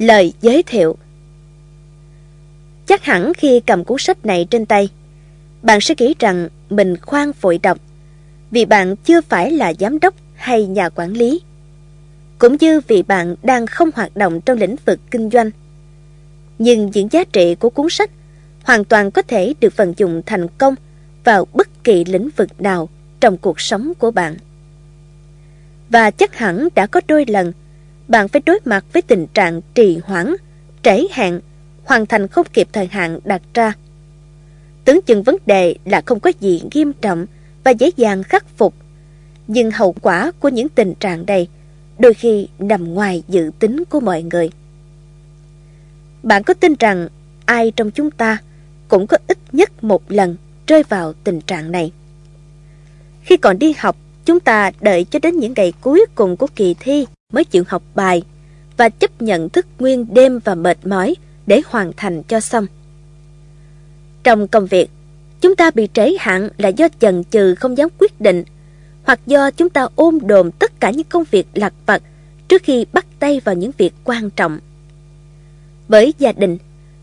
Lời giới thiệu Chắc hẳn khi cầm cuốn sách này trên tay, bạn sẽ nghĩ rằng mình khoan vội đọc, vì bạn chưa phải là giám đốc hay nhà quản lý, cũng như vì bạn đang không hoạt động trong lĩnh vực kinh doanh. Nhưng những giá trị của cuốn sách hoàn toàn có thể được vận dụng thành công vào bất kỳ lĩnh vực nào trong cuộc sống của bạn. Và chắc hẳn đã có đôi lần bạn phải đối mặt với tình trạng trì hoãn, trễ hạn, hoàn thành không kịp thời hạn đặt ra. Tưởng chừng vấn đề là không có gì nghiêm trọng và dễ dàng khắc phục. Nhưng hậu quả của những tình trạng này đôi khi nằm ngoài dự tính của mọi người. Bạn có tin rằng ai trong chúng ta cũng có ít nhất một lần rơi vào tình trạng này. Khi còn đi học, chúng ta đợi cho đến những ngày cuối cùng của kỳ thi mới chịu học bài và chấp nhận thức nguyên đêm và mệt mỏi để hoàn thành cho xong. Trong công việc, chúng ta bị trễ hạn là do chần chừ không dám quyết định hoặc do chúng ta ôm đồm tất cả những công việc lặt vặt trước khi bắt tay vào những việc quan trọng. Với gia đình,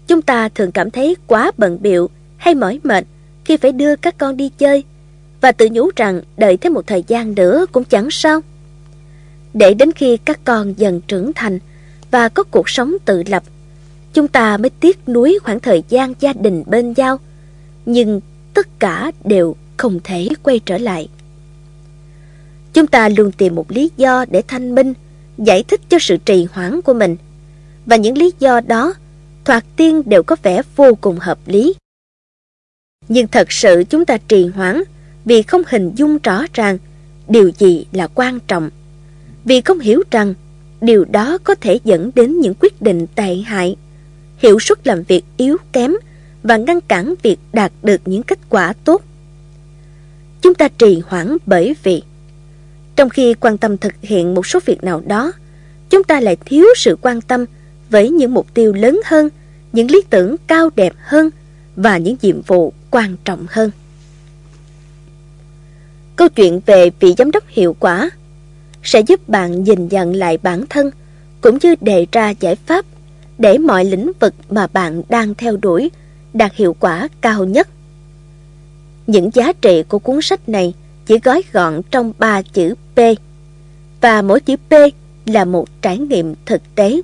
chúng ta thường cảm thấy quá bận biệu hay mỏi mệt khi phải đưa các con đi chơi và tự nhủ rằng đợi thêm một thời gian nữa cũng chẳng sao. Để đến khi các con dần trưởng thành và có cuộc sống tự lập, chúng ta mới tiếc nuối khoảng thời gian gia đình bên nhau, nhưng tất cả đều không thể quay trở lại. Chúng ta luôn tìm một lý do để thanh minh, giải thích cho sự trì hoãn của mình, và những lý do đó thoạt tiên đều có vẻ vô cùng hợp lý. Nhưng thật sự chúng ta trì hoãn vì không hình dung rõ ràng điều gì là quan trọng, vì không hiểu rằng điều đó có thể dẫn đến những quyết định tệ hại, hiệu suất làm việc yếu kém và ngăn cản việc đạt được những kết quả tốt. Chúng ta trì hoãn bởi vì trong khi quan tâm thực hiện một số việc nào đó, chúng ta lại thiếu sự quan tâm với những mục tiêu lớn hơn, những lý tưởng cao đẹp hơn và những nhiệm vụ quan trọng hơn. Câu chuyện về vị giám đốc hiệu quả sẽ giúp bạn nhìn nhận lại bản thân, cũng như đề ra giải pháp để mọi lĩnh vực mà bạn đang theo đuổi đạt hiệu quả cao nhất. Những giá trị của cuốn sách này chỉ gói gọn trong ba chữ P, và mỗi chữ P là một trải nghiệm thực tế.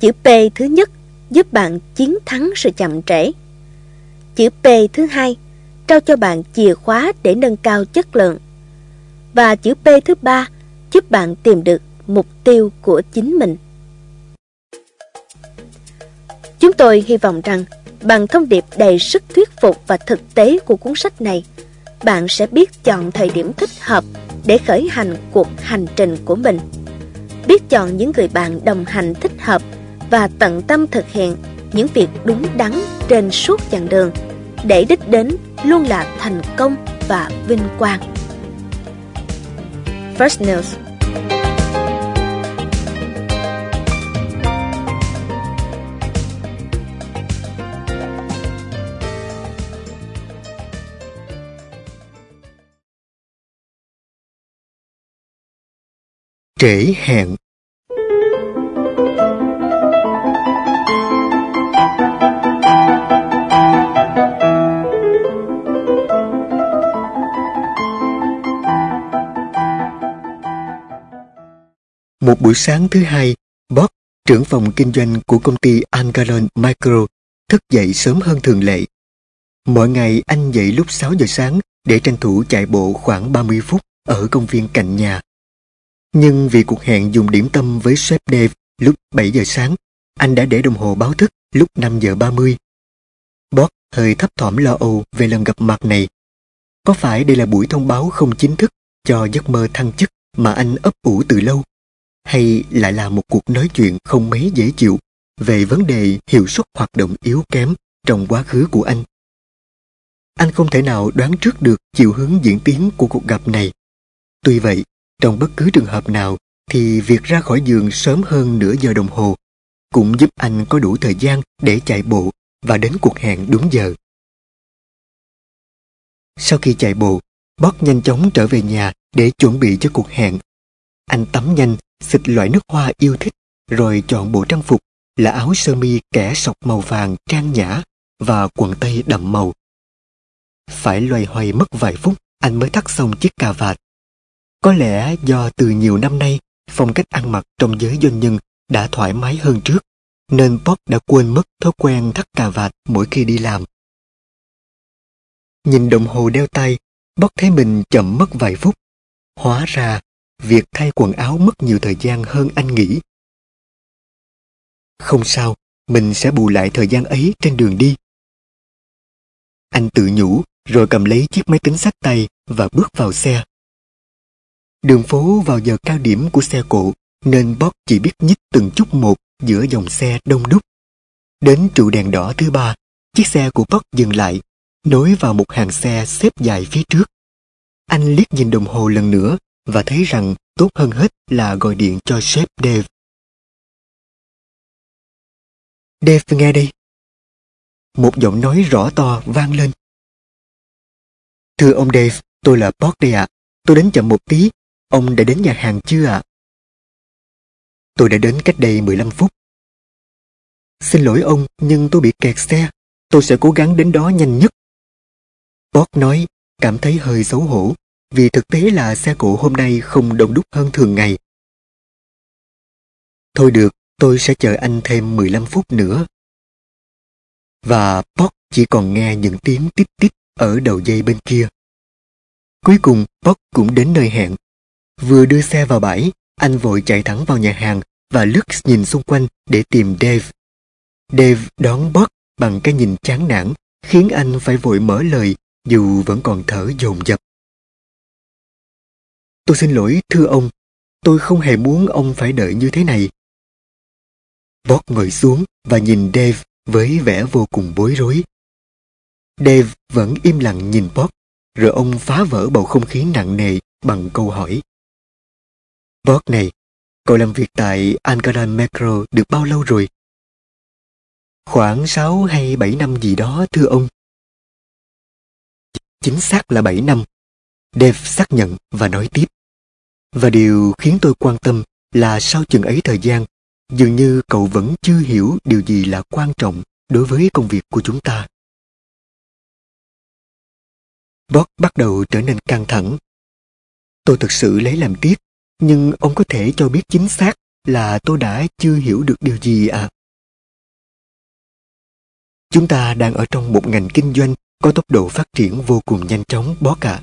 Chữ P thứ nhất giúp bạn chiến thắng sự chậm trễ. Chữ P thứ hai trao cho bạn chìa khóa để nâng cao chất lượng. Và chữ P thứ ba giúp bạn tìm được mục tiêu của chính mình. Chúng tôi hy vọng rằng bằng thông điệp đầy sức thuyết phục và thực tế của cuốn sách này, bạn sẽ biết chọn thời điểm thích hợp để khởi hành cuộc hành trình của mình. Biết chọn những người bạn đồng hành thích hợp và tận tâm thực hiện những việc đúng đắn trên suốt chặng đường để đích đến luôn là thành công và vinh quang. First News. Trễ hẹn. Một buổi sáng thứ hai, Bob, trưởng phòng kinh doanh của công ty Angalon Micro, thức dậy sớm hơn thường lệ. Mỗi ngày anh dậy lúc 6 giờ sáng để tranh thủ chạy bộ khoảng 30 phút ở công viên cạnh nhà. Nhưng vì cuộc hẹn dùng điểm tâm với sếp Dave lúc 7 giờ sáng, anh đã để đồng hồ báo thức lúc 5 giờ 30. Bob hơi thấp thỏm lo âu về lần gặp mặt này. Có phải đây là buổi thông báo không chính thức cho giấc mơ thăng chức mà anh ấp ủ từ lâu? Hay lại là một cuộc nói chuyện không mấy dễ chịu về vấn đề hiệu suất hoạt động yếu kém trong quá khứ của anh. Anh không thể nào đoán trước được chiều hướng diễn tiến của cuộc gặp này. Tuy vậy, trong bất cứ trường hợp nào thì việc ra khỏi giường sớm hơn nửa giờ đồng hồ cũng giúp anh có đủ thời gian để chạy bộ và đến cuộc hẹn đúng giờ. Sau khi chạy bộ, Bob nhanh chóng trở về nhà để chuẩn bị cho cuộc hẹn. Anh tắm nhanh xịt loại nước hoa yêu thích rồi chọn bộ trang phục là áo sơ mi kẻ sọc màu vàng trang nhã và quần tây đậm màu. Phải loay hoay mất vài phút anh mới thắt xong chiếc cà vạt. Có lẽ do từ nhiều năm nay phong cách ăn mặc trong giới doanh nhân đã thoải mái hơn trước, nên Bob đã quên mất thói quen thắt cà vạt mỗi khi đi làm. Nhìn đồng hồ đeo tay, Bob thấy mình chậm mất vài phút. Hóa ra, việc thay quần áo mất nhiều thời gian hơn anh nghĩ. Không sao, mình sẽ bù lại thời gian ấy trên đường đi. Anh tự nhủ rồi cầm lấy chiếc máy tính sách tay và bước vào xe. Đường phố vào giờ cao điểm của xe cộ nên Bob chỉ biết nhích từng chút một giữa dòng xe đông đúc. Đến trụ đèn đỏ thứ ba, chiếc xe của Bob dừng lại, nối vào một hàng xe xếp dài phía trước. Anh liếc nhìn đồng hồ lần nữa và thấy rằng tốt hơn hết là gọi điện cho sếp Dave. Dave nghe đây. Một giọng nói rõ to vang lên. Thưa ông Dave, tôi là Bob đây ạ. Tôi đến chậm một tí. Ông đã đến nhà hàng chưa ạ? Tôi đã đến cách đây 15 phút. Xin lỗi ông, nhưng tôi bị kẹt xe. Tôi sẽ cố gắng đến đó nhanh nhất. Bob nói, cảm thấy hơi xấu hổ, vì thực tế là xe cộ hôm nay không đông đúc hơn thường ngày. Thôi được, tôi sẽ chờ anh thêm 15 phút nữa. Và Bob chỉ còn nghe những tiếng tít tít ở đầu dây bên kia. Cuối cùng, Bob cũng đến nơi hẹn. Vừa đưa xe vào bãi, anh vội chạy thẳng vào nhà hàng và lướt nhìn xung quanh để tìm Dave. Dave đón Bob bằng cái nhìn chán nản, khiến anh phải vội mở lời dù vẫn còn thở dồn dập. Tôi xin lỗi, thưa ông. Tôi không hề muốn ông phải đợi như thế này. Bob ngồi xuống và nhìn Dave với vẻ vô cùng bối rối. Dave vẫn im lặng nhìn Bob, rồi ông phá vỡ bầu không khí nặng nề bằng câu hỏi. Bob này, cậu làm việc tại Ankara Metro được bao lâu rồi? Khoảng 6 hay 7 năm gì đó, thưa ông. Chính xác là 7 năm. Dave xác nhận và nói tiếp. Và điều khiến tôi quan tâm là sau chừng ấy thời gian, dường như cậu vẫn chưa hiểu điều gì là quan trọng đối với công việc của chúng ta. Bob bắt đầu trở nên căng thẳng. Tôi thực sự lấy làm tiếc, nhưng ông có thể cho biết chính xác là tôi đã chưa hiểu được điều gì à? Chúng ta đang ở trong một ngành kinh doanh có tốc độ phát triển vô cùng nhanh chóng bó cả.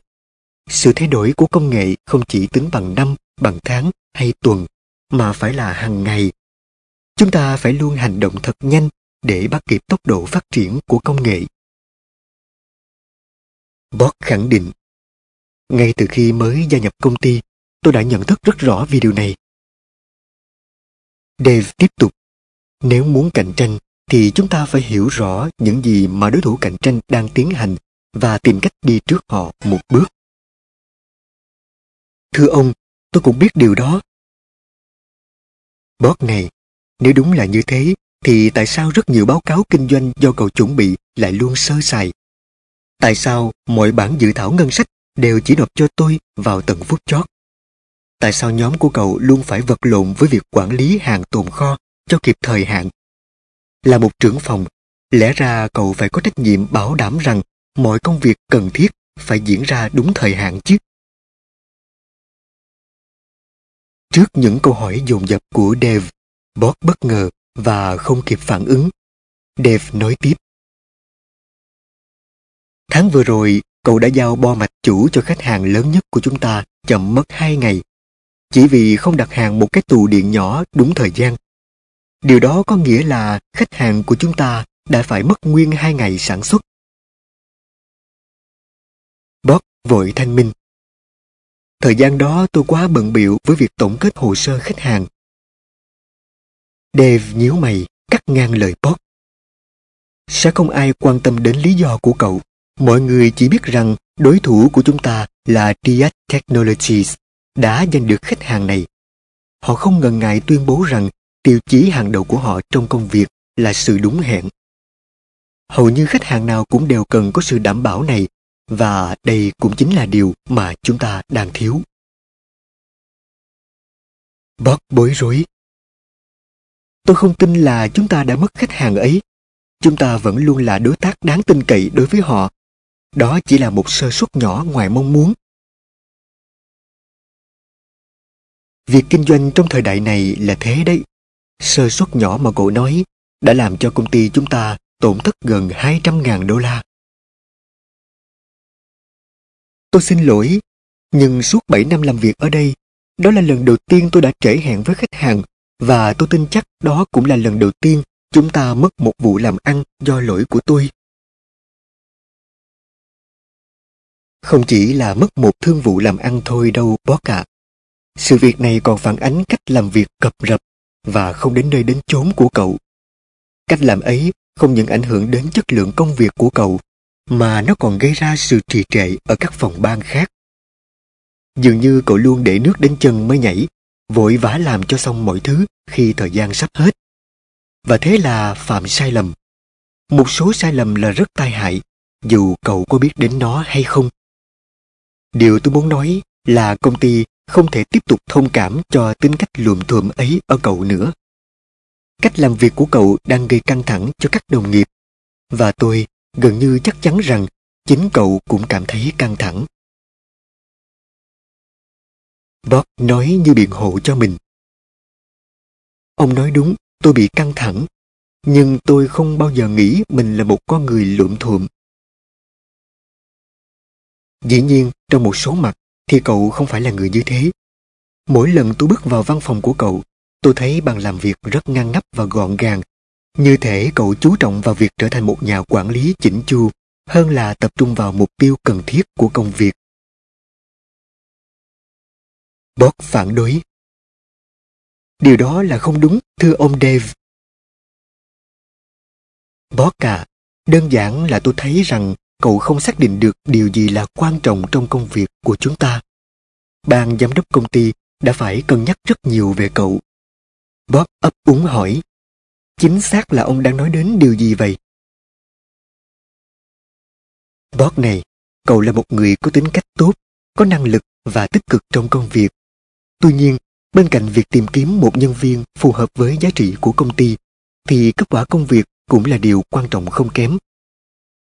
Sự thay đổi của công nghệ không chỉ tính bằng năm, bằng tháng hay tuần, mà phải là hàng ngày. Chúng ta phải luôn hành động thật nhanh để bắt kịp tốc độ phát triển của công nghệ. Bob khẳng định. Ngay từ khi mới gia nhập công ty, tôi đã nhận thức rất rõ về điều này. Dave tiếp tục. Nếu muốn cạnh tranh, thì chúng ta phải hiểu rõ những gì mà đối thủ cạnh tranh đang tiến hành và tìm cách đi trước họ một bước. Thưa ông, tôi cũng biết điều đó. Bót này, nếu đúng là như thế, thì tại sao rất nhiều báo cáo kinh doanh do cậu chuẩn bị lại luôn sơ sài Tại sao mọi bản dự thảo ngân sách đều chỉ nộp cho tôi vào tận phút chót? Tại sao nhóm của cậu luôn phải vật lộn với việc quản lý hàng tồn kho cho kịp thời hạn? Là một trưởng phòng, lẽ ra cậu phải có trách nhiệm bảo đảm rằng mọi công việc cần thiết phải diễn ra đúng thời hạn chứ. Trước những câu hỏi dồn dập của Dave, Bob bất ngờ và không kịp phản ứng. Dave nói tiếp. Tháng vừa rồi, cậu đã giao bo mạch chủ cho khách hàng lớn nhất của chúng ta chậm mất 2 ngày. Chỉ vì không đặt hàng một cái tù điện nhỏ đúng thời gian. Điều đó có nghĩa là khách hàng của chúng ta đã phải mất nguyên 2 ngày sản xuất. Bob vội thanh minh. Thời gian đó tôi quá bận biệu với việc tổng kết hồ sơ khách hàng. Dave nhíu mày, cắt ngang lời Bob. Sẽ không ai quan tâm đến lý do của cậu. Mọi người chỉ biết rằng đối thủ của chúng ta là Triad Technologies đã giành được khách hàng này. Họ không ngần ngại tuyên bố rằng tiêu chí hàng đầu của họ trong công việc là sự đúng hẹn. Hầu như khách hàng nào cũng đều cần có sự đảm bảo này và đây cũng chính là điều mà chúng ta đang thiếu. bớt bối rối. Tôi không tin là chúng ta đã mất khách hàng ấy. Chúng ta vẫn luôn là đối tác đáng tin cậy đối với họ. Đó chỉ là một sơ suất nhỏ ngoài mong muốn. Việc kinh doanh trong thời đại này là thế đấy. Sơ suất nhỏ mà cậu nói đã làm cho công ty chúng ta tổn thất gần 200.000 đô la. Tôi xin lỗi, nhưng suốt 7 năm làm việc ở đây, đó là lần đầu tiên tôi đã trễ hẹn với khách hàng và tôi tin chắc đó cũng là lần đầu tiên chúng ta mất một vụ làm ăn do lỗi của tôi. Không chỉ là mất một thương vụ làm ăn thôi đâu bó cả. Sự việc này còn phản ánh cách làm việc cập rập và không đến nơi đến chốn của cậu. Cách làm ấy không những ảnh hưởng đến chất lượng công việc của cậu, mà nó còn gây ra sự trì trệ ở các phòng ban khác. Dường như cậu luôn để nước đến chân mới nhảy, vội vã làm cho xong mọi thứ khi thời gian sắp hết. Và thế là phạm sai lầm. Một số sai lầm là rất tai hại, dù cậu có biết đến nó hay không. Điều tôi muốn nói là công ty không thể tiếp tục thông cảm cho tính cách luồm thuộm ấy ở cậu nữa. Cách làm việc của cậu đang gây căng thẳng cho các đồng nghiệp, và tôi gần như chắc chắn rằng chính cậu cũng cảm thấy căng thẳng. Bob nói như biện hộ cho mình. Ông nói đúng, tôi bị căng thẳng, nhưng tôi không bao giờ nghĩ mình là một con người lượm thuộm. Dĩ nhiên, trong một số mặt thì cậu không phải là người như thế. Mỗi lần tôi bước vào văn phòng của cậu, tôi thấy bàn làm việc rất ngăn nắp và gọn gàng. Như thể cậu chú trọng vào việc trở thành một nhà quản lý chỉnh chu hơn là tập trung vào mục tiêu cần thiết của công việc. Bob phản đối. Điều đó là không đúng, thưa ông Dave. Bob à, đơn giản là tôi thấy rằng cậu không xác định được điều gì là quan trọng trong công việc của chúng ta. Ban giám đốc công ty đã phải cân nhắc rất nhiều về cậu. Bob ấp úng hỏi, chính xác là ông đang nói đến điều gì vậy? Bob này, cậu là một người có tính cách tốt, có năng lực và tích cực trong công việc. Tuy nhiên, bên cạnh việc tìm kiếm một nhân viên phù hợp với giá trị của công ty, thì kết quả công việc cũng là điều quan trọng không kém.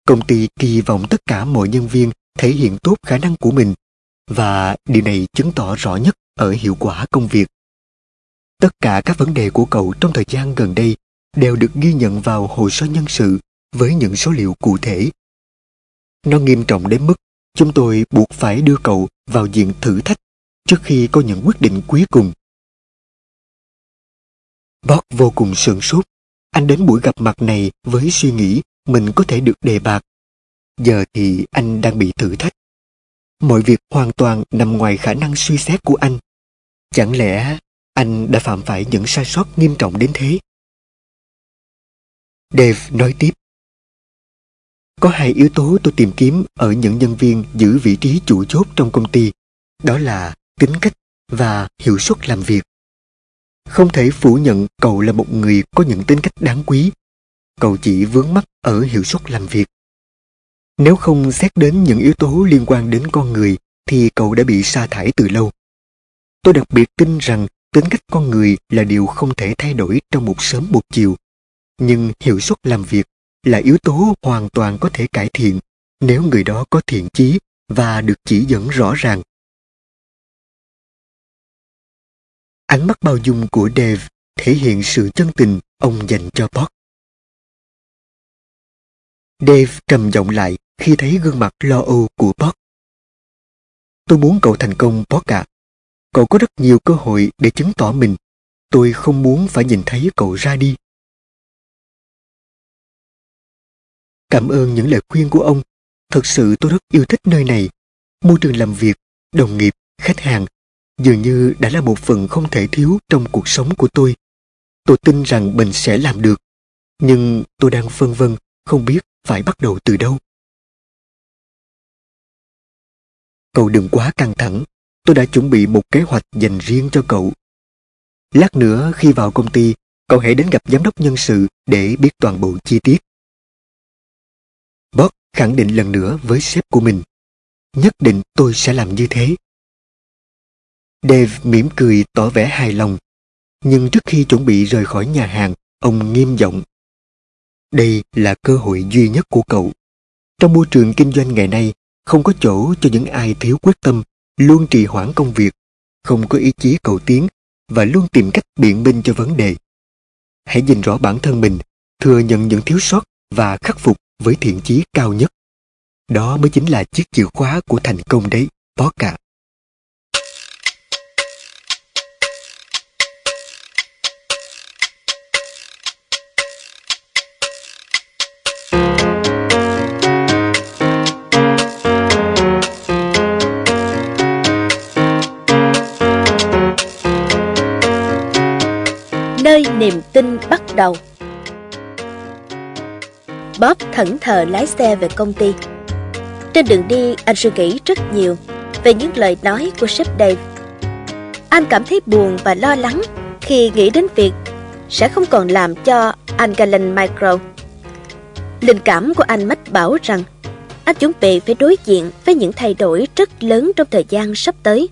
Công ty kỳ vọng tất cả mọi nhân viên thể hiện tốt khả năng của mình và điều này chứng tỏ rõ nhất ở hiệu quả công việc. Tất cả các vấn đề của cậu trong thời gian gần đây đều được ghi nhận vào hồ sơ nhân sự với những số liệu cụ thể. Nó nghiêm trọng đến mức chúng tôi buộc phải đưa cậu vào diện thử thách trước khi có những quyết định cuối cùng. Bob vô cùng sửng sốt. Anh đến buổi gặp mặt này với suy nghĩ mình có thể được đề bạc. Giờ thì anh đang bị thử thách. Mọi việc hoàn toàn nằm ngoài khả năng suy xét của anh. Chẳng lẽ anh đã phạm phải những sai sót nghiêm trọng đến thế? Dave nói tiếp. Có hai yếu tố tôi tìm kiếm ở những nhân viên giữ vị trí chủ chốt trong công ty. Đó là tính cách và hiệu suất làm việc. Không thể phủ nhận cậu là một người có những tính cách đáng quý. Cậu chỉ vướng mắc ở hiệu suất làm việc. Nếu không xét đến những yếu tố liên quan đến con người, thì cậu đã bị sa thải từ lâu. Tôi đặc biệt tin rằng tính cách con người là điều không thể thay đổi trong một sớm một chiều. Nhưng hiệu suất làm việc là yếu tố hoàn toàn có thể cải thiện nếu người đó có thiện chí và được chỉ dẫn rõ ràng. Ánh mắt bao dung của Dave thể hiện sự chân tình ông dành cho Bob. Dave trầm giọng lại khi thấy gương mặt lo âu của Bob. Tôi muốn cậu thành công, Bob ạ. Cậu có rất nhiều cơ hội để chứng tỏ mình. Tôi không muốn phải nhìn thấy cậu ra đi. Cảm ơn những lời khuyên của ông. Thật sự tôi rất yêu thích nơi này. Môi trường làm việc, đồng nghiệp, khách hàng dường như đã là một phần không thể thiếu trong cuộc sống của tôi. Tôi tin rằng mình sẽ làm được, nhưng tôi đang phân vân, không biết phải bắt đầu từ đâu. Cậu đừng quá căng thẳng, tôi đã chuẩn bị một kế hoạch dành riêng cho cậu. Lát nữa khi vào công ty, cậu hãy đến gặp giám đốc nhân sự để biết toàn bộ chi tiết. Khẳng định lần nữa với sếp của mình. Nhất định tôi sẽ làm như thế. Dave mỉm cười tỏ vẻ hài lòng. Nhưng trước khi chuẩn bị rời khỏi nhà hàng, ông nghiêm giọng. Đây là cơ hội duy nhất của cậu. Trong môi trường kinh doanh ngày nay, không có chỗ cho những ai thiếu quyết tâm, luôn trì hoãn công việc, không có ý chí cầu tiến và luôn tìm cách biện minh cho vấn đề. Hãy nhìn rõ bản thân mình, thừa nhận những thiếu sót và khắc phục với thiện chí cao nhất. Đó mới chính là chiếc chìa khóa của thành công đấy, bó cả. Nơi niềm tin bắt đầu Bob thẫn thờ lái xe về công ty. Trên đường đi, anh suy nghĩ rất nhiều về những lời nói của sếp Dave. Anh cảm thấy buồn và lo lắng khi nghĩ đến việc sẽ không còn làm cho anh Galen Micro. Linh cảm của anh mách bảo rằng anh chuẩn bị phải đối diện với những thay đổi rất lớn trong thời gian sắp tới.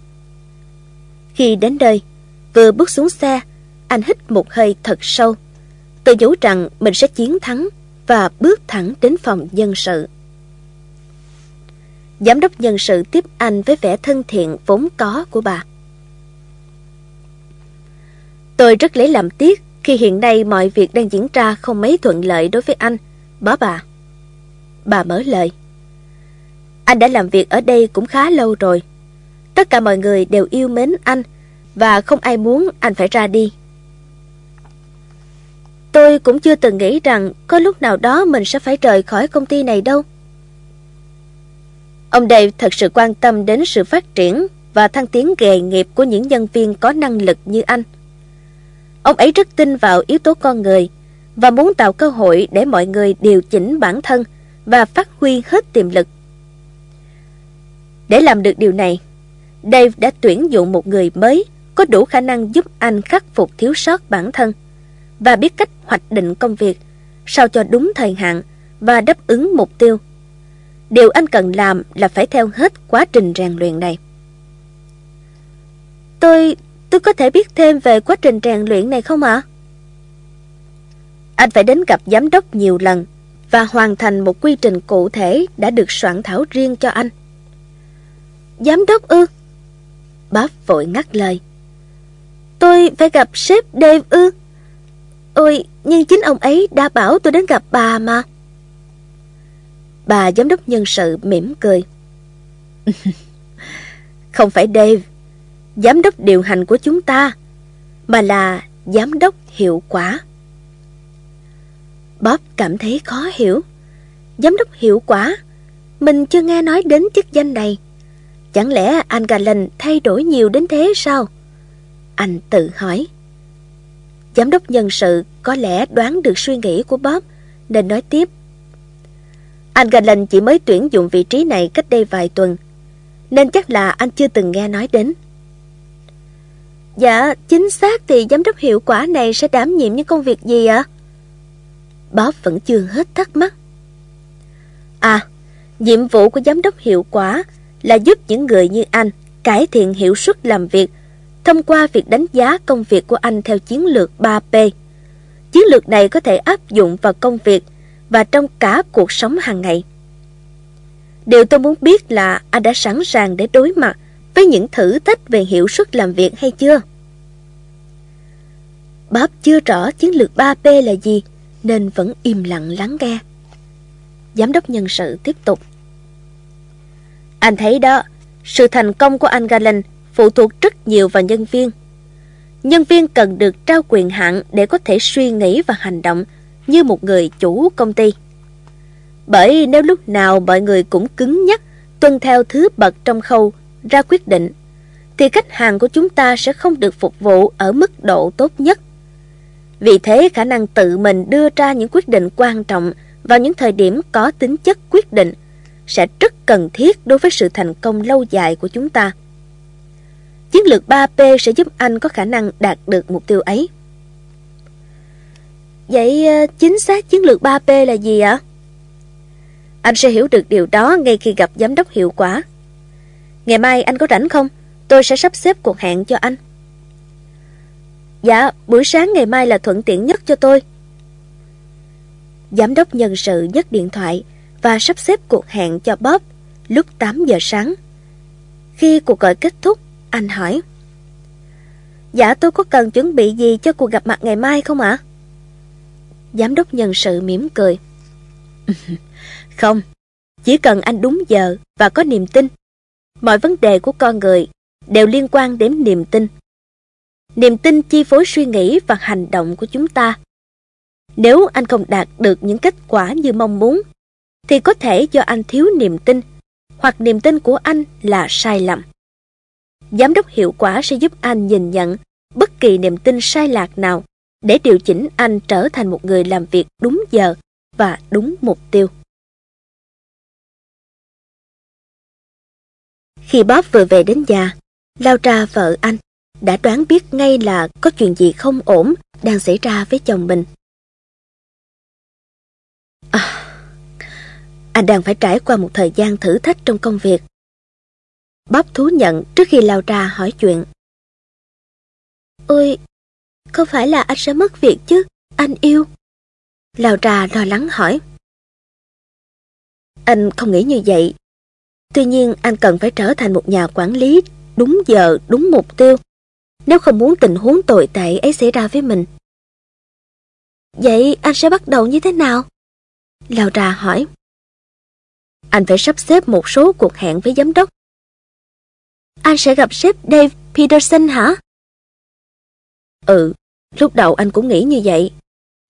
Khi đến nơi, vừa bước xuống xe, anh hít một hơi thật sâu, tự nhủ rằng mình sẽ chiến thắng và bước thẳng đến phòng nhân sự. Giám đốc nhân sự tiếp anh với vẻ thân thiện vốn có của bà. Tôi rất lấy làm tiếc khi hiện nay mọi việc đang diễn ra không mấy thuận lợi đối với anh, bó bà. Bà mở lời. Anh đã làm việc ở đây cũng khá lâu rồi. Tất cả mọi người đều yêu mến anh và không ai muốn anh phải ra đi. Tôi cũng chưa từng nghĩ rằng có lúc nào đó mình sẽ phải rời khỏi công ty này đâu. Ông Dave thật sự quan tâm đến sự phát triển và thăng tiến nghề nghiệp của những nhân viên có năng lực như anh. Ông ấy rất tin vào yếu tố con người và muốn tạo cơ hội để mọi người điều chỉnh bản thân và phát huy hết tiềm lực. Để làm được điều này, Dave đã tuyển dụng một người mới có đủ khả năng giúp anh khắc phục thiếu sót bản thân và biết cách hoạch định công việc sao cho đúng thời hạn và đáp ứng mục tiêu. Điều anh cần làm là phải theo hết quá trình rèn luyện này. Tôi, tôi có thể biết thêm về quá trình rèn luyện này không ạ? Anh phải đến gặp giám đốc nhiều lần và hoàn thành một quy trình cụ thể đã được soạn thảo riêng cho anh. Giám đốc ư? Bác vội ngắt lời. Tôi phải gặp sếp Dave ư? Ôi, nhưng chính ông ấy đã bảo tôi đến gặp bà mà. Bà giám đốc nhân sự mỉm cười. Không phải Dave, giám đốc điều hành của chúng ta, mà là giám đốc hiệu quả. Bob cảm thấy khó hiểu. Giám đốc hiệu quả? Mình chưa nghe nói đến chức danh này. Chẳng lẽ anh Galen thay đổi nhiều đến thế sao? Anh tự hỏi. Giám đốc nhân sự có lẽ đoán được suy nghĩ của Bob nên nói tiếp. Anh Galen chỉ mới tuyển dụng vị trí này cách đây vài tuần nên chắc là anh chưa từng nghe nói đến. Dạ, chính xác thì giám đốc hiệu quả này sẽ đảm nhiệm những công việc gì ạ? Bob vẫn chưa hết thắc mắc. À, nhiệm vụ của giám đốc hiệu quả là giúp những người như anh cải thiện hiệu suất làm việc thông qua việc đánh giá công việc của anh theo chiến lược 3P. Chiến lược này có thể áp dụng vào công việc và trong cả cuộc sống hàng ngày. Điều tôi muốn biết là anh đã sẵn sàng để đối mặt với những thử thách về hiệu suất làm việc hay chưa? Bob chưa rõ chiến lược 3P là gì nên vẫn im lặng lắng nghe. Giám đốc nhân sự tiếp tục. Anh thấy đó, sự thành công của anh Galen phụ thuộc rất nhiều vào nhân viên. Nhân viên cần được trao quyền hạn để có thể suy nghĩ và hành động như một người chủ công ty. Bởi nếu lúc nào mọi người cũng cứng nhắc tuân theo thứ bậc trong khâu ra quyết định, thì khách hàng của chúng ta sẽ không được phục vụ ở mức độ tốt nhất. Vì thế khả năng tự mình đưa ra những quyết định quan trọng vào những thời điểm có tính chất quyết định sẽ rất cần thiết đối với sự thành công lâu dài của chúng ta. Chiến lược 3P sẽ giúp anh có khả năng đạt được mục tiêu ấy. Vậy ờ, chính xác chiến lược 3P là gì ạ? Anh sẽ hiểu được điều đó ngay khi gặp giám đốc hiệu quả. Ngày mai anh có rảnh không? Tôi sẽ sắp xếp cuộc hẹn cho anh. Dạ, buổi sáng ngày mai là thuận tiện nhất cho tôi. Giám đốc nhân sự nhấc điện thoại và sắp xếp cuộc hẹn cho Bob lúc 8 giờ sáng. Khi cuộc gọi kết thúc, anh hỏi. Dạ tôi có cần chuẩn bị gì cho cuộc gặp mặt ngày mai không ạ? Giám đốc nhân sự mỉm cười. không, chỉ cần anh đúng giờ và có niềm tin. Mọi vấn đề của con người đều liên quan đến niềm tin. Niềm tin chi phối suy nghĩ và hành động của chúng ta. Nếu anh không đạt được những kết quả như mong muốn, thì có thể do anh thiếu niềm tin, hoặc niềm tin của anh là sai lầm. Giám đốc hiệu quả sẽ giúp anh nhìn nhận bất kỳ niềm tin sai lạc nào để điều chỉnh anh trở thành một người làm việc đúng giờ và đúng mục tiêu. Khi Bob vừa về đến nhà, Laura vợ anh đã đoán biết ngay là có chuyện gì không ổn đang xảy ra với chồng mình. À, anh đang phải trải qua một thời gian thử thách trong công việc. Bob thú nhận trước khi Laura hỏi chuyện. Ôi, không phải là anh sẽ mất việc chứ, anh yêu. Laura lo lắng hỏi. Anh không nghĩ như vậy. Tuy nhiên anh cần phải trở thành một nhà quản lý đúng giờ, đúng mục tiêu. Nếu không muốn tình huống tồi tệ ấy xảy ra với mình. Vậy anh sẽ bắt đầu như thế nào? Laura hỏi. Anh phải sắp xếp một số cuộc hẹn với giám đốc. Anh sẽ gặp sếp Dave Peterson hả? Ừ, lúc đầu anh cũng nghĩ như vậy.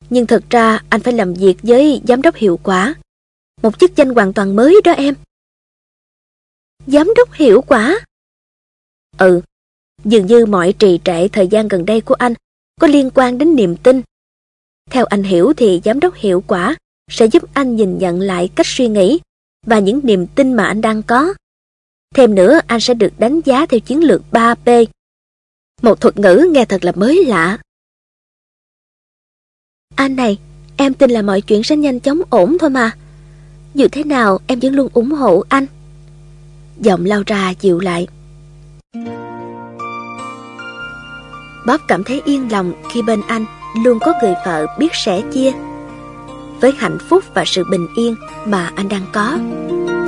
Nhưng thật ra anh phải làm việc với giám đốc hiệu quả. Một chức danh hoàn toàn mới đó em. Giám đốc hiệu quả? Ừ, dường như mọi trì trệ thời gian gần đây của anh có liên quan đến niềm tin. Theo anh hiểu thì giám đốc hiệu quả sẽ giúp anh nhìn nhận lại cách suy nghĩ và những niềm tin mà anh đang có. Thêm nữa, anh sẽ được đánh giá theo chiến lược 3P. Một thuật ngữ nghe thật là mới lạ. Anh này, em tin là mọi chuyện sẽ nhanh chóng ổn thôi mà. Dù thế nào, em vẫn luôn ủng hộ anh. Giọng lao ra dịu lại. Bob cảm thấy yên lòng khi bên anh luôn có người vợ biết sẻ chia. Với hạnh phúc và sự bình yên mà anh đang có,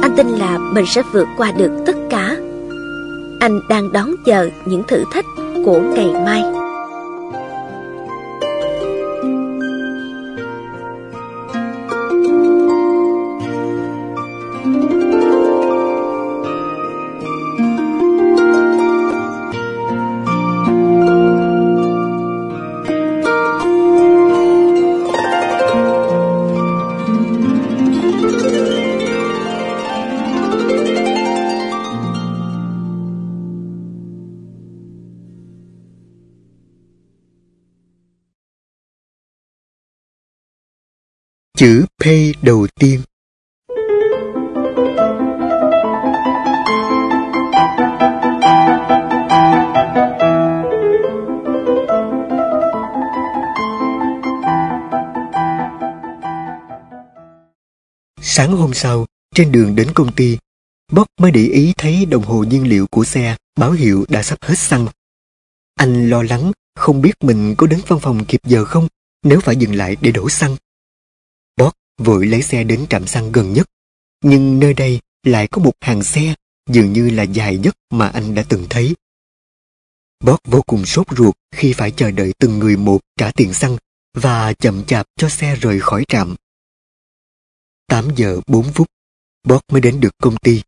anh tin là mình sẽ vượt qua được tất cả. Anh đang đón chờ những thử thách của ngày mai. Pay đầu tiên Sáng hôm sau, trên đường đến công ty, Bob mới để ý thấy đồng hồ nhiên liệu của xe báo hiệu đã sắp hết xăng. Anh lo lắng không biết mình có đến văn phòng kịp giờ không nếu phải dừng lại để đổ xăng. Vội lấy xe đến trạm xăng gần nhất, nhưng nơi đây lại có một hàng xe dường như là dài nhất mà anh đã từng thấy. Bob vô cùng sốt ruột khi phải chờ đợi từng người một trả tiền xăng và chậm chạp cho xe rời khỏi trạm. 8 giờ 4 phút, Bob mới đến được công ty.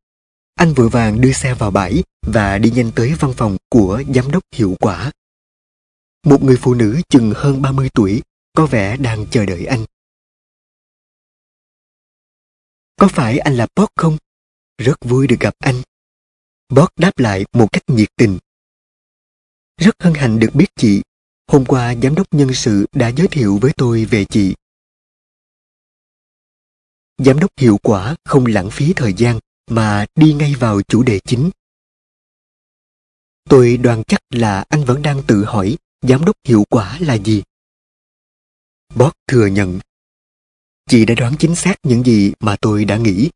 Anh vội vàng đưa xe vào bãi và đi nhanh tới văn phòng của giám đốc hiệu quả. Một người phụ nữ chừng hơn 30 tuổi có vẻ đang chờ đợi anh. Có phải anh là Bob không? Rất vui được gặp anh. Bob đáp lại một cách nhiệt tình. Rất hân hạnh được biết chị. Hôm qua giám đốc nhân sự đã giới thiệu với tôi về chị. Giám đốc hiệu quả không lãng phí thời gian, mà đi ngay vào chủ đề chính. Tôi đoán chắc là anh vẫn đang tự hỏi giám đốc hiệu quả là gì. Bob thừa nhận Chị đã đoán chính xác những gì mà tôi đã nghĩ.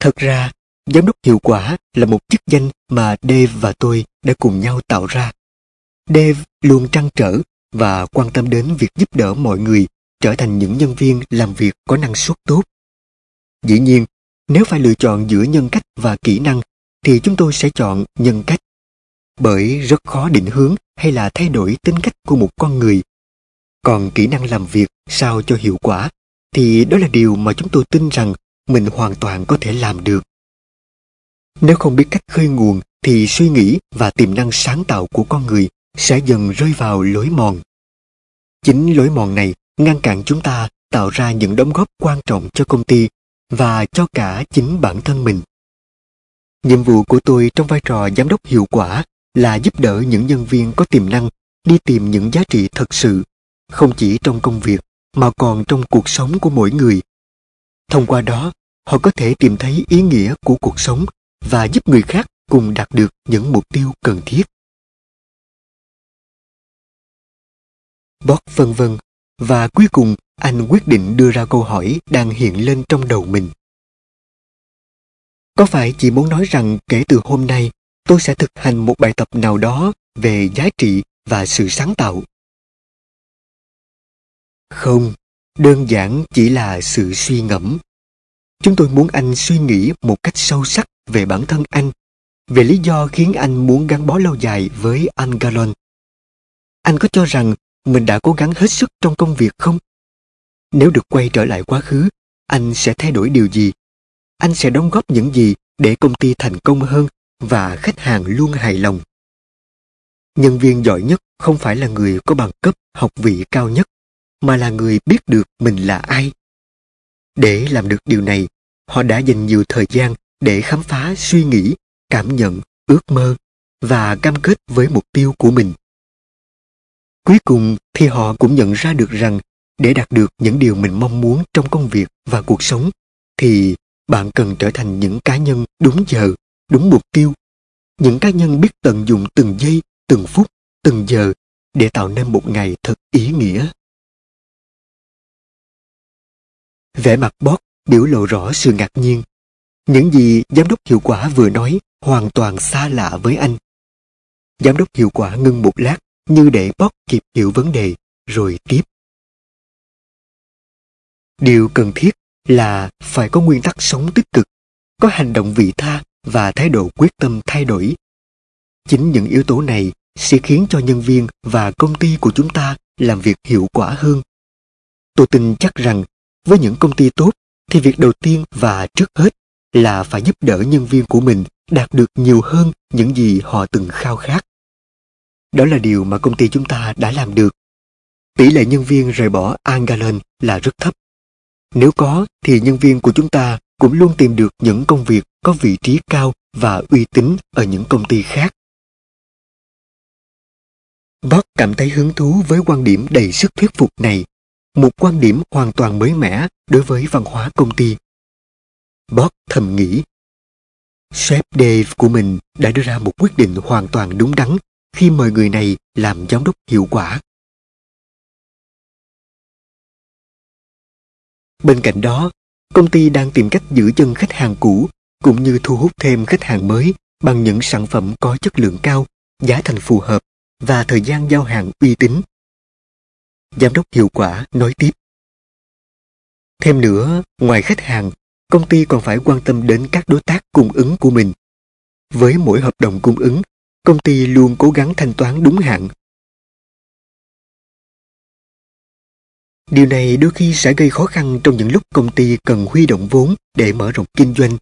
Thật ra, giám đốc hiệu quả là một chức danh mà Dave và tôi đã cùng nhau tạo ra. Dave luôn trăn trở và quan tâm đến việc giúp đỡ mọi người trở thành những nhân viên làm việc có năng suất tốt. Dĩ nhiên, nếu phải lựa chọn giữa nhân cách và kỹ năng, thì chúng tôi sẽ chọn nhân cách. Bởi rất khó định hướng hay là thay đổi tính cách của một con người. Còn kỹ năng làm việc sao cho hiệu quả, thì đó là điều mà chúng tôi tin rằng mình hoàn toàn có thể làm được. Nếu không biết cách khơi nguồn, thì suy nghĩ và tiềm năng sáng tạo của con người sẽ dần rơi vào lối mòn. Chính lối mòn này ngăn cản chúng ta tạo ra những đóng góp quan trọng cho công ty và cho cả chính bản thân mình. Nhiệm vụ của tôi trong vai trò giám đốc hiệu quả là giúp đỡ những nhân viên có tiềm năng đi tìm những giá trị thật sự, không chỉ trong công việc mà còn trong cuộc sống của mỗi người. Thông qua đó, họ có thể tìm thấy ý nghĩa của cuộc sống và giúp người khác cùng đạt được những mục tiêu cần thiết. Bót vân vân và cuối cùng anh quyết định đưa ra câu hỏi đang hiện lên trong đầu mình. Có phải chị muốn nói rằng kể từ hôm nay tôi sẽ thực hành một bài tập nào đó về giá trị và sự sáng tạo? Không, đơn giản chỉ là sự suy ngẫm. Chúng tôi muốn anh suy nghĩ một cách sâu sắc về bản thân anh, về lý do khiến anh muốn gắn bó lâu dài với Angalon Anh có cho rằng mình đã cố gắng hết sức trong công việc không? Nếu được quay trở lại quá khứ, anh sẽ thay đổi điều gì? Anh sẽ đóng góp những gì để công ty thành công hơn và khách hàng luôn hài lòng? Nhân viên giỏi nhất không phải là người có bằng cấp học vị cao nhất, mà là người biết được mình là ai. Để làm được điều này, họ đã dành nhiều thời gian để khám phá suy nghĩ, cảm nhận, ước mơ và cam kết với mục tiêu của mình. Cuối cùng thì họ cũng nhận ra được rằng để đạt được những điều mình mong muốn trong công việc và cuộc sống thì bạn cần trở thành những cá nhân đúng giờ, đúng mục tiêu. Những cá nhân biết tận dụng từng giây, từng phút, từng giờ để tạo nên một ngày thật ý nghĩa. Vẻ mặt Bob biểu lộ rõ sự ngạc nhiên. Những gì giám đốc hiệu quả vừa nói hoàn toàn xa lạ với anh. Giám đốc hiệu quả ngưng một lát như để Bob kịp hiểu vấn đề rồi tiếp. Điều cần thiết là phải có nguyên tắc sống tích cực, có hành động vị tha và thái độ quyết tâm thay đổi. Chính những yếu tố này sẽ khiến cho nhân viên và công ty của chúng ta làm việc hiệu quả hơn. Tôi tin chắc rằng với những công ty tốt thì việc đầu tiên và trước hết là phải giúp đỡ nhân viên của mình đạt được nhiều hơn những gì họ từng khao khát. Đó là điều mà công ty chúng ta đã làm được. Tỷ lệ nhân viên rời bỏ Angalen là rất thấp. Nếu có thì nhân viên của chúng ta cũng luôn tìm được những công việc có vị trí cao và uy tín ở những công ty khác. Bob cảm thấy hứng thú với quan điểm đầy sức thuyết phục này, một quan điểm hoàn toàn mới mẻ đối với văn hóa công ty. Bob thầm nghĩ, sếp Dave của mình đã đưa ra một quyết định hoàn toàn đúng đắn khi mời người này làm giám đốc hiệu quả. Bên cạnh đó, công ty đang tìm cách giữ chân khách hàng cũ cũng như thu hút thêm khách hàng mới bằng những sản phẩm có chất lượng cao, giá thành phù hợp và thời gian giao hàng uy tín. Giám đốc hiệu quả nói tiếp. Thêm nữa, ngoài khách hàng, công ty còn phải quan tâm đến các đối tác cung ứng của mình. Với mỗi hợp đồng cung ứng, công ty luôn cố gắng thanh toán đúng hạn. Điều này đôi khi sẽ gây khó khăn trong những lúc công ty cần huy động vốn để mở rộng kinh doanh.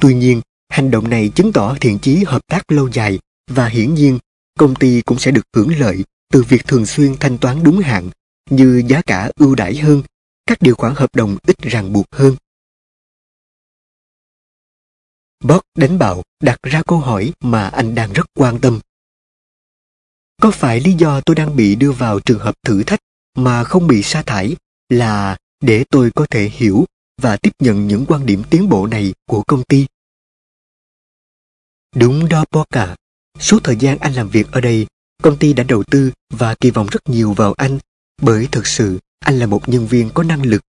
Tuy nhiên, hành động này chứng tỏ thiện chí hợp tác lâu dài và hiển nhiên công ty cũng sẽ được hưởng lợi từ việc thường xuyên thanh toán đúng hạn như giá cả ưu đãi hơn, các điều khoản hợp đồng ít ràng buộc hơn. Bob đánh bạo đặt ra câu hỏi mà anh đang rất quan tâm. Có phải lý do tôi đang bị đưa vào trường hợp thử thách mà không bị sa thải là để tôi có thể hiểu và tiếp nhận những quan điểm tiến bộ này của công ty? Đúng đó Boba. À. Số thời gian anh làm việc ở đây, công ty đã đầu tư và kỳ vọng rất nhiều vào anh bởi thực sự anh là một nhân viên có năng lực.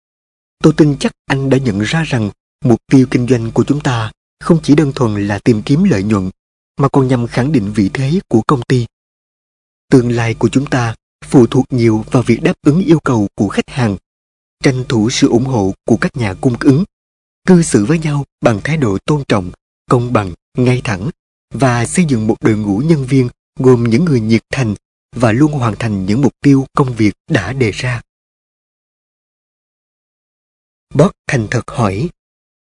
Tôi tin chắc anh đã nhận ra rằng mục tiêu kinh doanh của chúng ta không chỉ đơn thuần là tìm kiếm lợi nhuận, mà còn nhằm khẳng định vị thế của công ty. Tương lai của chúng ta phụ thuộc nhiều vào việc đáp ứng yêu cầu của khách hàng, tranh thủ sự ủng hộ của các nhà cung ứng, cư xử với nhau bằng thái độ tôn trọng, công bằng, ngay thẳng và xây dựng một đội ngũ nhân viên gồm những người nhiệt thành và luôn hoàn thành những mục tiêu công việc đã đề ra. Bob thành thật hỏi,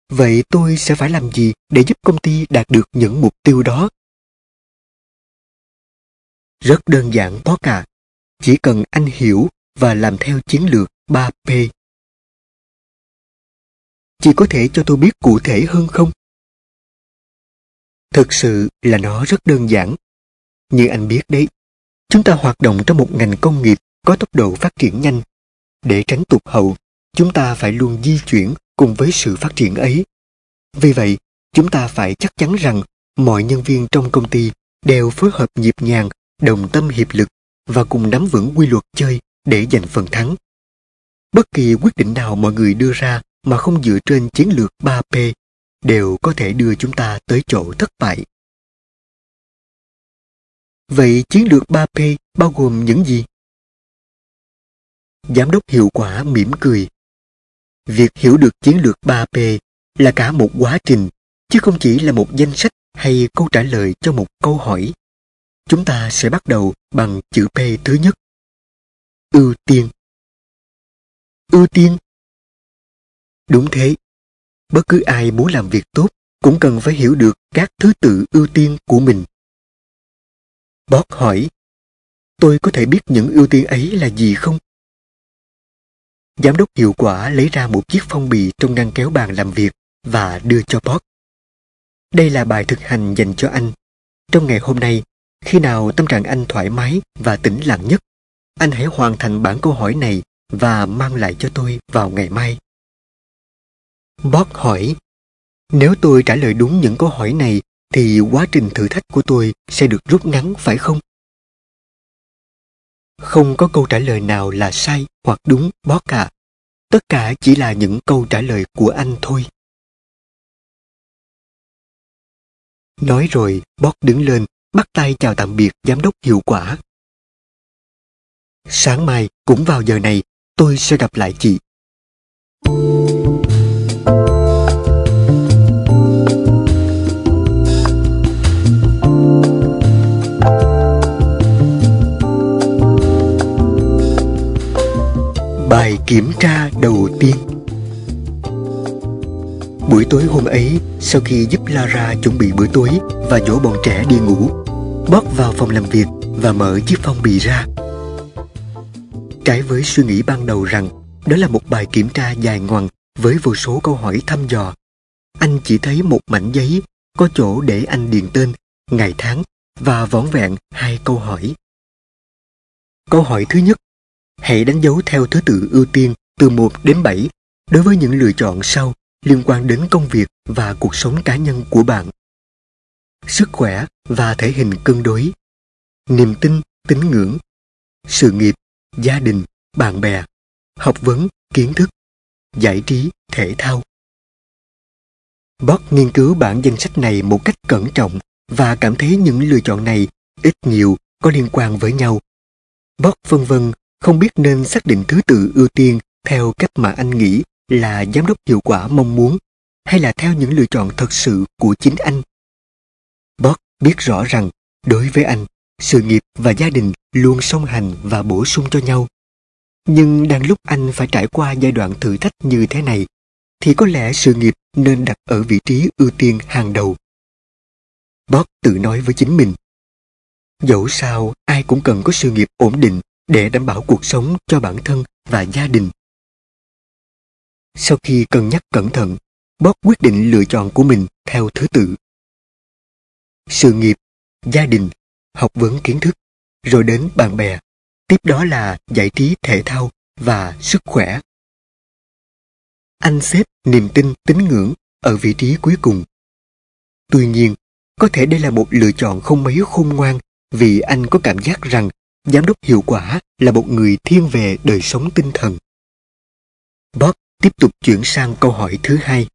vậy tôi sẽ phải làm gì để giúp công ty đạt được những mục tiêu đó? Rất đơn giản Bob à, chỉ cần anh hiểu và làm theo chiến lược 3P. Chị có thể cho tôi biết cụ thể hơn không? Thực sự là nó rất đơn giản. Như anh biết đấy, chúng ta hoạt động trong một ngành công nghiệp có tốc độ phát triển nhanh. Để tránh tụt hậu, chúng ta phải luôn di chuyển cùng với sự phát triển ấy. Vì vậy, chúng ta phải chắc chắn rằng mọi nhân viên trong công ty đều phối hợp nhịp nhàng, đồng tâm hiệp lực và cùng nắm vững quy luật chơi để giành phần thắng. Bất kỳ quyết định nào mọi người đưa ra mà không dựa trên chiến lược 3P đều có thể đưa chúng ta tới chỗ thất bại. Vậy chiến lược 3P bao gồm những gì? Giám đốc hiệu quả mỉm cười. Việc hiểu được chiến lược 3P là cả một quá trình, chứ không chỉ là một danh sách hay câu trả lời cho một câu hỏi. Chúng ta sẽ bắt đầu bằng chữ P thứ nhất. Ưu tiên. Ưu tiên. Đúng thế. Bất cứ ai muốn làm việc tốt cũng cần phải hiểu được các thứ tự ưu tiên của mình. Bob hỏi, tôi có thể biết những ưu tiên ấy là gì không? Giám đốc hiệu quả lấy ra một chiếc phong bì trong ngăn kéo bàn làm việc và đưa cho Bob. Đây là bài thực hành dành cho anh. Trong ngày hôm nay, khi nào tâm trạng anh thoải mái và tĩnh lặng nhất, anh hãy hoàn thành bản câu hỏi này và mang lại cho tôi vào ngày mai. Bob hỏi, nếu tôi trả lời đúng những câu hỏi này thì quá trình thử thách của tôi sẽ được rút ngắn phải không? Không có câu trả lời nào là sai hoặc đúng Bob cả. Tất cả chỉ là những câu trả lời của anh thôi. Nói rồi, Bob đứng lên, bắt tay chào tạm biệt giám đốc hiệu quả. Sáng mai, cũng vào giờ này, tôi sẽ gặp lại chị. Bài kiểm tra đầu tiên Buổi tối hôm ấy, sau khi giúp Lara chuẩn bị bữa tối và dỗ bọn trẻ đi ngủ, Bob vào phòng làm việc và mở chiếc phong bì ra. Trái với suy nghĩ ban đầu rằng đó là một bài kiểm tra dài ngoằng với vô số câu hỏi thăm dò, anh chỉ thấy một mảnh giấy có chỗ để anh điền tên, ngày tháng và vỏn vẹn hai câu hỏi. Câu hỏi thứ nhất, hãy đánh dấu theo thứ tự ưu tiên từ 1 đến 7 đối với những lựa chọn sau liên quan đến công việc và cuộc sống cá nhân của bạn. Sức khỏe và thể hình cân đối, niềm tin, tín ngưỡng, sự nghiệp, gia đình, bạn bè, học vấn, kiến thức, giải trí, thể thao. Bob nghiên cứu bản danh sách này một cách cẩn trọng và cảm thấy những lựa chọn này ít nhiều có liên quan với nhau. Bob vân vân không biết nên xác định thứ tự ưu tiên theo cách mà anh nghĩ là giám đốc hiệu quả mong muốn hay là theo những lựa chọn thật sự của chính anh. Bob biết rõ rằng đối với anh, sự nghiệp và gia đình luôn song hành và bổ sung cho nhau. Nhưng đang lúc anh phải trải qua giai đoạn thử thách như thế này, thì có lẽ sự nghiệp nên đặt ở vị trí ưu tiên hàng đầu. Bob tự nói với chính mình. Dẫu sao, ai cũng cần có sự nghiệp ổn định để đảm bảo cuộc sống cho bản thân và gia đình. Sau khi cân nhắc cẩn thận, Bob quyết định lựa chọn của mình theo thứ tự. Sự nghiệp, gia đình, học vấn kiến thức, rồi đến bạn bè, tiếp đó là giải trí thể thao và sức khỏe. Anh xếp niềm tin tín ngưỡng ở vị trí cuối cùng. Tuy nhiên, có thể đây là một lựa chọn không mấy khôn ngoan vì anh có cảm giác rằng giám đốc hiệu quả là một người thiên về đời sống tinh thần. Bob tiếp tục chuyển sang câu hỏi thứ hai.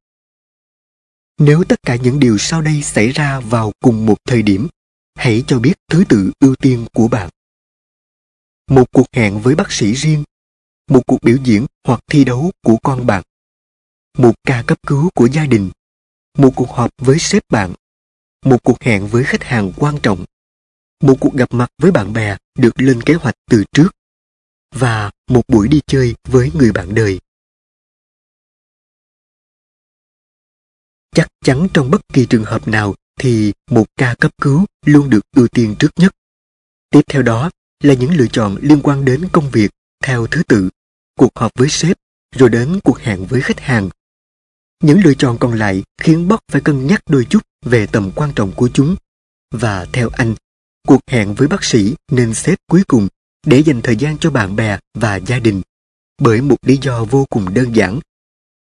Nếu tất cả những điều sau đây xảy ra vào cùng một thời điểm, hãy cho biết thứ tự ưu tiên của bạn. một cuộc hẹn với bác sĩ riêng, một cuộc biểu diễn hoặc thi đấu của con bạn, một ca cấp cứu của gia đình, một cuộc họp với sếp bạn, một cuộc hẹn với khách hàng quan trọng, một cuộc gặp mặt với bạn bè được lên kế hoạch từ trước, và một buổi đi chơi với người bạn đời. Chắc chắn trong bất kỳ trường hợp nào thì một ca cấp cứu luôn được ưu tiên trước nhất. Tiếp theo đó là những lựa chọn liên quan đến công việc theo thứ tự, cuộc họp với sếp, rồi đến cuộc hẹn với khách hàng. Những lựa chọn còn lại khiến Bob phải cân nhắc đôi chút về tầm quan trọng của chúng. Và theo anh, cuộc hẹn với bác sĩ nên xếp cuối cùng để dành thời gian cho bạn bè và gia đình. Bởi một lý do vô cùng đơn giản,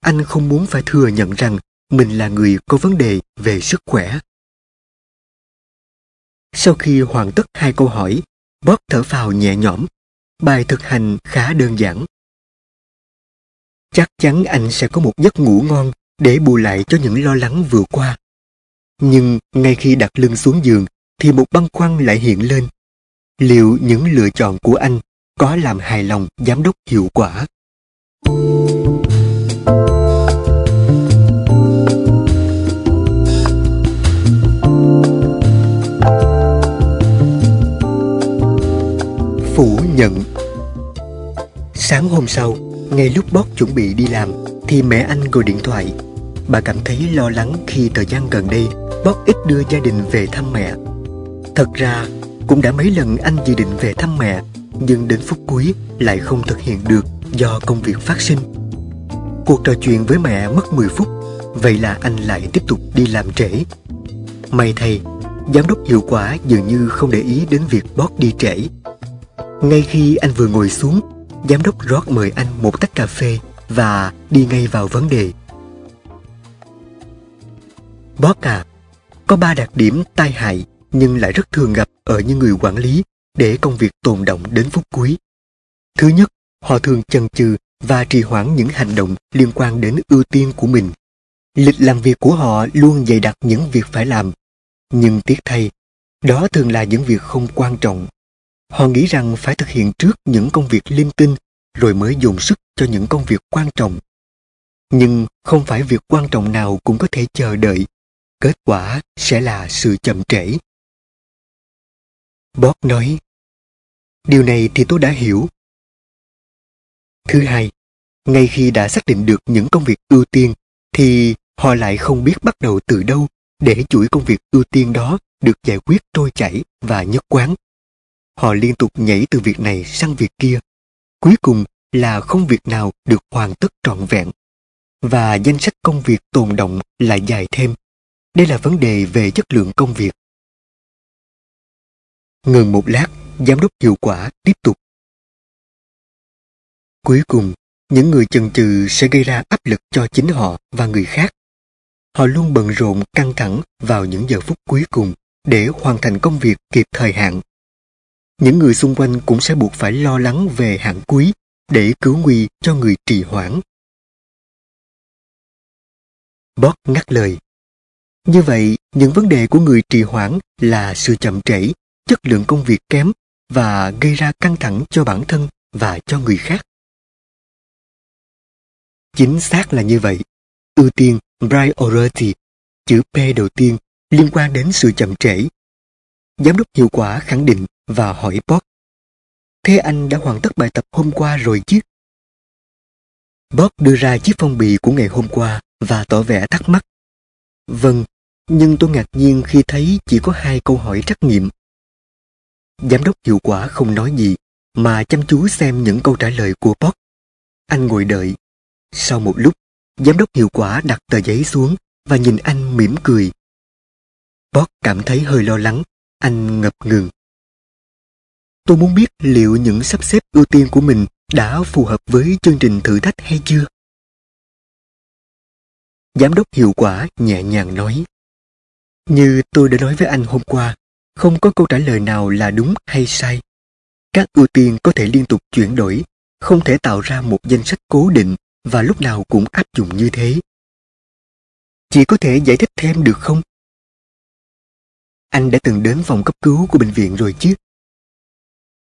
anh không muốn phải thừa nhận rằng mình là người có vấn đề về sức khỏe. Sau khi hoàn tất hai câu hỏi, Bob thở phào nhẹ nhõm. Bài thực hành khá đơn giản. Chắc chắn anh sẽ có một giấc ngủ ngon để bù lại cho những lo lắng vừa qua. Nhưng ngay khi đặt lưng xuống giường thì một băn khoăn lại hiện lên. Liệu những lựa chọn của anh có làm hài lòng giám đốc hiệu quả? phủ nhận sáng hôm sau, ngay lúc Bót chuẩn bị đi làm, thì mẹ anh gọi điện thoại bà cảm thấy lo lắng khi thời gian gần đây Bót ít đưa gia đình về thăm mẹ thật ra cũng đã mấy lần anh dự định về thăm mẹ nhưng đến phút cuối lại không thực hiện được do công việc phát sinh. Cuộc trò chuyện với mẹ mất 10 phút vậy là anh lại tiếp tục đi làm trễ. May thay giám đốc hiệu quả dường như không để ý đến việc bót đi trễ. Ngay khi anh vừa ngồi xuống, giám đốc rót mời anh một tách cà phê và đi ngay vào vấn đề. Bót à, có ba đặc điểm tai hại nhưng lại rất thường gặp ở những người quản lý để công việc tồn động đến phút cuối. Thứ nhất, họ thường chần chừ và trì hoãn những hành động liên quan đến ưu tiên của mình. Lịch làm việc của họ luôn dày đặc những việc phải làm. Nhưng tiếc thay, đó thường là những việc không quan trọng Họ nghĩ rằng phải thực hiện trước những công việc linh tinh rồi mới dùng sức cho những công việc quan trọng. Nhưng không phải việc quan trọng nào cũng có thể chờ đợi. Kết quả sẽ là sự chậm trễ. Bob nói, Điều này thì tôi đã hiểu. Thứ hai, ngay khi đã xác định được những công việc ưu tiên, thì họ lại không biết bắt đầu từ đâu để chuỗi công việc ưu tiên đó được giải quyết trôi chảy và nhất quán. Họ liên tục nhảy từ việc này sang việc kia. Cuối cùng là không việc nào được hoàn tất trọn vẹn. Và danh sách công việc tồn động lại dài thêm. Đây là vấn đề về chất lượng công việc. Ngừng một lát, giám đốc hiệu quả tiếp tục. Cuối cùng, những người chần chừ sẽ gây ra áp lực cho chính họ và người khác. Họ luôn bận rộn căng thẳng vào những giờ phút cuối cùng để hoàn thành công việc kịp thời hạn những người xung quanh cũng sẽ buộc phải lo lắng về hạn cuối để cứu nguy cho người trì hoãn. Bob ngắt lời. Như vậy, những vấn đề của người trì hoãn là sự chậm trễ, chất lượng công việc kém và gây ra căng thẳng cho bản thân và cho người khác. Chính xác là như vậy. Ưu tiên priority, chữ P đầu tiên liên quan đến sự chậm trễ. Giám đốc hiệu quả khẳng định và hỏi Bob. Thế anh đã hoàn tất bài tập hôm qua rồi chứ? Bob đưa ra chiếc phong bì của ngày hôm qua và tỏ vẻ thắc mắc. Vâng, nhưng tôi ngạc nhiên khi thấy chỉ có hai câu hỏi trắc nghiệm. Giám đốc hiệu quả không nói gì, mà chăm chú xem những câu trả lời của Bob. Anh ngồi đợi. Sau một lúc, giám đốc hiệu quả đặt tờ giấy xuống và nhìn anh mỉm cười. Bob cảm thấy hơi lo lắng, anh ngập ngừng. Tôi muốn biết liệu những sắp xếp ưu tiên của mình đã phù hợp với chương trình thử thách hay chưa? Giám đốc hiệu quả nhẹ nhàng nói. Như tôi đã nói với anh hôm qua, không có câu trả lời nào là đúng hay sai. Các ưu tiên có thể liên tục chuyển đổi, không thể tạo ra một danh sách cố định và lúc nào cũng áp dụng như thế. Chị có thể giải thích thêm được không? Anh đã từng đến phòng cấp cứu của bệnh viện rồi chứ?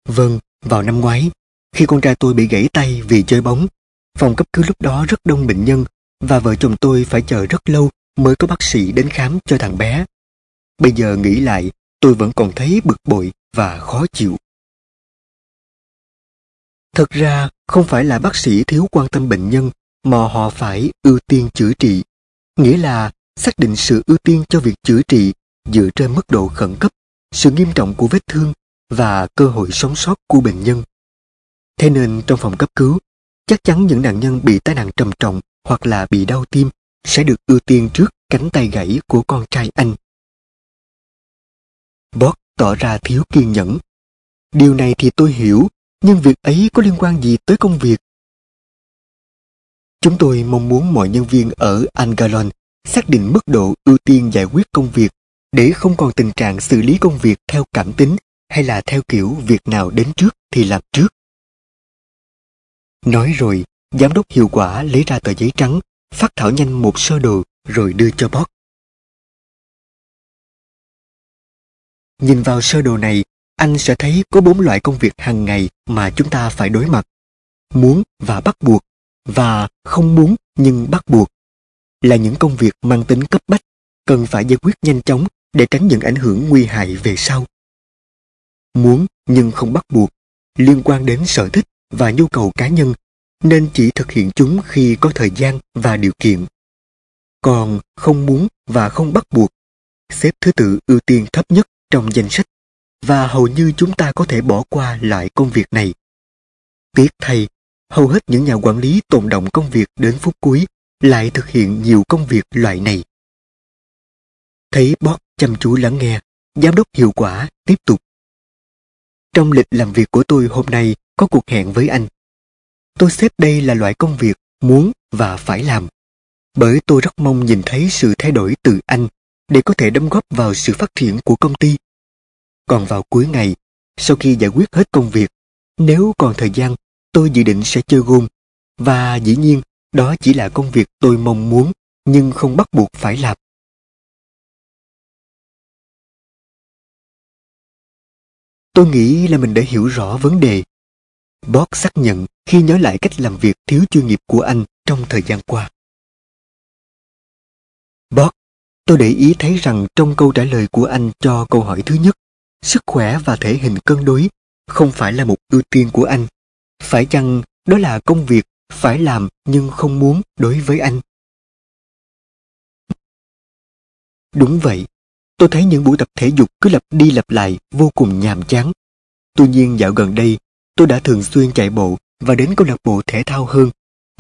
Vâng, Vào năm ngoái, khi con trai tôi bị gãy tay vì chơi bóng, phòng cấp cứu lúc đó rất đông bệnh nhân và vợ chồng tôi phải chờ rất lâu mới có bác sĩ đến khám cho thằng bé. Bây giờ nghĩ lại, tôi vẫn còn thấy bực bội và khó chịu. Thật ra, không phải là bác sĩ thiếu quan tâm bệnh nhân, mà họ phải ưu tiên chữa trị. Nghĩa là xác định sự ưu tiên cho việc chữa trị dựa trên mức độ khẩn cấp, sự nghiêm trọng của vết thương và cơ hội sống sót của bệnh nhân. Thế nên trong phòng cấp cứu, chắc chắn những nạn nhân bị tai nạn trầm trọng hoặc là bị đau tim sẽ được ưu tiên trước cánh tay gãy của con trai anh. Bót tỏ ra thiếu kiên nhẫn. Điều này thì tôi hiểu, nhưng việc ấy có liên quan gì tới công việc? Chúng tôi mong muốn mọi nhân viên ở Angalon xác định mức độ ưu tiên giải quyết công việc để không còn tình trạng xử lý công việc theo cảm tính hay là theo kiểu việc nào đến trước thì làm trước. Nói rồi, giám đốc hiệu quả lấy ra tờ giấy trắng, phát thảo nhanh một sơ đồ rồi đưa cho Bót. Nhìn vào sơ đồ này, anh sẽ thấy có bốn loại công việc hàng ngày mà chúng ta phải đối mặt. Muốn và bắt buộc, và không muốn nhưng bắt buộc. Là những công việc mang tính cấp bách, cần phải giải quyết nhanh chóng để tránh những ảnh hưởng nguy hại về sau. Muốn nhưng không bắt buộc, liên quan đến sở thích và nhu cầu cá nhân, nên chỉ thực hiện chúng khi có thời gian và điều kiện. Còn không muốn và không bắt buộc, xếp thứ tự ưu tiên thấp nhất trong danh sách và hầu như chúng ta có thể bỏ qua lại công việc này. Tiếc thay, hầu hết những nhà quản lý tồn động công việc đến phút cuối lại thực hiện nhiều công việc loại này. Thấy Bob chăm chú lắng nghe, giám đốc hiệu quả tiếp tục. Trong lịch làm việc của tôi hôm nay có cuộc hẹn với anh. Tôi xếp đây là loại công việc muốn và phải làm. Bởi tôi rất mong nhìn thấy sự thay đổi từ anh để có thể đóng góp vào sự phát triển của công ty. Còn vào cuối ngày, sau khi giải quyết hết công việc, nếu còn thời gian, tôi dự định sẽ chơi gôn. Và dĩ nhiên, đó chỉ là công việc tôi mong muốn, nhưng không bắt buộc phải làm. Tôi nghĩ là mình đã hiểu rõ vấn đề. Bob xác nhận khi nhớ lại cách làm việc thiếu chuyên nghiệp của anh trong thời gian qua. Bob, tôi để ý thấy rằng trong câu trả lời của anh cho câu hỏi thứ nhất, sức khỏe và thể hình cân đối không phải là một ưu tiên của anh. Phải chăng đó là công việc phải làm nhưng không muốn đối với anh? Đúng vậy, tôi thấy những buổi tập thể dục cứ lặp đi lặp lại vô cùng nhàm chán. Tuy nhiên dạo gần đây, tôi đã thường xuyên chạy bộ và đến câu lạc bộ thể thao hơn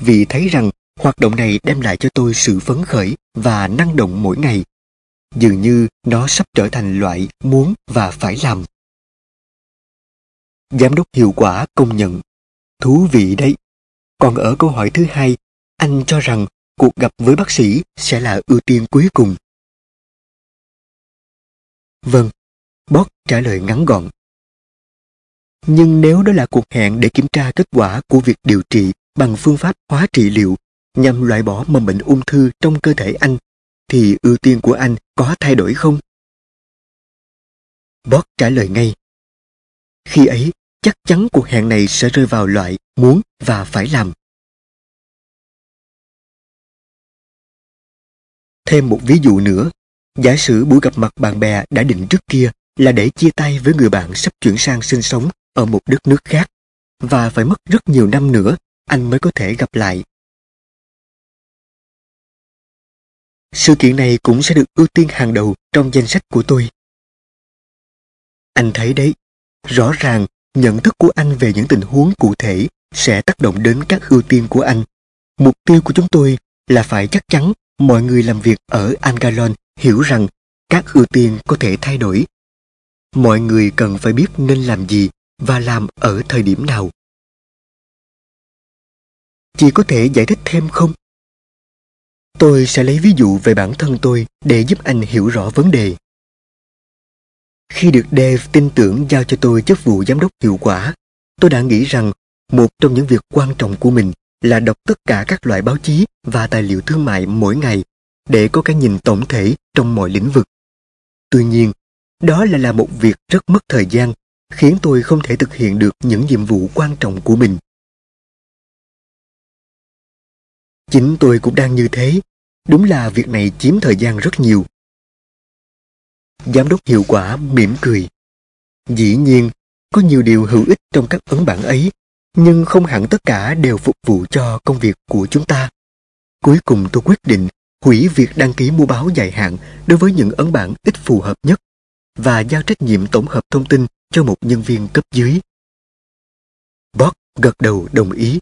vì thấy rằng hoạt động này đem lại cho tôi sự phấn khởi và năng động mỗi ngày. Dường như nó sắp trở thành loại muốn và phải làm. Giám đốc hiệu quả công nhận. Thú vị đấy. Còn ở câu hỏi thứ hai, anh cho rằng cuộc gặp với bác sĩ sẽ là ưu tiên cuối cùng. Vâng, Bob trả lời ngắn gọn. Nhưng nếu đó là cuộc hẹn để kiểm tra kết quả của việc điều trị bằng phương pháp hóa trị liệu nhằm loại bỏ mầm bệnh ung thư trong cơ thể anh, thì ưu tiên của anh có thay đổi không? Bob trả lời ngay. Khi ấy, chắc chắn cuộc hẹn này sẽ rơi vào loại muốn và phải làm. Thêm một ví dụ nữa, giả sử buổi gặp mặt bạn bè đã định trước kia là để chia tay với người bạn sắp chuyển sang sinh sống ở một đất nước khác và phải mất rất nhiều năm nữa anh mới có thể gặp lại. Sự kiện này cũng sẽ được ưu tiên hàng đầu trong danh sách của tôi. Anh thấy đấy, rõ ràng nhận thức của anh về những tình huống cụ thể sẽ tác động đến các ưu tiên của anh. Mục tiêu của chúng tôi là phải chắc chắn mọi người làm việc ở Angalon hiểu rằng các ưu tiên có thể thay đổi. Mọi người cần phải biết nên làm gì và làm ở thời điểm nào. Chị có thể giải thích thêm không? Tôi sẽ lấy ví dụ về bản thân tôi để giúp anh hiểu rõ vấn đề. Khi được Dave tin tưởng giao cho tôi chức vụ giám đốc hiệu quả, tôi đã nghĩ rằng một trong những việc quan trọng của mình là đọc tất cả các loại báo chí và tài liệu thương mại mỗi ngày để có cái nhìn tổng thể trong mọi lĩnh vực. Tuy nhiên, đó lại là một việc rất mất thời gian khiến tôi không thể thực hiện được những nhiệm vụ quan trọng của mình. Chính tôi cũng đang như thế. Đúng là việc này chiếm thời gian rất nhiều. Giám đốc hiệu quả mỉm cười. Dĩ nhiên, có nhiều điều hữu ích trong các ấn bản ấy, nhưng không hẳn tất cả đều phục vụ cho công việc của chúng ta. Cuối cùng tôi quyết định hủy việc đăng ký mua báo dài hạn đối với những ấn bản ít phù hợp nhất và giao trách nhiệm tổng hợp thông tin cho một nhân viên cấp dưới. Bob gật đầu đồng ý.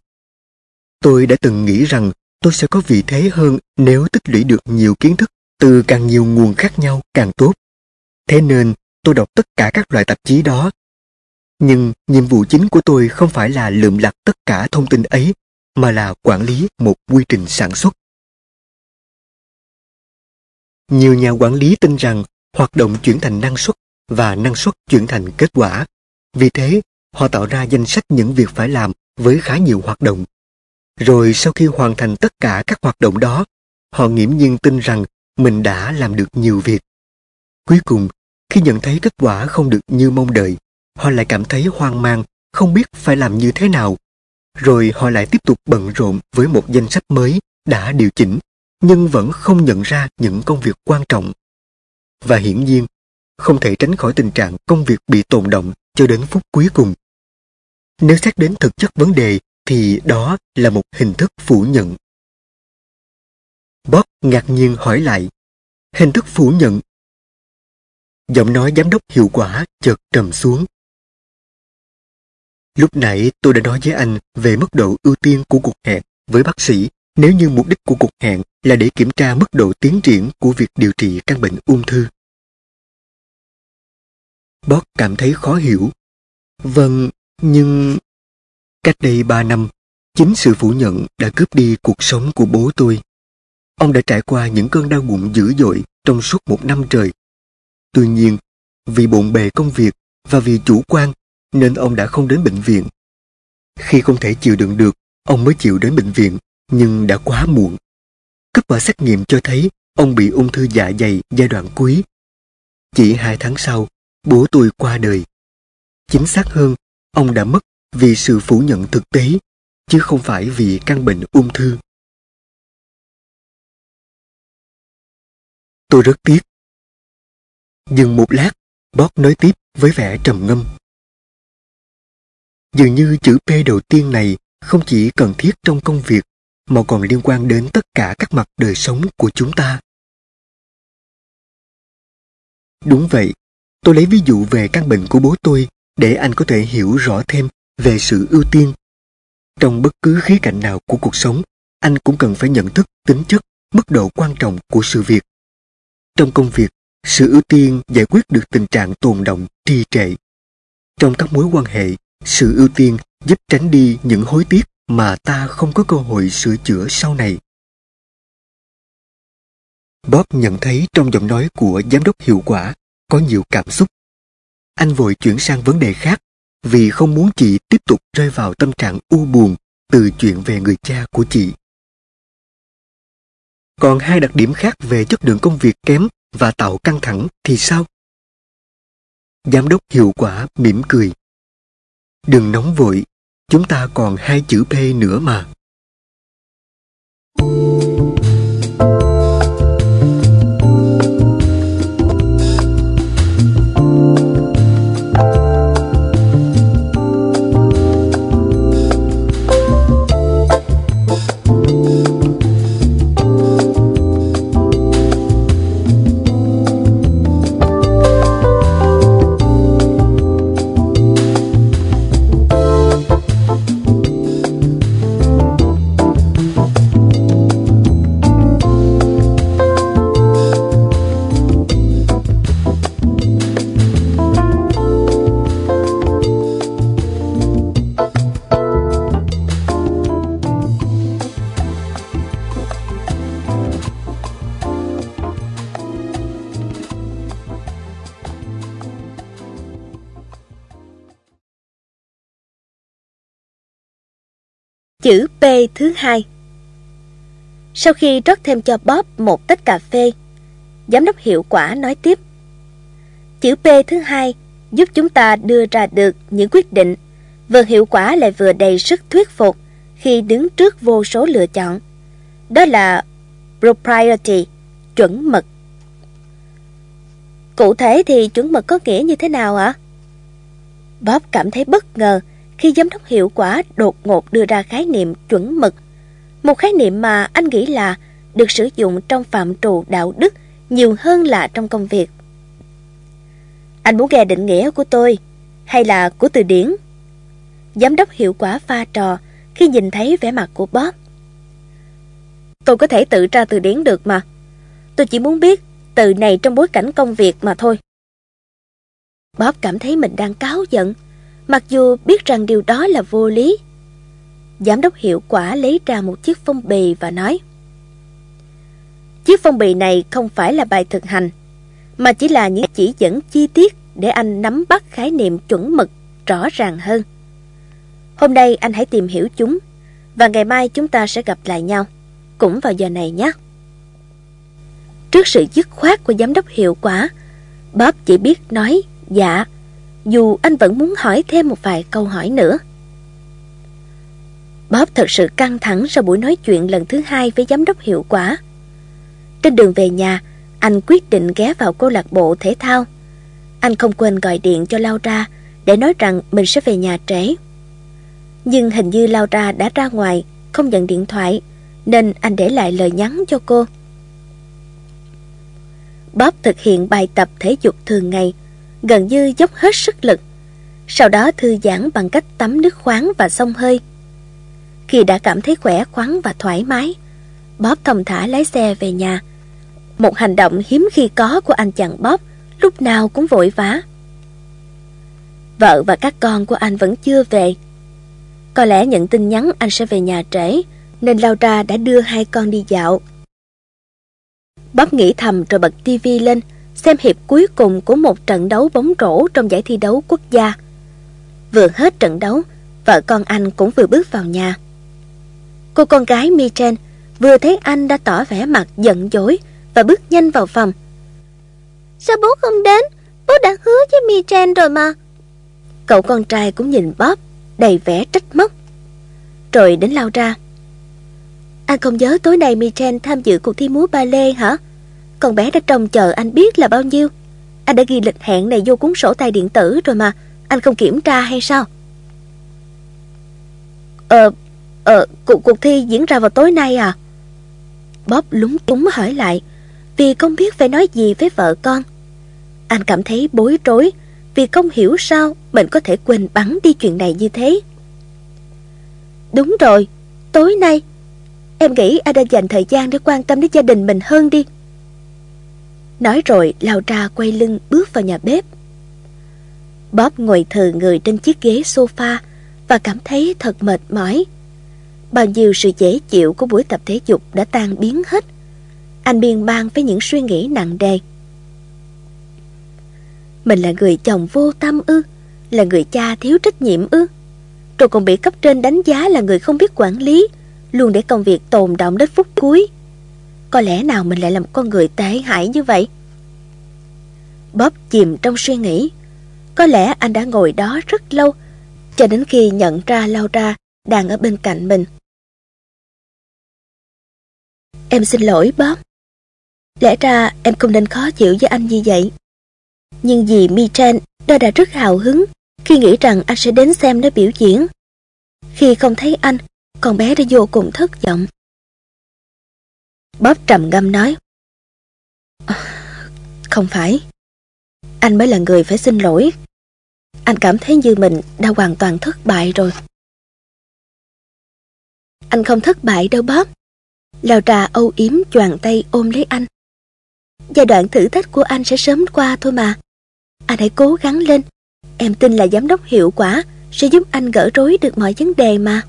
Tôi đã từng nghĩ rằng tôi sẽ có vị thế hơn nếu tích lũy được nhiều kiến thức từ càng nhiều nguồn khác nhau càng tốt. Thế nên tôi đọc tất cả các loại tạp chí đó. Nhưng nhiệm vụ chính của tôi không phải là lượm lặt tất cả thông tin ấy, mà là quản lý một quy trình sản xuất. Nhiều nhà quản lý tin rằng hoạt động chuyển thành năng suất và năng suất chuyển thành kết quả. Vì thế, họ tạo ra danh sách những việc phải làm với khá nhiều hoạt động. Rồi sau khi hoàn thành tất cả các hoạt động đó, họ nghiễm nhiên tin rằng mình đã làm được nhiều việc. Cuối cùng, khi nhận thấy kết quả không được như mong đợi, họ lại cảm thấy hoang mang, không biết phải làm như thế nào. Rồi họ lại tiếp tục bận rộn với một danh sách mới đã điều chỉnh, nhưng vẫn không nhận ra những công việc quan trọng. Và hiển nhiên, không thể tránh khỏi tình trạng công việc bị tồn động cho đến phút cuối cùng. Nếu xét đến thực chất vấn đề thì đó là một hình thức phủ nhận. Bob ngạc nhiên hỏi lại, hình thức phủ nhận. Giọng nói giám đốc hiệu quả chợt trầm xuống. Lúc nãy tôi đã nói với anh về mức độ ưu tiên của cuộc hẹn với bác sĩ nếu như mục đích của cuộc hẹn là để kiểm tra mức độ tiến triển của việc điều trị căn bệnh ung thư. Bob cảm thấy khó hiểu. Vâng, nhưng... Cách đây ba năm, chính sự phủ nhận đã cướp đi cuộc sống của bố tôi. Ông đã trải qua những cơn đau bụng dữ dội trong suốt một năm trời. Tuy nhiên, vì bộn bề công việc và vì chủ quan nên ông đã không đến bệnh viện. Khi không thể chịu đựng được, ông mới chịu đến bệnh viện, nhưng đã quá muộn. Kết quả xét nghiệm cho thấy ông bị ung thư dạ dày giai đoạn cuối. Chỉ hai tháng sau, bố tôi qua đời. Chính xác hơn, ông đã mất vì sự phủ nhận thực tế, chứ không phải vì căn bệnh ung thư. Tôi rất tiếc. Dừng một lát, Bob nói tiếp với vẻ trầm ngâm. Dường như chữ P đầu tiên này không chỉ cần thiết trong công việc mà còn liên quan đến tất cả các mặt đời sống của chúng ta. Đúng vậy, Tôi lấy ví dụ về căn bệnh của bố tôi để anh có thể hiểu rõ thêm về sự ưu tiên. Trong bất cứ khía cạnh nào của cuộc sống, anh cũng cần phải nhận thức tính chất, mức độ quan trọng của sự việc. Trong công việc, sự ưu tiên giải quyết được tình trạng tồn động, trì trệ. Trong các mối quan hệ, sự ưu tiên giúp tránh đi những hối tiếc mà ta không có cơ hội sửa chữa sau này. Bob nhận thấy trong giọng nói của giám đốc hiệu quả có nhiều cảm xúc. Anh vội chuyển sang vấn đề khác vì không muốn chị tiếp tục rơi vào tâm trạng u buồn từ chuyện về người cha của chị. Còn hai đặc điểm khác về chất lượng công việc kém và tạo căng thẳng thì sao? Giám đốc hiệu quả mỉm cười. Đừng nóng vội, chúng ta còn hai chữ P nữa mà. Chữ P thứ hai Sau khi rót thêm cho Bob một tách cà phê, giám đốc hiệu quả nói tiếp. Chữ P thứ hai giúp chúng ta đưa ra được những quyết định vừa hiệu quả lại vừa đầy sức thuyết phục khi đứng trước vô số lựa chọn. Đó là propriety, chuẩn mực. Cụ thể thì chuẩn mực có nghĩa như thế nào ạ? Bob cảm thấy bất ngờ khi giám đốc hiệu quả đột ngột đưa ra khái niệm chuẩn mực. Một khái niệm mà anh nghĩ là được sử dụng trong phạm trù đạo đức nhiều hơn là trong công việc. Anh muốn nghe định nghĩa của tôi hay là của từ điển? Giám đốc hiệu quả pha trò khi nhìn thấy vẻ mặt của Bob. Tôi có thể tự ra từ điển được mà. Tôi chỉ muốn biết từ này trong bối cảnh công việc mà thôi. Bob cảm thấy mình đang cáo giận, mặc dù biết rằng điều đó là vô lý. Giám đốc hiệu quả lấy ra một chiếc phong bì và nói Chiếc phong bì này không phải là bài thực hành, mà chỉ là những chỉ dẫn chi tiết để anh nắm bắt khái niệm chuẩn mực rõ ràng hơn. Hôm nay anh hãy tìm hiểu chúng, và ngày mai chúng ta sẽ gặp lại nhau, cũng vào giờ này nhé. Trước sự dứt khoát của giám đốc hiệu quả, Bob chỉ biết nói dạ, dù anh vẫn muốn hỏi thêm một vài câu hỏi nữa. Bob thật sự căng thẳng sau buổi nói chuyện lần thứ hai với giám đốc hiệu quả. Trên đường về nhà, anh quyết định ghé vào câu lạc bộ thể thao. Anh không quên gọi điện cho Laura để nói rằng mình sẽ về nhà trễ. Nhưng hình như Laura đã ra ngoài, không nhận điện thoại, nên anh để lại lời nhắn cho cô. Bob thực hiện bài tập thể dục thường ngày, gần như dốc hết sức lực. Sau đó thư giãn bằng cách tắm nước khoáng và xông hơi. Khi đã cảm thấy khỏe khoắn và thoải mái, Bob thông thả lái xe về nhà. Một hành động hiếm khi có của anh chàng Bob, lúc nào cũng vội vã. Vợ và các con của anh vẫn chưa về. Có lẽ nhận tin nhắn anh sẽ về nhà trễ, nên Laura đã đưa hai con đi dạo. Bob nghĩ thầm rồi bật tivi lên, xem hiệp cuối cùng của một trận đấu bóng rổ trong giải thi đấu quốc gia. Vừa hết trận đấu, vợ con anh cũng vừa bước vào nhà. Cô con gái Michen vừa thấy anh đã tỏ vẻ mặt giận dỗi và bước nhanh vào phòng. Sao bố không đến? Bố đã hứa với Michen rồi mà. Cậu con trai cũng nhìn Bob, đầy vẻ trách móc. Rồi đến lao ra. Anh không nhớ tối nay Michen tham dự cuộc thi múa ba lê hả? Con bé đã trông chờ anh biết là bao nhiêu. Anh đã ghi lịch hẹn này vô cuốn sổ tay điện tử rồi mà. Anh không kiểm tra hay sao? Ờ, ờ, cuộc, cuộc thi diễn ra vào tối nay à? Bob lúng túng hỏi lại, vì không biết phải nói gì với vợ con. Anh cảm thấy bối rối, vì không hiểu sao mình có thể quên bắn đi chuyện này như thế. Đúng rồi, tối nay, em nghĩ anh đã dành thời gian để quan tâm đến gia đình mình hơn đi. Nói rồi lao ra quay lưng bước vào nhà bếp. Bob ngồi thừ người trên chiếc ghế sofa và cảm thấy thật mệt mỏi. Bao nhiêu sự dễ chịu của buổi tập thể dục đã tan biến hết. Anh biên ban với những suy nghĩ nặng đề. Mình là người chồng vô tâm ư, là người cha thiếu trách nhiệm ư. Rồi còn bị cấp trên đánh giá là người không biết quản lý, luôn để công việc tồn động đến phút cuối. Có lẽ nào mình lại làm con người tệ hại như vậy? Bob chìm trong suy nghĩ. Có lẽ anh đã ngồi đó rất lâu, cho đến khi nhận ra Laura đang ở bên cạnh mình. Em xin lỗi Bob. Lẽ ra em không nên khó chịu với anh như vậy. Nhưng vì Michan đã đã rất hào hứng khi nghĩ rằng anh sẽ đến xem nó biểu diễn. Khi không thấy anh, con bé đã vô cùng thất vọng. Bob trầm ngâm nói. À, không phải. Anh mới là người phải xin lỗi. Anh cảm thấy như mình đã hoàn toàn thất bại rồi. Anh không thất bại đâu Bob. Lào trà âu yếm choàng tay ôm lấy anh. Giai đoạn thử thách của anh sẽ sớm qua thôi mà. Anh hãy cố gắng lên. Em tin là giám đốc hiệu quả sẽ giúp anh gỡ rối được mọi vấn đề mà.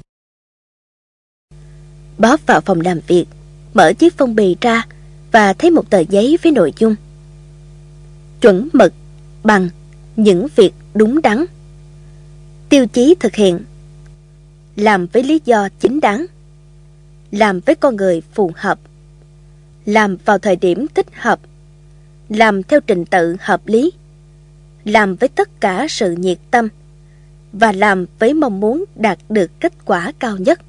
Bob vào phòng làm việc mở chiếc phong bì ra và thấy một tờ giấy với nội dung. Chuẩn mực bằng những việc đúng đắn. Tiêu chí thực hiện Làm với lý do chính đáng Làm với con người phù hợp Làm vào thời điểm thích hợp Làm theo trình tự hợp lý làm với tất cả sự nhiệt tâm và làm với mong muốn đạt được kết quả cao nhất.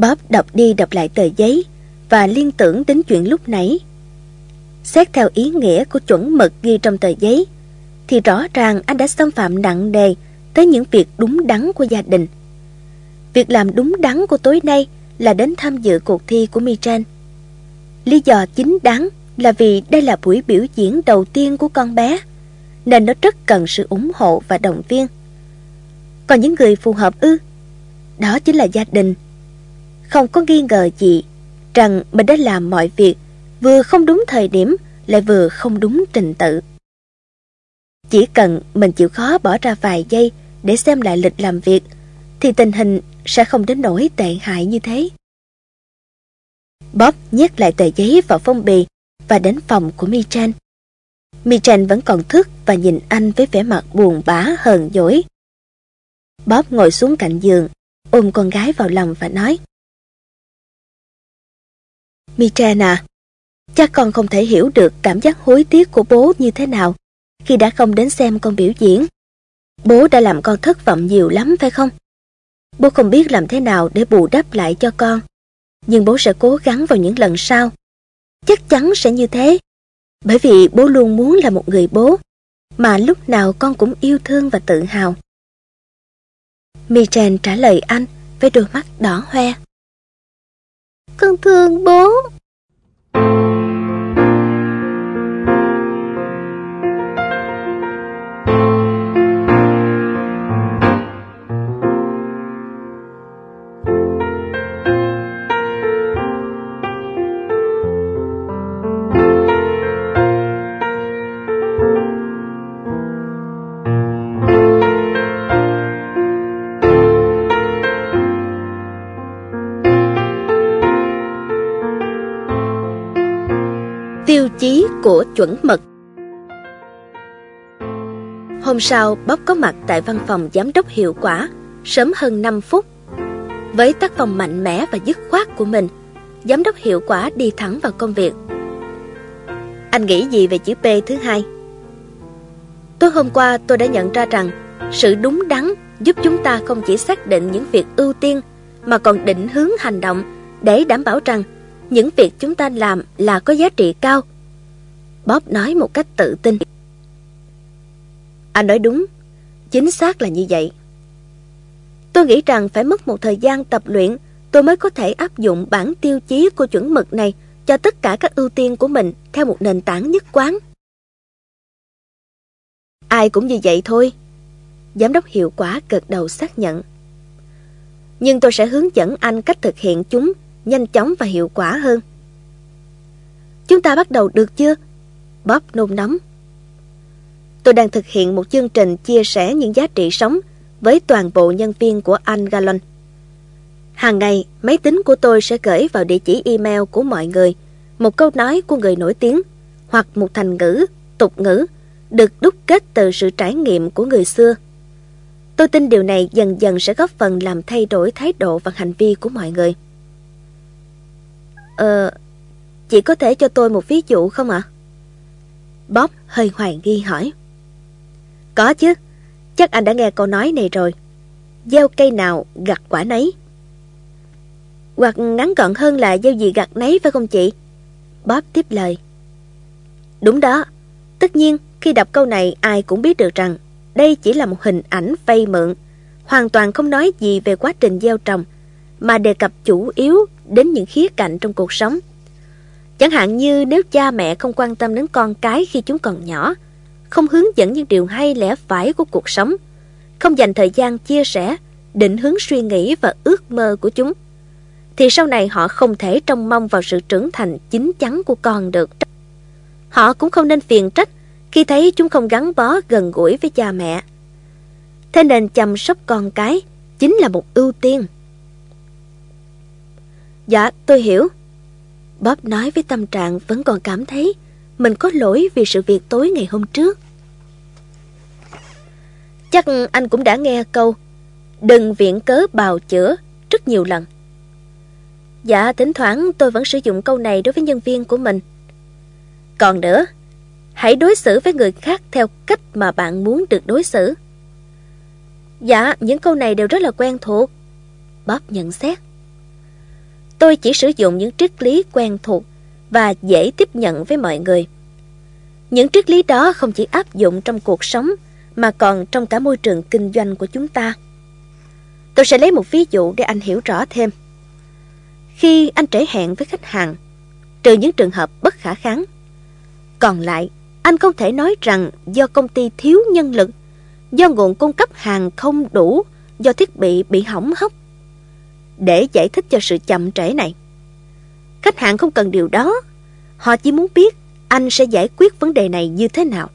Bob đọc đi đọc lại tờ giấy và liên tưởng đến chuyện lúc nãy. Xét theo ý nghĩa của chuẩn mực ghi trong tờ giấy, thì rõ ràng anh đã xâm phạm nặng nề tới những việc đúng đắn của gia đình. Việc làm đúng đắn của tối nay là đến tham dự cuộc thi của Michan. Lý do chính đáng là vì đây là buổi biểu diễn đầu tiên của con bé, nên nó rất cần sự ủng hộ và động viên. Còn những người phù hợp ư? Đó chính là gia đình. Không có nghi ngờ gì rằng mình đã làm mọi việc vừa không đúng thời điểm lại vừa không đúng trình tự. Chỉ cần mình chịu khó bỏ ra vài giây để xem lại lịch làm việc thì tình hình sẽ không đến nỗi tệ hại như thế. Bob nhét lại tờ giấy vào phong bì và đến phòng của Michan. Michan vẫn còn thức và nhìn anh với vẻ mặt buồn bã hờn dỗi. Bob ngồi xuống cạnh giường, ôm con gái vào lòng và nói Mitran à, chắc con không thể hiểu được cảm giác hối tiếc của bố như thế nào khi đã không đến xem con biểu diễn. Bố đã làm con thất vọng nhiều lắm phải không? Bố không biết làm thế nào để bù đắp lại cho con. Nhưng bố sẽ cố gắng vào những lần sau. Chắc chắn sẽ như thế. Bởi vì bố luôn muốn là một người bố mà lúc nào con cũng yêu thương và tự hào. Michen trả lời anh với đôi mắt đỏ hoe. Con thương bố. Chuẩn mực. Hôm sau, Bob có mặt tại văn phòng giám đốc hiệu quả, sớm hơn 5 phút. Với tác phong mạnh mẽ và dứt khoát của mình, giám đốc hiệu quả đi thẳng vào công việc. Anh nghĩ gì về chữ P thứ hai? Tối hôm qua tôi đã nhận ra rằng sự đúng đắn giúp chúng ta không chỉ xác định những việc ưu tiên mà còn định hướng hành động để đảm bảo rằng những việc chúng ta làm là có giá trị cao. Bob nói một cách tự tin. Anh nói đúng, chính xác là như vậy. Tôi nghĩ rằng phải mất một thời gian tập luyện tôi mới có thể áp dụng bản tiêu chí của chuẩn mực này cho tất cả các ưu tiên của mình theo một nền tảng nhất quán. Ai cũng như vậy thôi. Giám đốc hiệu quả gật đầu xác nhận. Nhưng tôi sẽ hướng dẫn anh cách thực hiện chúng nhanh chóng và hiệu quả hơn. Chúng ta bắt đầu được chưa? Bob nôn nóng. Tôi đang thực hiện một chương trình chia sẻ những giá trị sống với toàn bộ nhân viên của anh Gallon. Hàng ngày, máy tính của tôi sẽ gửi vào địa chỉ email của mọi người một câu nói của người nổi tiếng hoặc một thành ngữ, tục ngữ được đúc kết từ sự trải nghiệm của người xưa. Tôi tin điều này dần dần sẽ góp phần làm thay đổi thái độ và hành vi của mọi người. Ờ, chị có thể cho tôi một ví dụ không ạ? Bob hơi hoài nghi hỏi. Có chứ, chắc anh đã nghe câu nói này rồi. Gieo cây nào gặt quả nấy. Hoặc ngắn gọn hơn là gieo gì gặt nấy phải không chị? Bob tiếp lời. Đúng đó, tất nhiên khi đọc câu này ai cũng biết được rằng đây chỉ là một hình ảnh vay mượn, hoàn toàn không nói gì về quá trình gieo trồng, mà đề cập chủ yếu đến những khía cạnh trong cuộc sống. Chẳng hạn như nếu cha mẹ không quan tâm đến con cái khi chúng còn nhỏ, không hướng dẫn những điều hay lẽ phải của cuộc sống, không dành thời gian chia sẻ, định hướng suy nghĩ và ước mơ của chúng, thì sau này họ không thể trông mong vào sự trưởng thành chính chắn của con được. Họ cũng không nên phiền trách khi thấy chúng không gắn bó gần gũi với cha mẹ. Thế nên chăm sóc con cái chính là một ưu tiên. Dạ, tôi hiểu. Bob nói với tâm trạng vẫn còn cảm thấy mình có lỗi vì sự việc tối ngày hôm trước. Chắc anh cũng đã nghe câu Đừng viện cớ bào chữa rất nhiều lần. Dạ, thỉnh thoảng tôi vẫn sử dụng câu này đối với nhân viên của mình. Còn nữa, hãy đối xử với người khác theo cách mà bạn muốn được đối xử. Dạ, những câu này đều rất là quen thuộc. Bob nhận xét. Tôi chỉ sử dụng những triết lý quen thuộc và dễ tiếp nhận với mọi người. Những triết lý đó không chỉ áp dụng trong cuộc sống mà còn trong cả môi trường kinh doanh của chúng ta. Tôi sẽ lấy một ví dụ để anh hiểu rõ thêm. Khi anh trễ hẹn với khách hàng, trừ những trường hợp bất khả kháng, còn lại, anh không thể nói rằng do công ty thiếu nhân lực, do nguồn cung cấp hàng không đủ, do thiết bị bị hỏng hóc. Để giải thích cho sự chậm trễ này, khách hàng không cần điều đó. Họ chỉ muốn biết anh sẽ giải quyết vấn đề này như thế nào.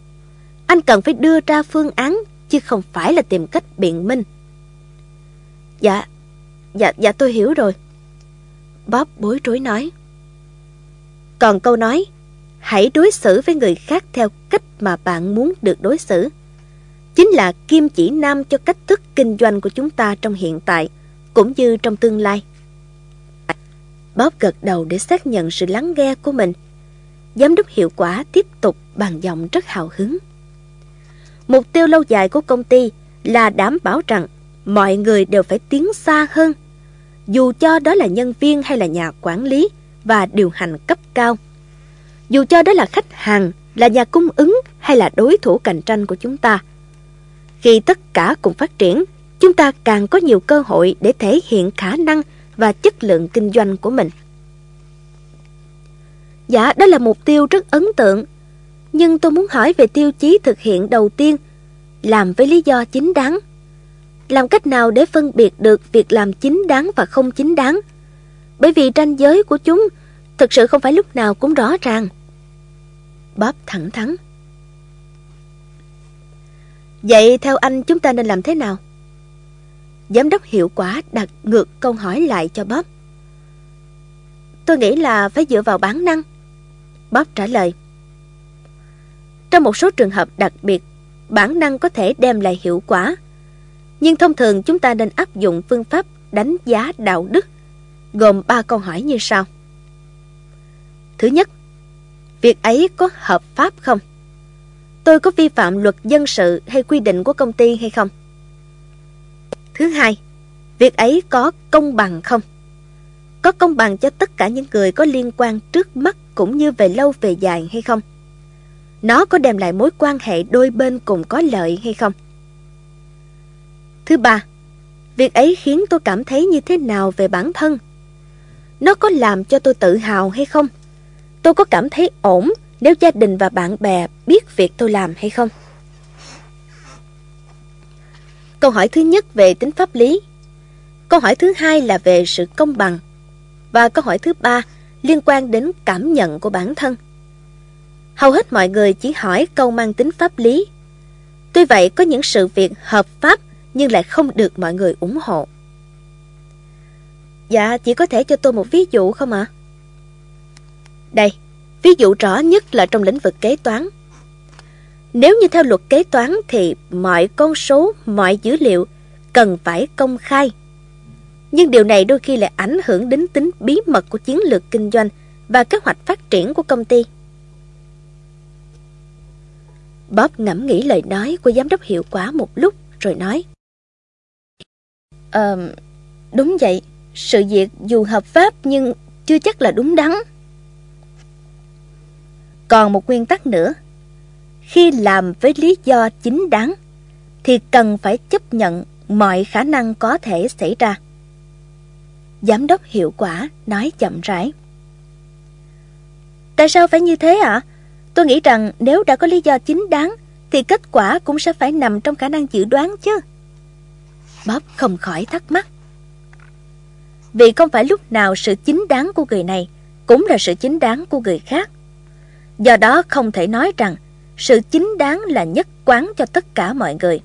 Anh cần phải đưa ra phương án, chứ không phải là tìm cách biện minh. Dạ, dạ, dạ tôi hiểu rồi. Bob bối rối nói. Còn câu nói, hãy đối xử với người khác theo cách mà bạn muốn được đối xử. Chính là kim chỉ nam cho cách thức kinh doanh của chúng ta trong hiện tại, cũng như trong tương lai. Bob gật đầu để xác nhận sự lắng nghe của mình. Giám đốc hiệu quả tiếp tục bằng giọng rất hào hứng. Mục tiêu lâu dài của công ty là đảm bảo rằng mọi người đều phải tiến xa hơn, dù cho đó là nhân viên hay là nhà quản lý và điều hành cấp cao. Dù cho đó là khách hàng, là nhà cung ứng hay là đối thủ cạnh tranh của chúng ta. Khi tất cả cùng phát triển, chúng ta càng có nhiều cơ hội để thể hiện khả năng và chất lượng kinh doanh của mình. Dạ, đó là mục tiêu rất ấn tượng. Nhưng tôi muốn hỏi về tiêu chí thực hiện đầu tiên, làm với lý do chính đáng. Làm cách nào để phân biệt được việc làm chính đáng và không chính đáng? Bởi vì ranh giới của chúng thực sự không phải lúc nào cũng rõ ràng. Bob thẳng thắn. Vậy theo anh chúng ta nên làm thế nào? Giám đốc hiệu quả đặt ngược câu hỏi lại cho Bob. Tôi nghĩ là phải dựa vào bản năng. Bob trả lời. Trong một số trường hợp đặc biệt, bản năng có thể đem lại hiệu quả. Nhưng thông thường chúng ta nên áp dụng phương pháp đánh giá đạo đức, gồm ba câu hỏi như sau. Thứ nhất, việc ấy có hợp pháp không? Tôi có vi phạm luật dân sự hay quy định của công ty hay không? Thứ hai, việc ấy có công bằng không? Có công bằng cho tất cả những người có liên quan trước mắt cũng như về lâu về dài hay không? Nó có đem lại mối quan hệ đôi bên cùng có lợi hay không? Thứ ba, việc ấy khiến tôi cảm thấy như thế nào về bản thân? Nó có làm cho tôi tự hào hay không? Tôi có cảm thấy ổn nếu gia đình và bạn bè biết việc tôi làm hay không? Câu hỏi thứ nhất về tính pháp lý. Câu hỏi thứ hai là về sự công bằng. Và câu hỏi thứ ba liên quan đến cảm nhận của bản thân. Hầu hết mọi người chỉ hỏi câu mang tính pháp lý. Tuy vậy có những sự việc hợp pháp nhưng lại không được mọi người ủng hộ. Dạ, chỉ có thể cho tôi một ví dụ không ạ? Đây, ví dụ rõ nhất là trong lĩnh vực kế toán. Nếu như theo luật kế toán thì mọi con số, mọi dữ liệu cần phải công khai. Nhưng điều này đôi khi lại ảnh hưởng đến tính bí mật của chiến lược kinh doanh và kế hoạch phát triển của công ty. Bob ngẫm nghĩ lời nói của giám đốc hiệu quả một lúc rồi nói. Ờ, đúng vậy, sự việc dù hợp pháp nhưng chưa chắc là đúng đắn. Còn một nguyên tắc nữa, khi làm với lý do chính đáng, thì cần phải chấp nhận mọi khả năng có thể xảy ra. Giám đốc hiệu quả nói chậm rãi. Tại sao phải như thế ạ? À? Tôi nghĩ rằng nếu đã có lý do chính đáng, thì kết quả cũng sẽ phải nằm trong khả năng dự đoán chứ. Bob không khỏi thắc mắc. Vì không phải lúc nào sự chính đáng của người này cũng là sự chính đáng của người khác. Do đó không thể nói rằng sự chính đáng là nhất quán cho tất cả mọi người.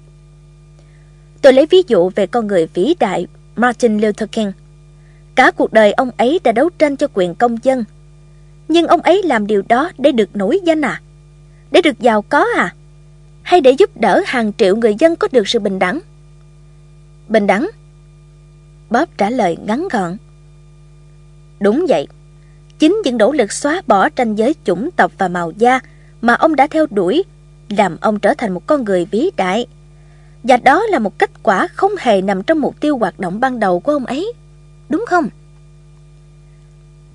Tôi lấy ví dụ về con người vĩ đại Martin Luther King. Cả cuộc đời ông ấy đã đấu tranh cho quyền công dân. Nhưng ông ấy làm điều đó để được nổi danh à? Để được giàu có à? Hay để giúp đỡ hàng triệu người dân có được sự bình đẳng? Bình đẳng? Bob trả lời ngắn gọn. Đúng vậy. Chính những nỗ lực xóa bỏ tranh giới chủng tộc và màu da mà ông đã theo đuổi làm ông trở thành một con người vĩ đại. Và đó là một kết quả không hề nằm trong mục tiêu hoạt động ban đầu của ông ấy. Đúng không?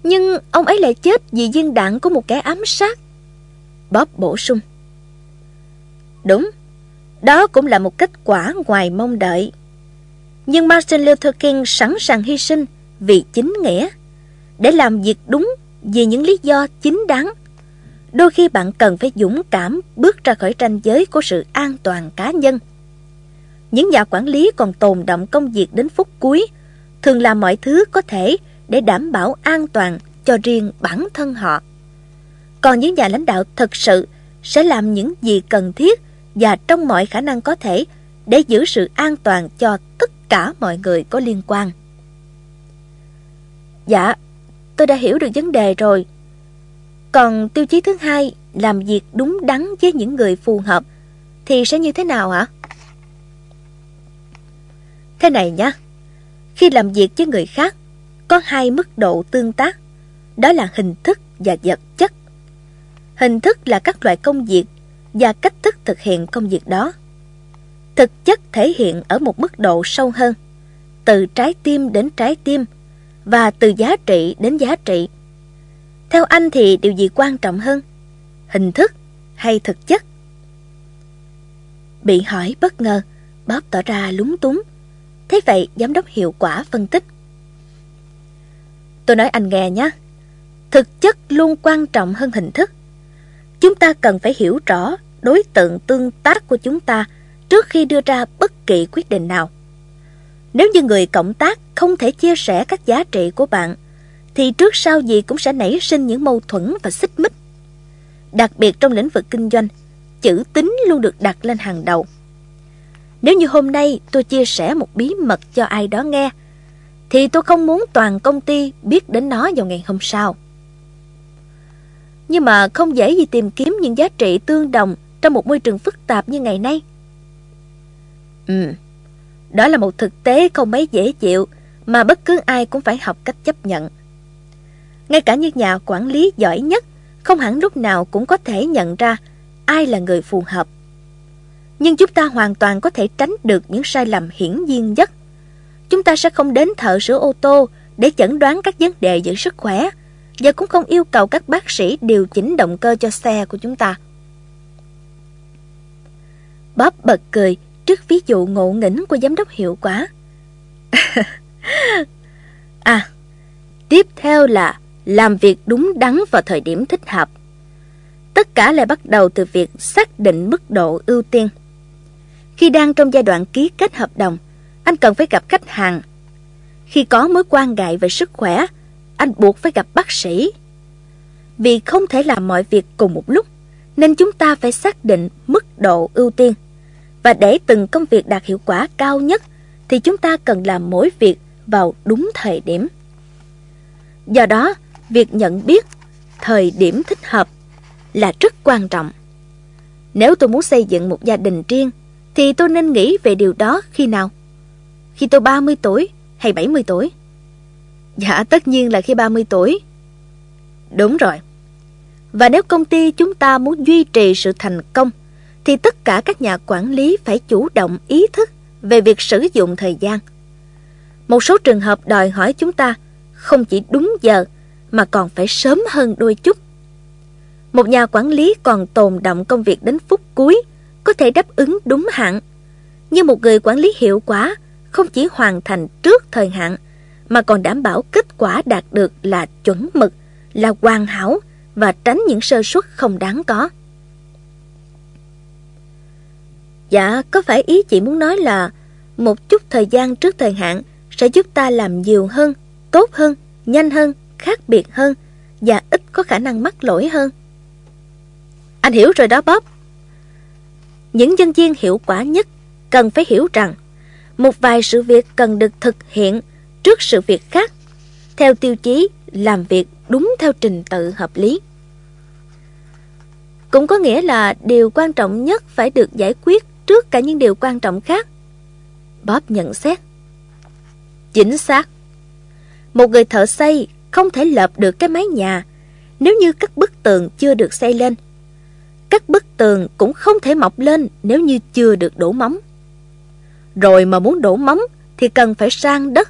Nhưng ông ấy lại chết vì viên đạn của một kẻ ám sát. Bob bổ sung. Đúng, đó cũng là một kết quả ngoài mong đợi. Nhưng Martin Luther King sẵn sàng hy sinh vì chính nghĩa, để làm việc đúng vì những lý do chính đáng. Đôi khi bạn cần phải dũng cảm bước ra khỏi ranh giới của sự an toàn cá nhân. Những nhà quản lý còn tồn động công việc đến phút cuối, thường làm mọi thứ có thể để đảm bảo an toàn cho riêng bản thân họ. Còn những nhà lãnh đạo thực sự sẽ làm những gì cần thiết và trong mọi khả năng có thể để giữ sự an toàn cho tất cả mọi người có liên quan. Dạ, tôi đã hiểu được vấn đề rồi. Còn tiêu chí thứ hai, làm việc đúng đắn với những người phù hợp, thì sẽ như thế nào hả? Thế này nhé, khi làm việc với người khác, có hai mức độ tương tác, đó là hình thức và vật chất. Hình thức là các loại công việc và cách thức thực hiện công việc đó. Thực chất thể hiện ở một mức độ sâu hơn, từ trái tim đến trái tim và từ giá trị đến giá trị. Theo anh thì điều gì quan trọng hơn? Hình thức hay thực chất? Bị hỏi bất ngờ, Bob tỏ ra lúng túng. Thế vậy giám đốc hiệu quả phân tích. Tôi nói anh nghe nhé. Thực chất luôn quan trọng hơn hình thức. Chúng ta cần phải hiểu rõ đối tượng tương tác của chúng ta trước khi đưa ra bất kỳ quyết định nào. Nếu như người cộng tác không thể chia sẻ các giá trị của bạn, thì trước sau gì cũng sẽ nảy sinh những mâu thuẫn và xích mích. Đặc biệt trong lĩnh vực kinh doanh, chữ tính luôn được đặt lên hàng đầu. Nếu như hôm nay tôi chia sẻ một bí mật cho ai đó nghe, thì tôi không muốn toàn công ty biết đến nó vào ngày hôm sau. Nhưng mà không dễ gì tìm kiếm những giá trị tương đồng trong một môi trường phức tạp như ngày nay. Ừ, đó là một thực tế không mấy dễ chịu mà bất cứ ai cũng phải học cách chấp nhận. Ngay cả những nhà quản lý giỏi nhất không hẳn lúc nào cũng có thể nhận ra ai là người phù hợp. Nhưng chúng ta hoàn toàn có thể tránh được những sai lầm hiển nhiên nhất. Chúng ta sẽ không đến thợ sửa ô tô để chẩn đoán các vấn đề giữ sức khỏe và cũng không yêu cầu các bác sĩ điều chỉnh động cơ cho xe của chúng ta. Bob bật cười trước ví dụ ngộ nghĩnh của giám đốc hiệu quả. à, tiếp theo là làm việc đúng đắn vào thời điểm thích hợp. Tất cả lại bắt đầu từ việc xác định mức độ ưu tiên. Khi đang trong giai đoạn ký kết hợp đồng, anh cần phải gặp khách hàng. Khi có mối quan ngại về sức khỏe, anh buộc phải gặp bác sĩ. Vì không thể làm mọi việc cùng một lúc, nên chúng ta phải xác định mức độ ưu tiên. Và để từng công việc đạt hiệu quả cao nhất, thì chúng ta cần làm mỗi việc vào đúng thời điểm. Do đó, việc nhận biết thời điểm thích hợp là rất quan trọng. Nếu tôi muốn xây dựng một gia đình riêng, thì tôi nên nghĩ về điều đó khi nào? Khi tôi 30 tuổi hay 70 tuổi? Dạ, tất nhiên là khi 30 tuổi. Đúng rồi. Và nếu công ty chúng ta muốn duy trì sự thành công, thì tất cả các nhà quản lý phải chủ động ý thức về việc sử dụng thời gian. Một số trường hợp đòi hỏi chúng ta không chỉ đúng giờ mà còn phải sớm hơn đôi chút. Một nhà quản lý còn tồn động công việc đến phút cuối có thể đáp ứng đúng hạn. Nhưng một người quản lý hiệu quả không chỉ hoàn thành trước thời hạn mà còn đảm bảo kết quả đạt được là chuẩn mực, là hoàn hảo và tránh những sơ suất không đáng có. Dạ, có phải ý chị muốn nói là một chút thời gian trước thời hạn sẽ giúp ta làm nhiều hơn, tốt hơn, nhanh hơn, khác biệt hơn và ít có khả năng mắc lỗi hơn? Anh hiểu rồi đó, Bob. Những nhân viên hiệu quả nhất cần phải hiểu rằng một vài sự việc cần được thực hiện trước sự việc khác theo tiêu chí làm việc đúng theo trình tự hợp lý. Cũng có nghĩa là điều quan trọng nhất phải được giải quyết trước cả những điều quan trọng khác. Bob nhận xét. Chính xác. Một người thợ xây không thể lợp được cái mái nhà nếu như các bức tường chưa được xây lên. các bức tường cũng không thể mọc lên nếu như chưa được đổ móng. Rồi mà muốn đổ móng thì cần phải sang đất.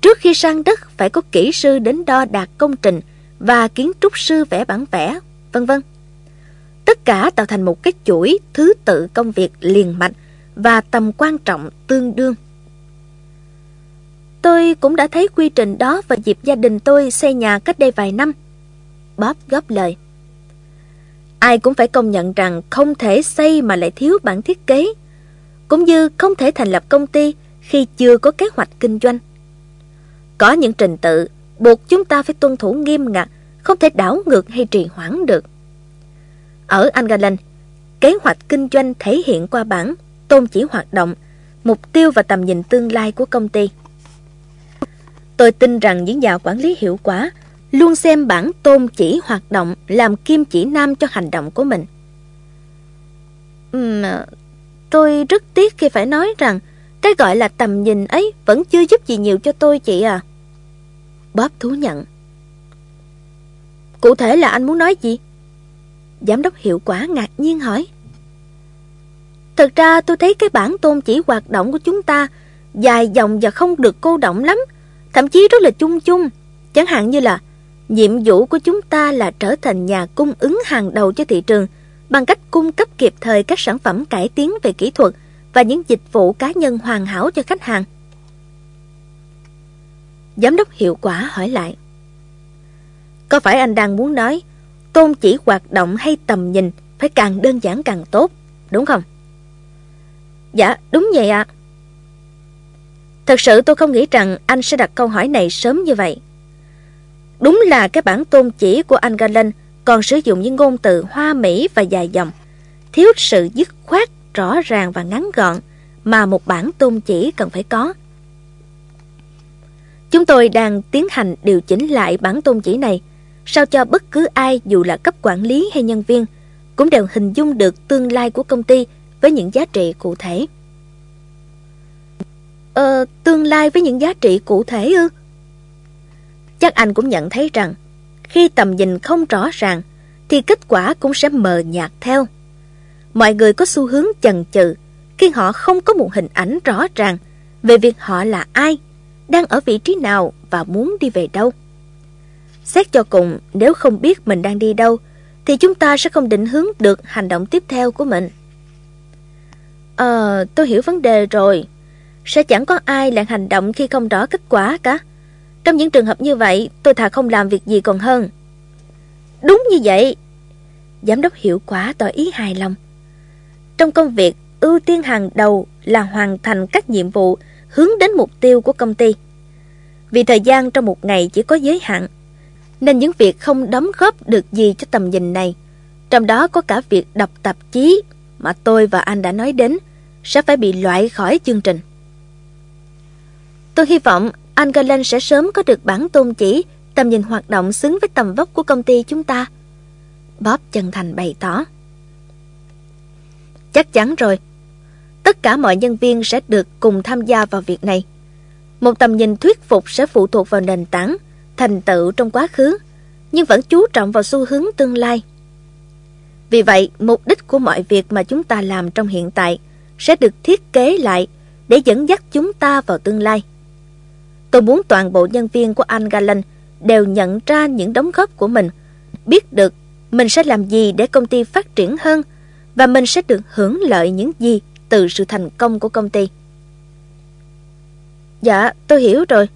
Trước khi sang đất phải có kỹ sư đến đo đạt công trình và kiến trúc sư vẽ bản vẽ, vân vân. Tất cả tạo thành một cái chuỗi thứ tự công việc liền mạch và tầm quan trọng tương đương. Tôi cũng đã thấy quy trình đó vào dịp gia đình tôi xây nhà cách đây vài năm. Bob góp lời. Ai cũng phải công nhận rằng không thể xây mà lại thiếu bản thiết kế, cũng như không thể thành lập công ty khi chưa có kế hoạch kinh doanh. Có những trình tự buộc chúng ta phải tuân thủ nghiêm ngặt, không thể đảo ngược hay trì hoãn được. Ở Angalan, kế hoạch kinh doanh thể hiện qua bản tôn chỉ hoạt động, mục tiêu và tầm nhìn tương lai của công ty. Tôi tin rằng những nhà quản lý hiệu quả luôn xem bản tôn chỉ hoạt động làm kim chỉ nam cho hành động của mình. Uhm, tôi rất tiếc khi phải nói rằng cái gọi là tầm nhìn ấy vẫn chưa giúp gì nhiều cho tôi chị à. Bob thú nhận. Cụ thể là anh muốn nói gì? Giám đốc hiệu quả ngạc nhiên hỏi. Thật ra tôi thấy cái bản tôn chỉ hoạt động của chúng ta dài dòng và không được cô động lắm, thậm chí rất là chung chung. Chẳng hạn như là nhiệm vụ của chúng ta là trở thành nhà cung ứng hàng đầu cho thị trường bằng cách cung cấp kịp thời các sản phẩm cải tiến về kỹ thuật và những dịch vụ cá nhân hoàn hảo cho khách hàng. Giám đốc hiệu quả hỏi lại. Có phải anh đang muốn nói tôn chỉ hoạt động hay tầm nhìn phải càng đơn giản càng tốt, đúng không? Dạ, đúng vậy ạ. Thật sự tôi không nghĩ rằng anh sẽ đặt câu hỏi này sớm như vậy. Đúng là cái bản tôn chỉ của anh Galen còn sử dụng những ngôn từ hoa mỹ và dài dòng, thiếu sự dứt khoát, rõ ràng và ngắn gọn mà một bản tôn chỉ cần phải có. Chúng tôi đang tiến hành điều chỉnh lại bản tôn chỉ này, sao cho bất cứ ai dù là cấp quản lý hay nhân viên cũng đều hình dung được tương lai của công ty với những giá trị cụ thể. Ờ, tương lai với những giá trị cụ thể ư? Chắc anh cũng nhận thấy rằng khi tầm nhìn không rõ ràng thì kết quả cũng sẽ mờ nhạt theo. Mọi người có xu hướng chần chừ khi họ không có một hình ảnh rõ ràng về việc họ là ai, đang ở vị trí nào và muốn đi về đâu. Xét cho cùng, nếu không biết mình đang đi đâu, thì chúng ta sẽ không định hướng được hành động tiếp theo của mình. Ờ, tôi hiểu vấn đề rồi. Sẽ chẳng có ai lại hành động khi không rõ kết quả cả. Trong những trường hợp như vậy, tôi thà không làm việc gì còn hơn. Đúng như vậy. Giám đốc hiệu quả tỏ ý hài lòng. Trong công việc, ưu tiên hàng đầu là hoàn thành các nhiệm vụ hướng đến mục tiêu của công ty. Vì thời gian trong một ngày chỉ có giới hạn, nên những việc không đóng góp được gì cho tầm nhìn này, trong đó có cả việc đọc tạp chí mà tôi và anh đã nói đến, sẽ phải bị loại khỏi chương trình. Tôi hy vọng anh Galen sẽ sớm có được bản tôn chỉ tầm nhìn hoạt động xứng với tầm vóc của công ty chúng ta. Bob chân thành bày tỏ. Chắc chắn rồi. Tất cả mọi nhân viên sẽ được cùng tham gia vào việc này. Một tầm nhìn thuyết phục sẽ phụ thuộc vào nền tảng, thành tựu trong quá khứ, nhưng vẫn chú trọng vào xu hướng tương lai. Vì vậy, mục đích của mọi việc mà chúng ta làm trong hiện tại sẽ được thiết kế lại để dẫn dắt chúng ta vào tương lai. Tôi muốn toàn bộ nhân viên của anh Galen đều nhận ra những đóng góp của mình, biết được mình sẽ làm gì để công ty phát triển hơn và mình sẽ được hưởng lợi những gì từ sự thành công của công ty. Dạ, tôi hiểu rồi.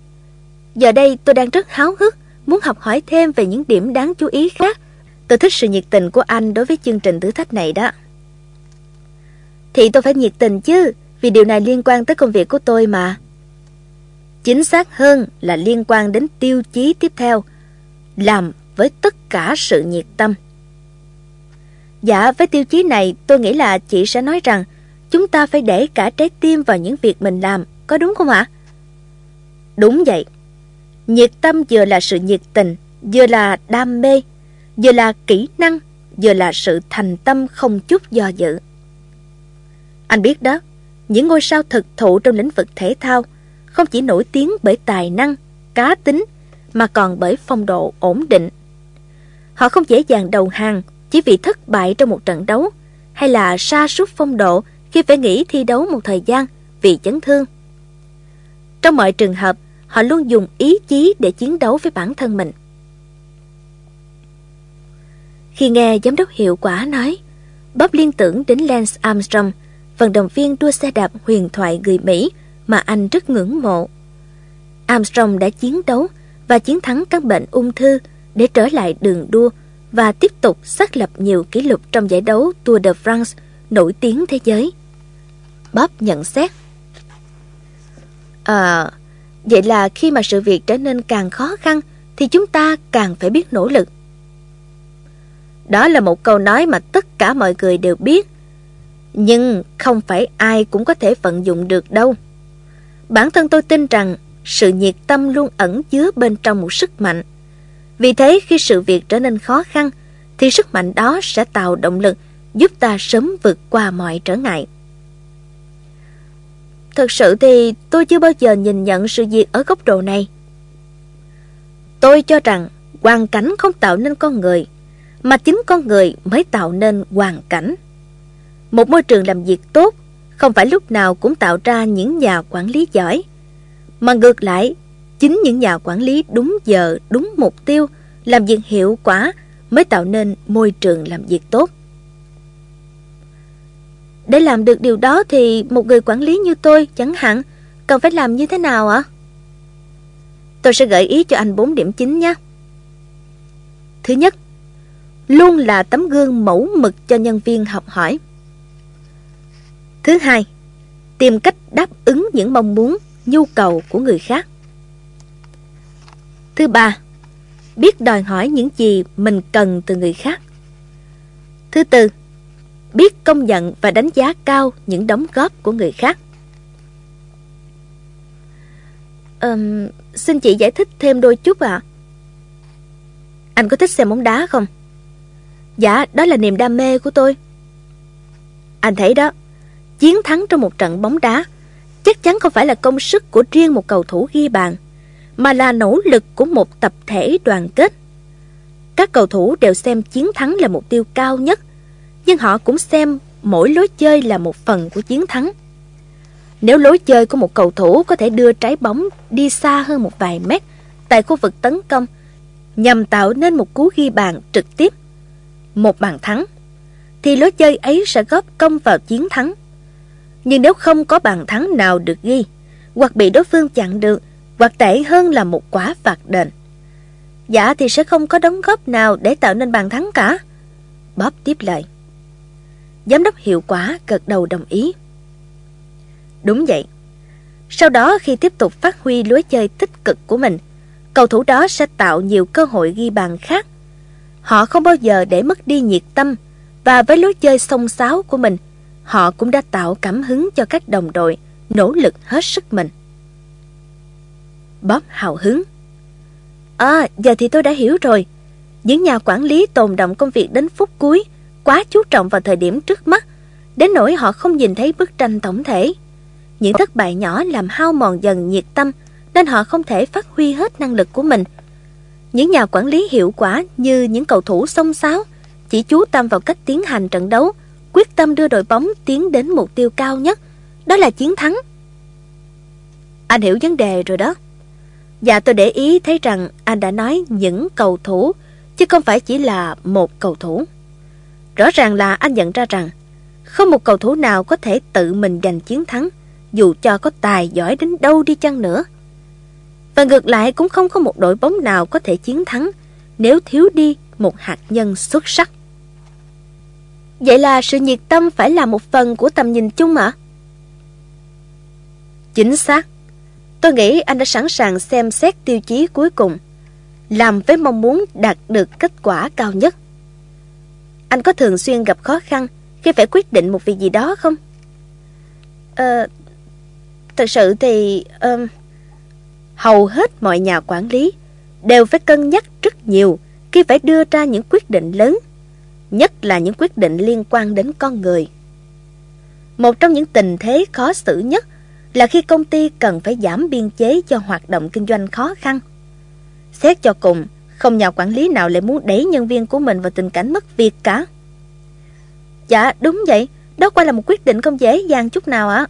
Giờ đây tôi đang rất háo hức, muốn học hỏi thêm về những điểm đáng chú ý khác. Tôi thích sự nhiệt tình của anh đối với chương trình thử thách này đó. Thì tôi phải nhiệt tình chứ, vì điều này liên quan tới công việc của tôi mà. Chính xác hơn là liên quan đến tiêu chí tiếp theo, làm với tất cả sự nhiệt tâm. Dạ, với tiêu chí này tôi nghĩ là chị sẽ nói rằng chúng ta phải để cả trái tim vào những việc mình làm, có đúng không ạ? Đúng vậy. Nhiệt tâm vừa là sự nhiệt tình, vừa là đam mê, vừa là kỹ năng, vừa là sự thành tâm không chút do dự. Anh biết đó, những ngôi sao thực thụ trong lĩnh vực thể thao không chỉ nổi tiếng bởi tài năng, cá tính, mà còn bởi phong độ ổn định. Họ không dễ dàng đầu hàng chỉ vì thất bại trong một trận đấu hay là sa sút phong độ khi phải nghỉ thi đấu một thời gian vì chấn thương. Trong mọi trường hợp, họ luôn dùng ý chí để chiến đấu với bản thân mình. Khi nghe giám đốc hiệu quả nói, Bob liên tưởng đến Lance Armstrong, vận động viên đua xe đạp huyền thoại người Mỹ mà anh rất ngưỡng mộ. Armstrong đã chiến đấu và chiến thắng các bệnh ung thư để trở lại đường đua và tiếp tục xác lập nhiều kỷ lục trong giải đấu Tour de France nổi tiếng thế giới. Bob nhận xét. À, vậy là khi mà sự việc trở nên càng khó khăn thì chúng ta càng phải biết nỗ lực. Đó là một câu nói mà tất cả mọi người đều biết. Nhưng không phải ai cũng có thể vận dụng được đâu. Bản thân tôi tin rằng sự nhiệt tâm luôn ẩn chứa bên trong một sức mạnh. Vì thế khi sự việc trở nên khó khăn thì sức mạnh đó sẽ tạo động lực giúp ta sớm vượt qua mọi trở ngại. Thực sự thì tôi chưa bao giờ nhìn nhận sự việc ở góc độ này. Tôi cho rằng hoàn cảnh không tạo nên con người, mà chính con người mới tạo nên hoàn cảnh. Một môi trường làm việc tốt không phải lúc nào cũng tạo ra những nhà quản lý giỏi, mà ngược lại, chính những nhà quản lý đúng giờ, đúng mục tiêu, làm việc hiệu quả mới tạo nên môi trường làm việc tốt. Để làm được điều đó thì một người quản lý như tôi chẳng hạn cần phải làm như thế nào ạ? Tôi sẽ gợi ý cho anh 4 điểm chính nhé. Thứ nhất, luôn là tấm gương mẫu mực cho nhân viên học hỏi. Thứ hai, tìm cách đáp ứng những mong muốn, nhu cầu của người khác. Thứ ba, biết đòi hỏi những gì mình cần từ người khác. Thứ tư, biết công nhận và đánh giá cao những đóng góp của người khác. Um, xin chị giải thích thêm đôi chút ạ. Anh có thích xem bóng đá không? Dạ, đó là niềm đam mê của tôi. Anh thấy đó, chiến thắng trong một trận bóng đá chắc chắn không phải là công sức của riêng một cầu thủ ghi bàn, mà là nỗ lực của một tập thể đoàn kết. Các cầu thủ đều xem chiến thắng là mục tiêu cao nhất nhưng họ cũng xem mỗi lối chơi là một phần của chiến thắng. Nếu lối chơi của một cầu thủ có thể đưa trái bóng đi xa hơn một vài mét tại khu vực tấn công nhằm tạo nên một cú ghi bàn trực tiếp, một bàn thắng, thì lối chơi ấy sẽ góp công vào chiến thắng. Nhưng nếu không có bàn thắng nào được ghi, hoặc bị đối phương chặn được, hoặc tệ hơn là một quả phạt đền, dạ thì sẽ không có đóng góp nào để tạo nên bàn thắng cả. Bob tiếp lời. Giám đốc hiệu quả gật đầu đồng ý. Đúng vậy. Sau đó khi tiếp tục phát huy lối chơi tích cực của mình, cầu thủ đó sẽ tạo nhiều cơ hội ghi bàn khác. Họ không bao giờ để mất đi nhiệt tâm và với lối chơi song sáo của mình, họ cũng đã tạo cảm hứng cho các đồng đội nỗ lực hết sức mình. Bob hào hứng. À, giờ thì tôi đã hiểu rồi. Những nhà quản lý tồn động công việc đến phút cuối quá chú trọng vào thời điểm trước mắt, đến nỗi họ không nhìn thấy bức tranh tổng thể. Những thất bại nhỏ làm hao mòn dần nhiệt tâm, nên họ không thể phát huy hết năng lực của mình. Những nhà quản lý hiệu quả như những cầu thủ xông sáo, chỉ chú tâm vào cách tiến hành trận đấu, quyết tâm đưa đội bóng tiến đến mục tiêu cao nhất, đó là chiến thắng. Anh hiểu vấn đề rồi đó. Và tôi để ý thấy rằng anh đã nói những cầu thủ, chứ không phải chỉ là một cầu thủ. Rõ ràng là anh nhận ra rằng không một cầu thủ nào có thể tự mình giành chiến thắng dù cho có tài giỏi đến đâu đi chăng nữa. Và ngược lại cũng không có một đội bóng nào có thể chiến thắng nếu thiếu đi một hạt nhân xuất sắc. Vậy là sự nhiệt tâm phải là một phần của tầm nhìn chung ạ? Chính xác. Tôi nghĩ anh đã sẵn sàng xem xét tiêu chí cuối cùng, làm với mong muốn đạt được kết quả cao nhất. Anh có thường xuyên gặp khó khăn khi phải quyết định một việc gì đó không? Ờ, thật sự thì... Um, hầu hết mọi nhà quản lý đều phải cân nhắc rất nhiều khi phải đưa ra những quyết định lớn, nhất là những quyết định liên quan đến con người. Một trong những tình thế khó xử nhất là khi công ty cần phải giảm biên chế cho hoạt động kinh doanh khó khăn. Xét cho cùng, Không nhà quản lý nào lại muốn đẩy nhân viên của mình vào tình cảnh mất việc cả. Dạ, đúng vậy. Đó quả là một quyết định không dễ dàng chút nào ạ.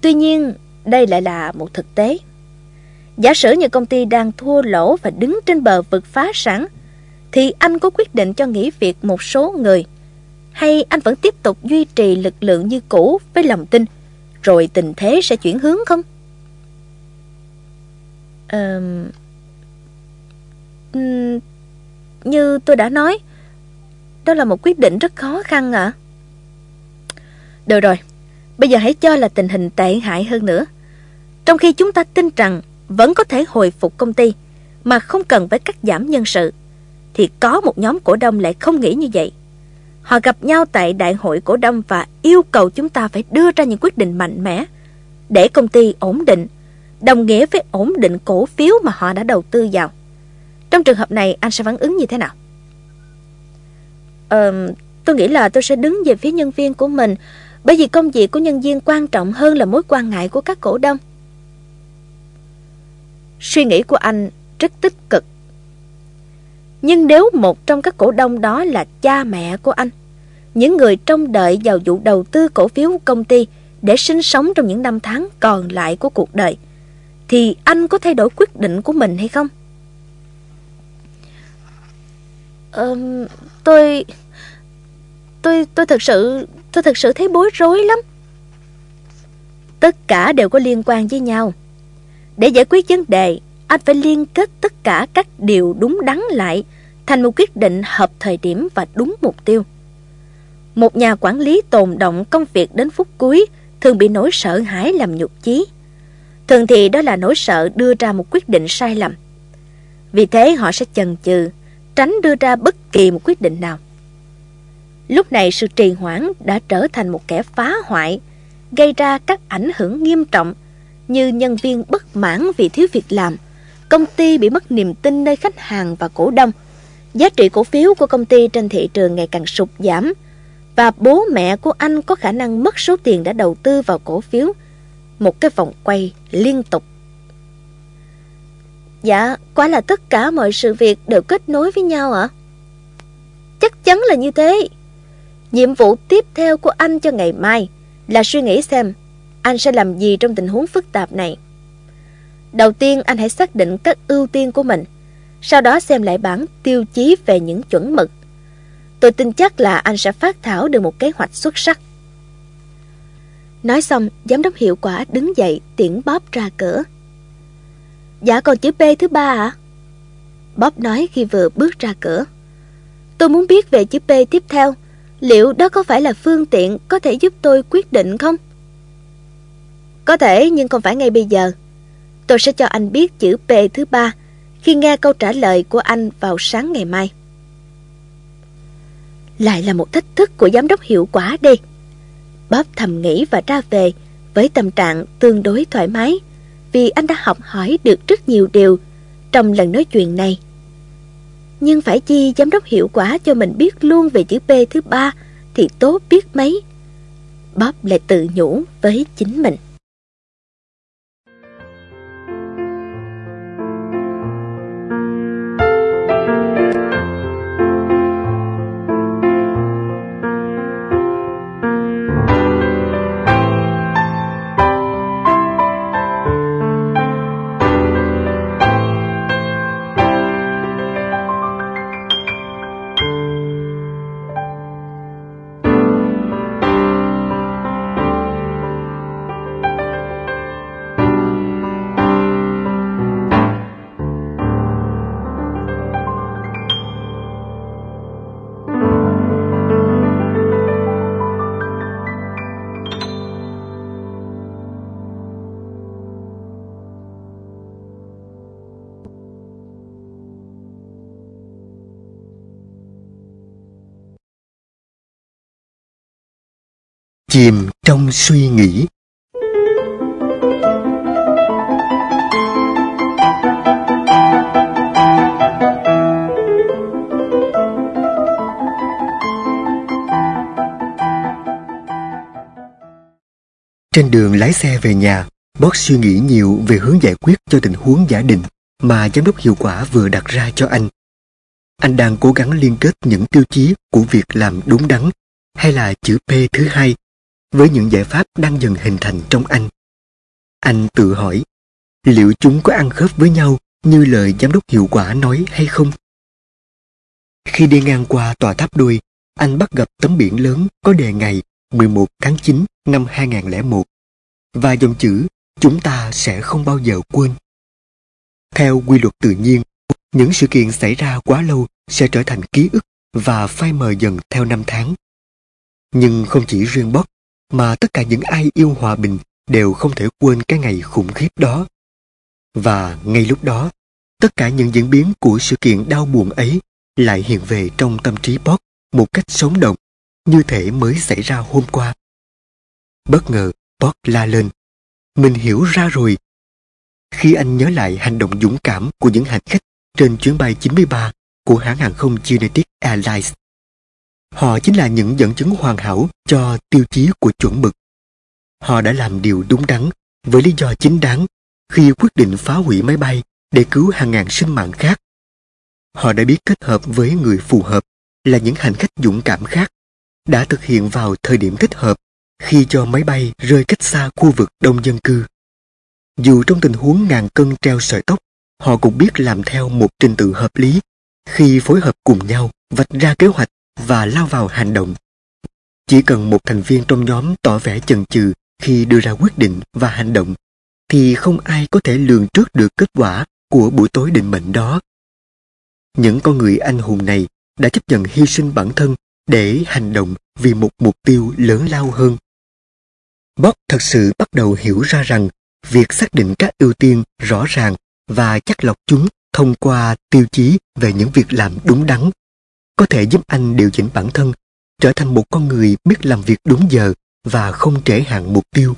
Tuy nhiên, đây lại là một thực tế. Giả sử như công ty đang thua lỗ và đứng trên bờ vực phá sản, thì anh có quyết định cho nghỉ việc một số người, hay anh vẫn tiếp tục duy trì lực lượng như cũ với lòng tin, rồi tình thế sẽ chuyển hướng không? À, như tôi đã nói, đó là một quyết định rất khó khăn ạ. À? Được rồi, bây giờ hãy cho là tình hình tệ hại hơn nữa. Trong khi chúng ta tin rằng vẫn có thể hồi phục công ty mà không cần phải cắt giảm nhân sự, thì có một nhóm cổ đông lại không nghĩ như vậy. Họ gặp nhau tại đại hội cổ đông và yêu cầu chúng ta phải đưa ra những quyết định mạnh mẽ để công ty ổn định, đồng nghĩa với ổn định cổ phiếu mà họ đã đầu tư vào. Trong trường hợp này anh sẽ phản ứng như thế nào? Ờ, tôi nghĩ là tôi sẽ đứng về phía nhân viên của mình bởi vì công việc của nhân viên quan trọng hơn là mối quan ngại của các cổ đông. Suy nghĩ của anh rất tích cực. Nhưng nếu một trong các cổ đông đó là cha mẹ của anh, những người trông đợi vào vụ đầu tư cổ phiếu công ty để sinh sống trong những năm tháng còn lại của cuộc đời, thì anh có thay đổi quyết định của mình hay không? Ờ, tôi... Tôi tôi thật sự tôi thật sự thấy bối rối lắm. Tất cả đều có liên quan với nhau. Để giải quyết vấn đề, anh phải liên kết tất cả các điều đúng đắn lại thành một quyết định hợp thời điểm và đúng mục tiêu. Một nhà quản lý tồn động công việc đến phút cuối thường bị nỗi sợ hãi làm nhục chí. Thường thì đó là nỗi sợ đưa ra một quyết định sai lầm. Vì thế họ sẽ chần chừ, tránh đưa ra bất kỳ một quyết định nào. Lúc này sự trì hoãn đã trở thành một kẻ phá hoại, gây ra các ảnh hưởng nghiêm trọng như nhân viên bất mãn vì thiếu việc làm, công ty bị mất niềm tin nơi khách hàng và cổ đông, giá trị cổ phiếu của công ty trên thị trường ngày càng sụt giảm và bố mẹ của anh có khả năng mất số tiền đã đầu tư vào cổ phiếu. Một cái vòng quay liên tục. Dạ, quả là tất cả mọi sự việc đều kết nối với nhau ạ? Chắc chắn là như thế. Nhiệm vụ tiếp theo của anh cho ngày mai là suy nghĩ xem anh sẽ làm gì trong tình huống phức tạp này. Đầu tiên anh hãy xác định các ưu tiên của mình, sau đó xem lại bản tiêu chí về những chuẩn mực. Tôi tin chắc là anh sẽ phát thảo được một kế hoạch xuất sắc. Nói xong, giám đốc hiệu quả đứng dậy tiễn Bob ra cửa. Dạ còn chữ P thứ ba ạ? À? Bob nói khi vừa bước ra cửa. Tôi muốn biết về chữ P tiếp theo liệu đó có phải là phương tiện có thể giúp tôi quyết định không? Có thể nhưng không phải ngay bây giờ. Tôi sẽ cho anh biết chữ P thứ ba khi nghe câu trả lời của anh vào sáng ngày mai. Lại là một thách thức của giám đốc hiệu quả đi. Bob thầm nghĩ và ra về với tâm trạng tương đối thoải mái vì anh đã học hỏi được rất nhiều điều trong lần nói chuyện này. Nhưng phải chi giám đốc hiệu quả cho mình biết luôn về chữ P thứ ba thì tốt biết mấy. Bob lại tự nhủ với chính mình. Chìm trong suy nghĩ Trên đường lái xe về nhà, Boss suy nghĩ nhiều về hướng giải quyết cho tình huống giả định mà giám đốc hiệu quả vừa đặt ra cho anh. Anh đang cố gắng liên kết những tiêu chí của việc làm đúng đắn hay là chữ P thứ hai với những giải pháp đang dần hình thành trong anh. Anh tự hỏi, liệu chúng có ăn khớp với nhau như lời giám đốc hiệu quả nói hay không? Khi đi ngang qua tòa tháp đuôi, anh bắt gặp tấm biển lớn có đề ngày 11 tháng 9 năm 2001 và dòng chữ chúng ta sẽ không bao giờ quên. Theo quy luật tự nhiên, những sự kiện xảy ra quá lâu sẽ trở thành ký ức và phai mờ dần theo năm tháng. Nhưng không chỉ riêng Bob, mà tất cả những ai yêu hòa bình đều không thể quên cái ngày khủng khiếp đó. Và ngay lúc đó, tất cả những diễn biến của sự kiện đau buồn ấy lại hiện về trong tâm trí Bob một cách sống động, như thể mới xảy ra hôm qua. Bất ngờ, Bob la lên. Mình hiểu ra rồi. Khi anh nhớ lại hành động dũng cảm của những hành khách trên chuyến bay 93 của hãng hàng không United Airlines, họ chính là những dẫn chứng hoàn hảo cho tiêu chí của chuẩn mực. Họ đã làm điều đúng đắn với lý do chính đáng khi quyết định phá hủy máy bay để cứu hàng ngàn sinh mạng khác. Họ đã biết kết hợp với người phù hợp là những hành khách dũng cảm khác đã thực hiện vào thời điểm thích hợp khi cho máy bay rơi cách xa khu vực đông dân cư. Dù trong tình huống ngàn cân treo sợi tóc, họ cũng biết làm theo một trình tự hợp lý khi phối hợp cùng nhau vạch ra kế hoạch và lao vào hành động. Chỉ cần một thành viên trong nhóm tỏ vẻ chần chừ khi đưa ra quyết định và hành động, thì không ai có thể lường trước được kết quả của buổi tối định mệnh đó. Những con người anh hùng này đã chấp nhận hy sinh bản thân để hành động vì một mục tiêu lớn lao hơn. Bob thật sự bắt đầu hiểu ra rằng việc xác định các ưu tiên rõ ràng và chắc lọc chúng thông qua tiêu chí về những việc làm đúng đắn có thể giúp anh điều chỉnh bản thân trở thành một con người biết làm việc đúng giờ và không trễ hạn mục tiêu.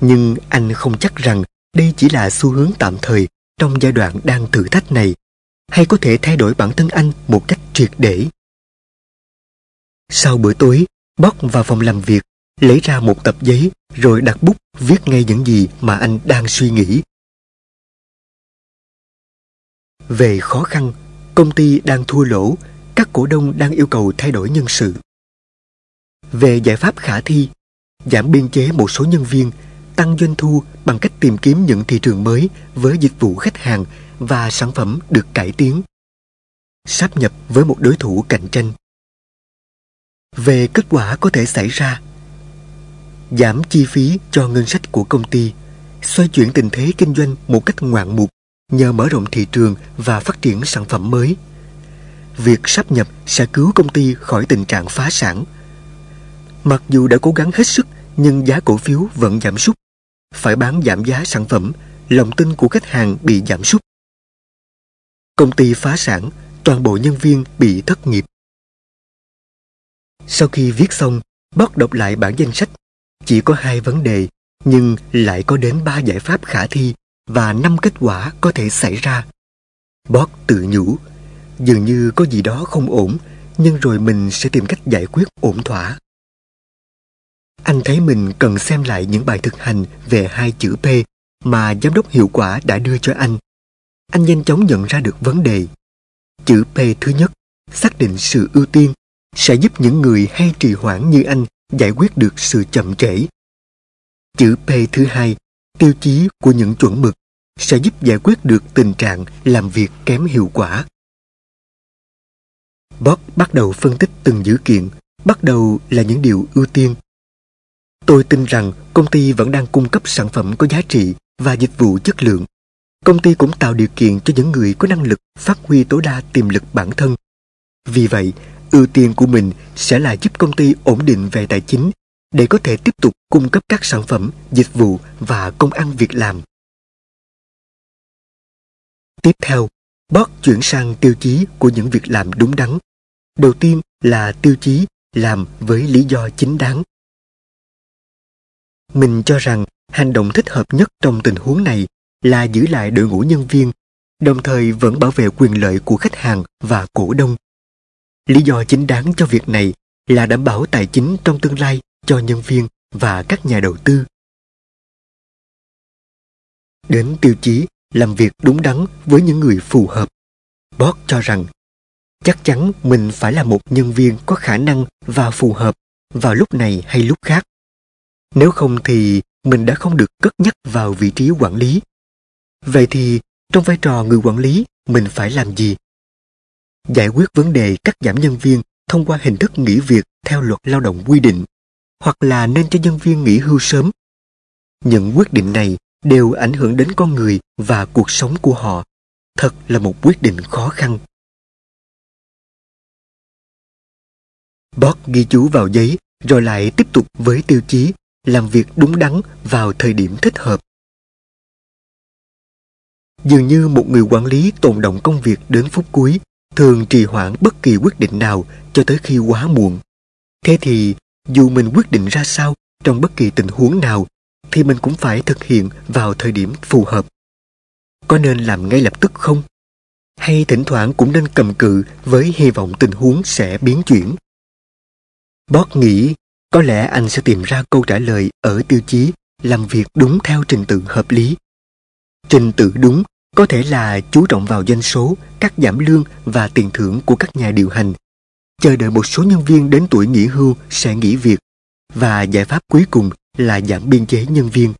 Nhưng anh không chắc rằng đây chỉ là xu hướng tạm thời trong giai đoạn đang thử thách này hay có thể thay đổi bản thân anh một cách triệt để. Sau bữa tối, Bob vào phòng làm việc, lấy ra một tập giấy rồi đặt bút viết ngay những gì mà anh đang suy nghĩ. Về khó khăn, công ty đang thua lỗ, các cổ đông đang yêu cầu thay đổi nhân sự. Về giải pháp khả thi, giảm biên chế một số nhân viên, tăng doanh thu bằng cách tìm kiếm những thị trường mới với dịch vụ khách hàng và sản phẩm được cải tiến. Sáp nhập với một đối thủ cạnh tranh. Về kết quả có thể xảy ra Giảm chi phí cho ngân sách của công ty Xoay chuyển tình thế kinh doanh một cách ngoạn mục Nhờ mở rộng thị trường và phát triển sản phẩm mới Việc sắp nhập sẽ cứu công ty khỏi tình trạng phá sản Mặc dù đã cố gắng hết sức Nhưng giá cổ phiếu vẫn giảm sút Phải bán giảm giá sản phẩm Lòng tin của khách hàng bị giảm sút Công ty phá sản Toàn bộ nhân viên bị thất nghiệp sau khi viết xong, bắt đọc lại bản danh sách. Chỉ có hai vấn đề, nhưng lại có đến ba giải pháp khả thi và năm kết quả có thể xảy ra. Bót tự nhủ, dường như có gì đó không ổn, nhưng rồi mình sẽ tìm cách giải quyết ổn thỏa. Anh thấy mình cần xem lại những bài thực hành về hai chữ P mà giám đốc hiệu quả đã đưa cho anh. Anh nhanh chóng nhận ra được vấn đề. Chữ P thứ nhất, xác định sự ưu tiên sẽ giúp những người hay trì hoãn như anh giải quyết được sự chậm trễ. Chữ P thứ hai, tiêu chí của những chuẩn mực, sẽ giúp giải quyết được tình trạng làm việc kém hiệu quả. Bob bắt đầu phân tích từng dữ kiện, bắt đầu là những điều ưu tiên. Tôi tin rằng công ty vẫn đang cung cấp sản phẩm có giá trị và dịch vụ chất lượng. Công ty cũng tạo điều kiện cho những người có năng lực phát huy tối đa tiềm lực bản thân. Vì vậy, ưu tiên của mình sẽ là giúp công ty ổn định về tài chính để có thể tiếp tục cung cấp các sản phẩm, dịch vụ và công ăn việc làm. Tiếp theo, Bob chuyển sang tiêu chí của những việc làm đúng đắn. Đầu tiên là tiêu chí làm với lý do chính đáng. Mình cho rằng hành động thích hợp nhất trong tình huống này là giữ lại đội ngũ nhân viên, đồng thời vẫn bảo vệ quyền lợi của khách hàng và cổ đông. Lý do chính đáng cho việc này là đảm bảo tài chính trong tương lai cho nhân viên và các nhà đầu tư. Đến tiêu chí làm việc đúng đắn với những người phù hợp. Bob cho rằng chắc chắn mình phải là một nhân viên có khả năng và phù hợp vào lúc này hay lúc khác. Nếu không thì mình đã không được cất nhắc vào vị trí quản lý. Vậy thì, trong vai trò người quản lý, mình phải làm gì? Giải quyết vấn đề cắt giảm nhân viên thông qua hình thức nghỉ việc theo luật lao động quy định, hoặc là nên cho nhân viên nghỉ hưu sớm. Những quyết định này đều ảnh hưởng đến con người và cuộc sống của họ. Thật là một quyết định khó khăn. Boss ghi chú vào giấy, rồi lại tiếp tục với tiêu chí, làm việc đúng đắn vào thời điểm thích hợp. Dường như một người quản lý tồn động công việc đến phút cuối, thường trì hoãn bất kỳ quyết định nào cho tới khi quá muộn. Thế thì, dù mình quyết định ra sao, trong bất kỳ tình huống nào, thì mình cũng phải thực hiện vào thời điểm phù hợp. Có nên làm ngay lập tức không? Hay thỉnh thoảng cũng nên cầm cự với hy vọng tình huống sẽ biến chuyển? Bót nghĩ có lẽ anh sẽ tìm ra câu trả lời ở tiêu chí làm việc đúng theo trình tự hợp lý. Trình tự đúng có thể là chú trọng vào doanh số, cắt giảm lương và tiền thưởng của các nhà điều hành. Chờ đợi một số nhân viên đến tuổi nghỉ hưu sẽ nghỉ việc. Và giải pháp cuối cùng là giảm biên chế nhân viên.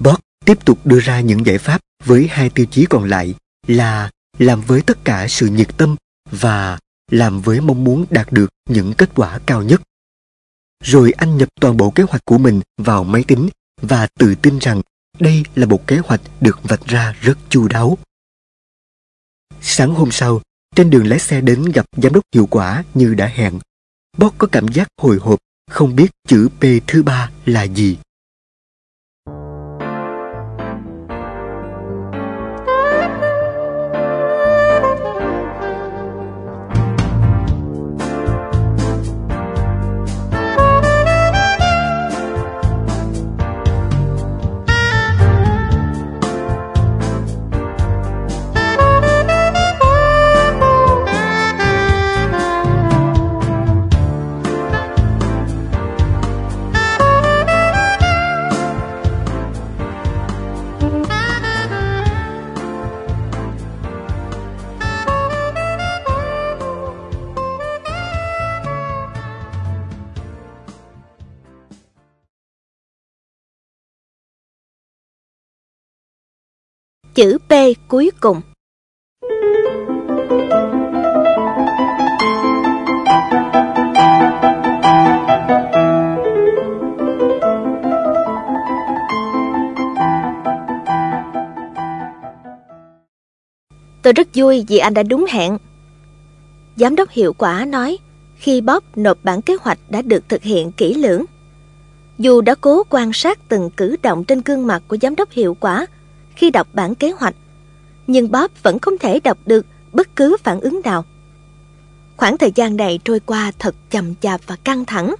Boss tiếp tục đưa ra những giải pháp với hai tiêu chí còn lại là làm với tất cả sự nhiệt tâm và làm với mong muốn đạt được những kết quả cao nhất. Rồi anh nhập toàn bộ kế hoạch của mình vào máy tính và tự tin rằng đây là một kế hoạch được vạch ra rất chu đáo. Sáng hôm sau, trên đường lái xe đến gặp giám đốc hiệu quả như đã hẹn. Bob có cảm giác hồi hộp, không biết chữ P thứ ba là gì. Chữ P cuối cùng. Tôi rất vui vì anh đã đúng hẹn. Giám đốc hiệu quả nói, khi Bob nộp bản kế hoạch đã được thực hiện kỹ lưỡng. Dù đã cố quan sát từng cử động trên gương mặt của giám đốc hiệu quả khi đọc bản kế hoạch, nhưng Bob vẫn không thể đọc được bất cứ phản ứng nào. Khoảng thời gian này trôi qua thật chậm chạp và căng thẳng.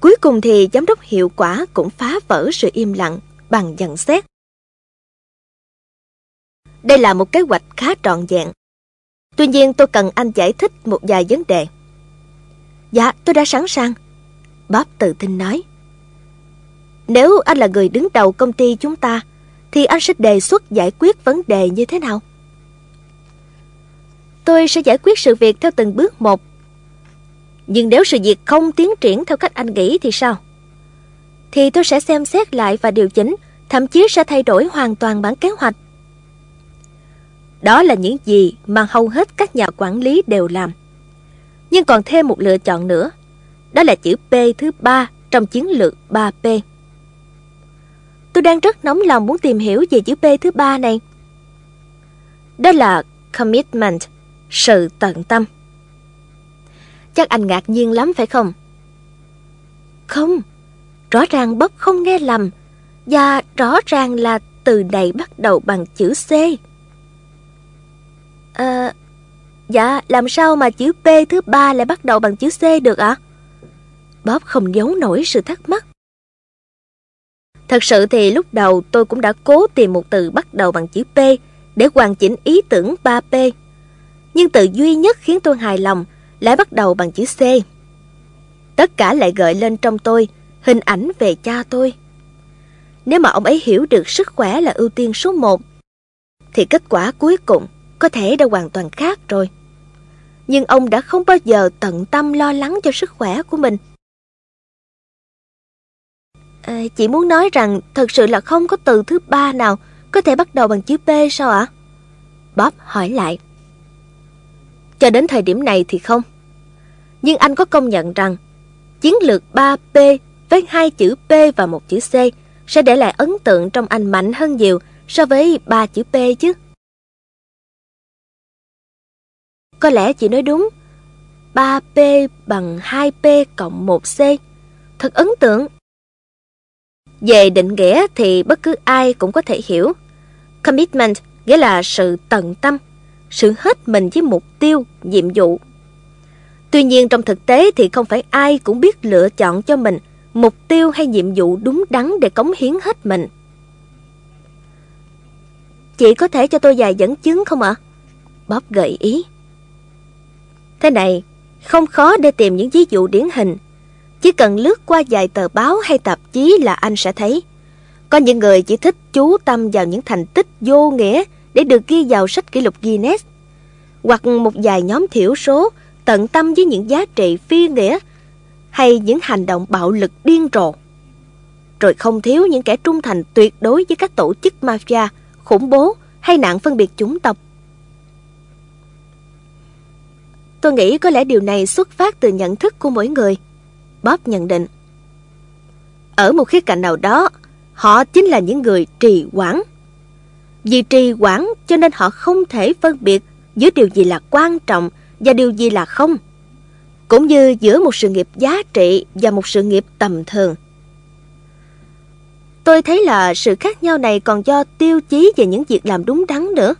Cuối cùng thì giám đốc hiệu quả cũng phá vỡ sự im lặng bằng nhận xét. Đây là một kế hoạch khá trọn vẹn. Tuy nhiên tôi cần anh giải thích một vài vấn đề. Dạ, tôi đã sẵn sàng. Bob tự tin nói. Nếu anh là người đứng đầu công ty chúng ta, thì anh sẽ đề xuất giải quyết vấn đề như thế nào? Tôi sẽ giải quyết sự việc theo từng bước một. Nhưng nếu sự việc không tiến triển theo cách anh nghĩ thì sao? Thì tôi sẽ xem xét lại và điều chỉnh, thậm chí sẽ thay đổi hoàn toàn bản kế hoạch. Đó là những gì mà hầu hết các nhà quản lý đều làm. Nhưng còn thêm một lựa chọn nữa. Đó là chữ P thứ ba trong chiến lược 3P. Tôi đang rất nóng lòng muốn tìm hiểu về chữ P thứ ba này. Đó là commitment, sự tận tâm. Chắc anh ngạc nhiên lắm phải không? Không, rõ ràng Bob không nghe lầm và rõ ràng là từ này bắt đầu bằng chữ C. À, dạ, làm sao mà chữ P thứ ba lại bắt đầu bằng chữ C được ạ? À? Bob không giấu nổi sự thắc mắc. Thật sự thì lúc đầu tôi cũng đã cố tìm một từ bắt đầu bằng chữ P để hoàn chỉnh ý tưởng 3P. Nhưng từ duy nhất khiến tôi hài lòng lại bắt đầu bằng chữ C. Tất cả lại gợi lên trong tôi hình ảnh về cha tôi. nếu mà ông ấy hiểu được sức khỏe là ưu tiên số một, thì kết quả cuối cùng có thể đã hoàn toàn khác rồi. Nhưng ông đã không bao giờ tận tâm lo lắng cho sức khỏe của mình. À, chị muốn nói rằng thật sự là không có từ thứ ba nào có thể bắt đầu bằng chữ P sao ạ? Bob hỏi lại. Cho đến thời điểm này thì không. Nhưng anh có công nhận rằng chiến lược 3P với hai chữ P và một chữ C sẽ để lại ấn tượng trong anh mạnh hơn nhiều so với ba chữ P chứ. Có lẽ chị nói đúng. 3P bằng 2P cộng 1C. Thật ấn tượng. Về định nghĩa thì bất cứ ai cũng có thể hiểu. Commitment nghĩa là sự tận tâm, sự hết mình với mục tiêu, nhiệm vụ. Tuy nhiên trong thực tế thì không phải ai cũng biết lựa chọn cho mình mục tiêu hay nhiệm vụ đúng đắn để cống hiến hết mình. Chị có thể cho tôi vài dẫn chứng không ạ? Bob gợi ý. Thế này, không khó để tìm những ví dụ điển hình. Chỉ cần lướt qua vài tờ báo hay tạp chí là anh sẽ thấy. Có những người chỉ thích chú tâm vào những thành tích vô nghĩa để được ghi vào sách kỷ lục Guinness. Hoặc một vài nhóm thiểu số tận tâm với những giá trị phi nghĩa hay những hành động bạo lực điên rồ. Rồi không thiếu những kẻ trung thành tuyệt đối với các tổ chức mafia, khủng bố hay nạn phân biệt chủng tộc. Tôi nghĩ có lẽ điều này xuất phát từ nhận thức của mỗi người. Bob nhận định. Ở một khía cạnh nào đó, họ chính là những người trì quản. Vì trì quản cho nên họ không thể phân biệt giữa điều gì là quan trọng và điều gì là không cũng như giữa một sự nghiệp giá trị và một sự nghiệp tầm thường. Tôi thấy là sự khác nhau này còn do tiêu chí về những việc làm đúng đắn nữa.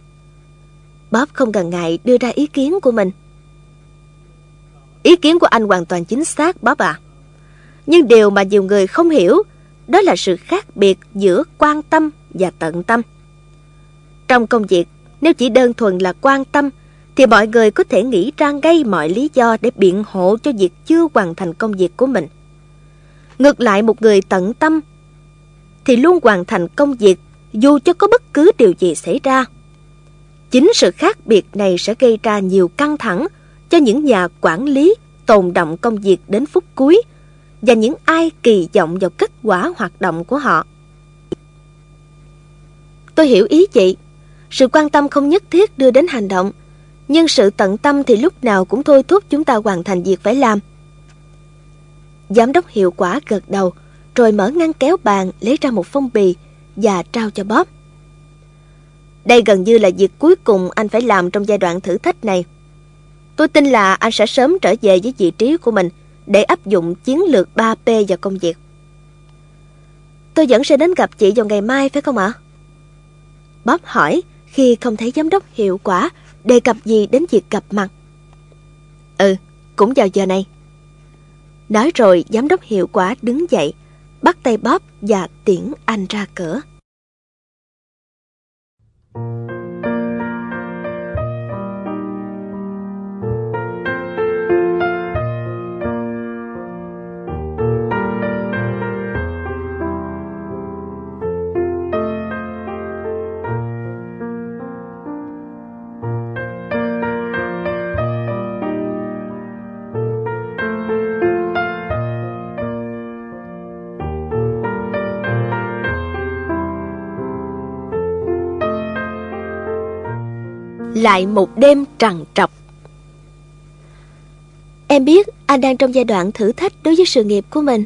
Bob không cần ngại đưa ra ý kiến của mình. Ý kiến của anh hoàn toàn chính xác, Bob à. Nhưng điều mà nhiều người không hiểu đó là sự khác biệt giữa quan tâm và tận tâm. Trong công việc, nếu chỉ đơn thuần là quan tâm thì mọi người có thể nghĩ ra ngay mọi lý do để biện hộ cho việc chưa hoàn thành công việc của mình. Ngược lại một người tận tâm thì luôn hoàn thành công việc dù cho có bất cứ điều gì xảy ra. Chính sự khác biệt này sẽ gây ra nhiều căng thẳng cho những nhà quản lý tồn động công việc đến phút cuối và những ai kỳ vọng vào kết quả hoạt động của họ. Tôi hiểu ý chị. Sự quan tâm không nhất thiết đưa đến hành động, nhưng sự tận tâm thì lúc nào cũng thôi thúc chúng ta hoàn thành việc phải làm. Giám đốc hiệu quả gật đầu, rồi mở ngăn kéo bàn lấy ra một phong bì và trao cho Bob. Đây gần như là việc cuối cùng anh phải làm trong giai đoạn thử thách này. Tôi tin là anh sẽ sớm trở về với vị trí của mình để áp dụng chiến lược 3P vào công việc. Tôi vẫn sẽ đến gặp chị vào ngày mai phải không ạ? Bob hỏi khi không thấy giám đốc hiệu quả đề cập gì đến việc gặp mặt. Ừ, cũng vào giờ này. Nói rồi giám đốc hiệu quả đứng dậy, bắt tay Bob và tiễn anh ra cửa. Lại một đêm trằn trọc. Em biết anh đang trong giai đoạn thử thách đối với sự nghiệp của mình.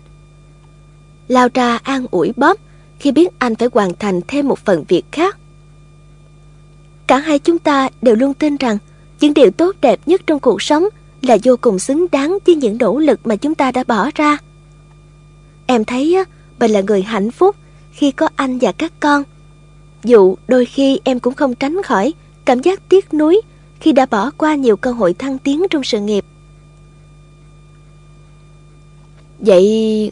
Lao ra an ủi bóp khi biết anh phải hoàn thành thêm một phần việc khác. Cả hai chúng ta đều luôn tin rằng những điều tốt đẹp nhất trong cuộc sống là vô cùng xứng đáng với những nỗ lực mà chúng ta đã bỏ ra. Em thấy mình là người hạnh phúc khi có anh và các con. Dù đôi khi em cũng không tránh khỏi cảm giác tiếc nuối khi đã bỏ qua nhiều cơ hội thăng tiến trong sự nghiệp. Vậy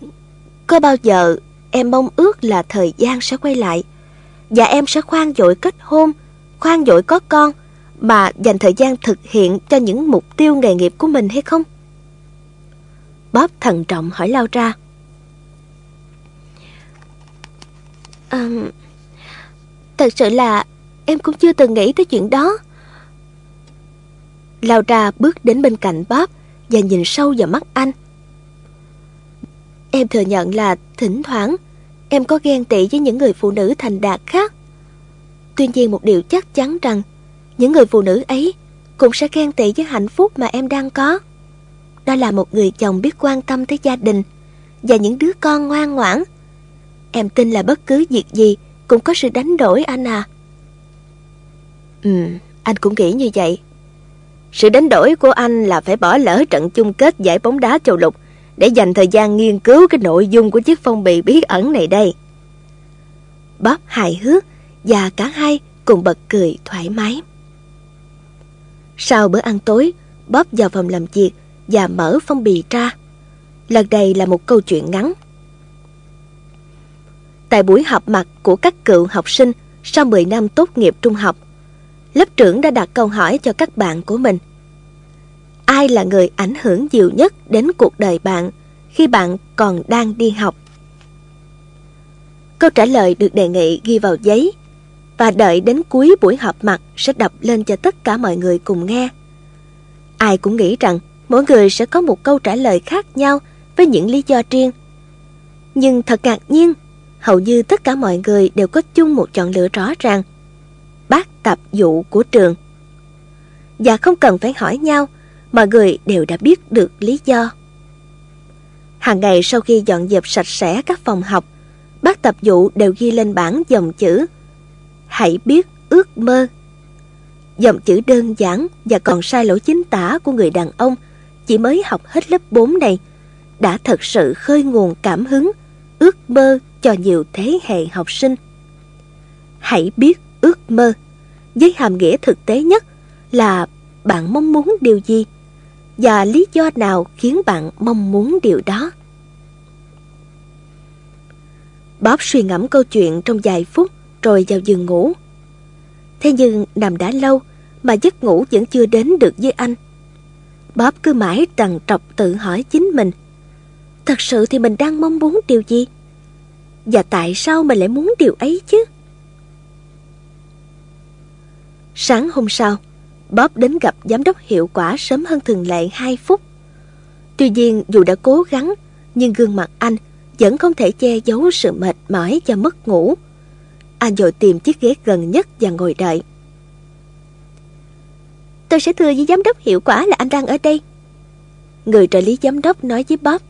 có bao giờ em mong ước là thời gian sẽ quay lại và em sẽ khoan dội kết hôn, khoan dội có con mà dành thời gian thực hiện cho những mục tiêu nghề nghiệp của mình hay không? Bob thận trọng hỏi Lao ra. À, thật sự là em cũng chưa từng nghĩ tới chuyện đó. Laura bước đến bên cạnh Bob và nhìn sâu vào mắt anh. Em thừa nhận là thỉnh thoảng em có ghen tị với những người phụ nữ thành đạt khác. Tuy nhiên một điều chắc chắn rằng những người phụ nữ ấy cũng sẽ ghen tị với hạnh phúc mà em đang có. Đó là một người chồng biết quan tâm tới gia đình và những đứa con ngoan ngoãn. Em tin là bất cứ việc gì cũng có sự đánh đổi anh à. Ừ, anh cũng nghĩ như vậy. Sự đánh đổi của anh là phải bỏ lỡ trận chung kết giải bóng đá châu lục để dành thời gian nghiên cứu cái nội dung của chiếc phong bì bí ẩn này đây. Bob hài hước và cả hai cùng bật cười thoải mái. Sau bữa ăn tối, Bob vào phòng làm việc và mở phong bì ra. Lần đây là một câu chuyện ngắn. Tại buổi họp mặt của các cựu học sinh sau 10 năm tốt nghiệp trung học, lớp trưởng đã đặt câu hỏi cho các bạn của mình. Ai là người ảnh hưởng nhiều nhất đến cuộc đời bạn khi bạn còn đang đi học? Câu trả lời được đề nghị ghi vào giấy và đợi đến cuối buổi họp mặt sẽ đọc lên cho tất cả mọi người cùng nghe. Ai cũng nghĩ rằng mỗi người sẽ có một câu trả lời khác nhau với những lý do riêng. Nhưng thật ngạc nhiên, hầu như tất cả mọi người đều có chung một chọn lựa rõ ràng. Bác tập dụ của trường. Và không cần phải hỏi nhau, mọi người đều đã biết được lý do. Hàng ngày sau khi dọn dẹp sạch sẽ các phòng học, bác tập dụ đều ghi lên bảng dòng chữ Hãy biết ước mơ. Dòng chữ đơn giản và còn sai lỗi chính tả của người đàn ông chỉ mới học hết lớp 4 này đã thật sự khơi nguồn cảm hứng, ước mơ cho nhiều thế hệ học sinh. Hãy biết ước mơ, với hàm nghĩa thực tế nhất là bạn mong muốn điều gì và lý do nào khiến bạn mong muốn điều đó. Bob suy ngẫm câu chuyện trong vài phút rồi vào giường ngủ. Thế nhưng nằm đã lâu mà giấc ngủ vẫn chưa đến được với anh. Bob cứ mãi trằn trọc tự hỏi chính mình. Thật sự thì mình đang mong muốn điều gì? Và tại sao mình lại muốn điều ấy chứ? Sáng hôm sau, Bob đến gặp giám đốc hiệu quả sớm hơn thường lệ 2 phút. Tuy nhiên dù đã cố gắng, nhưng gương mặt anh vẫn không thể che giấu sự mệt mỏi và mất ngủ. Anh vội tìm chiếc ghế gần nhất và ngồi đợi. Tôi sẽ thưa với giám đốc hiệu quả là anh đang ở đây. Người trợ lý giám đốc nói với Bob.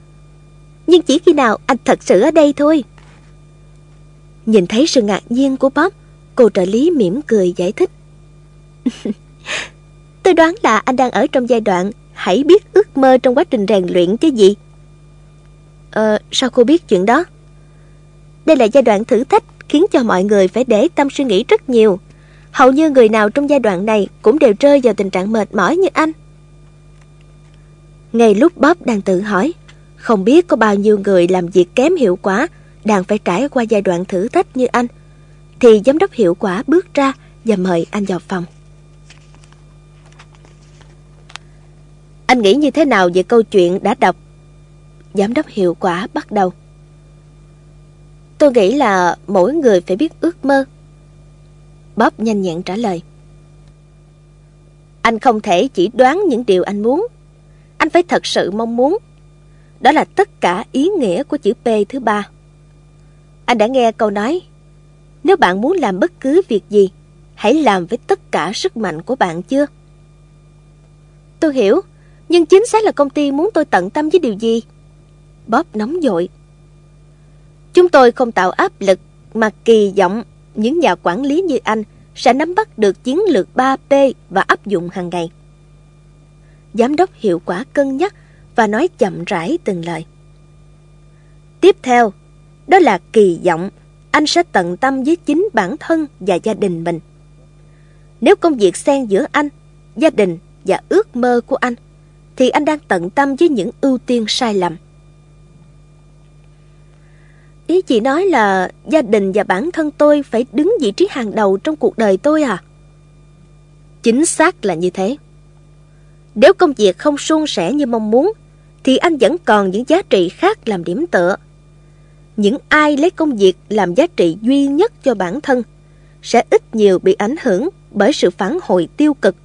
Nhưng chỉ khi nào anh thật sự ở đây thôi. Nhìn thấy sự ngạc nhiên của Bob, cô trợ lý mỉm cười giải thích. Tôi đoán là anh đang ở trong giai đoạn hãy biết ước mơ trong quá trình rèn luyện chứ gì. Ờ, sao cô biết chuyện đó? Đây là giai đoạn thử thách khiến cho mọi người phải để tâm suy nghĩ rất nhiều. Hầu như người nào trong giai đoạn này cũng đều rơi vào tình trạng mệt mỏi như anh. Ngay lúc Bob đang tự hỏi, không biết có bao nhiêu người làm việc kém hiệu quả đang phải trải qua giai đoạn thử thách như anh, thì giám đốc hiệu quả bước ra và mời anh vào phòng. Anh nghĩ như thế nào về câu chuyện đã đọc? Giám đốc hiệu quả bắt đầu. Tôi nghĩ là mỗi người phải biết ước mơ. Bob nhanh nhẹn trả lời. Anh không thể chỉ đoán những điều anh muốn. Anh phải thật sự mong muốn. Đó là tất cả ý nghĩa của chữ P thứ ba. Anh đã nghe câu nói, nếu bạn muốn làm bất cứ việc gì, hãy làm với tất cả sức mạnh của bạn chưa? Tôi hiểu, nhưng chính xác là công ty muốn tôi tận tâm với điều gì? Bob nóng dội. Chúng tôi không tạo áp lực mà kỳ vọng những nhà quản lý như anh sẽ nắm bắt được chiến lược 3P và áp dụng hàng ngày. Giám đốc hiệu quả cân nhắc và nói chậm rãi từng lời. Tiếp theo, đó là kỳ vọng anh sẽ tận tâm với chính bản thân và gia đình mình. Nếu công việc xen giữa anh, gia đình và ước mơ của anh, thì anh đang tận tâm với những ưu tiên sai lầm. Ý chị nói là gia đình và bản thân tôi phải đứng vị trí hàng đầu trong cuộc đời tôi à? Chính xác là như thế. Nếu công việc không suôn sẻ như mong muốn, thì anh vẫn còn những giá trị khác làm điểm tựa. những ai lấy công việc làm giá trị duy nhất cho bản thân sẽ ít nhiều bị ảnh hưởng bởi sự phản hồi tiêu cực,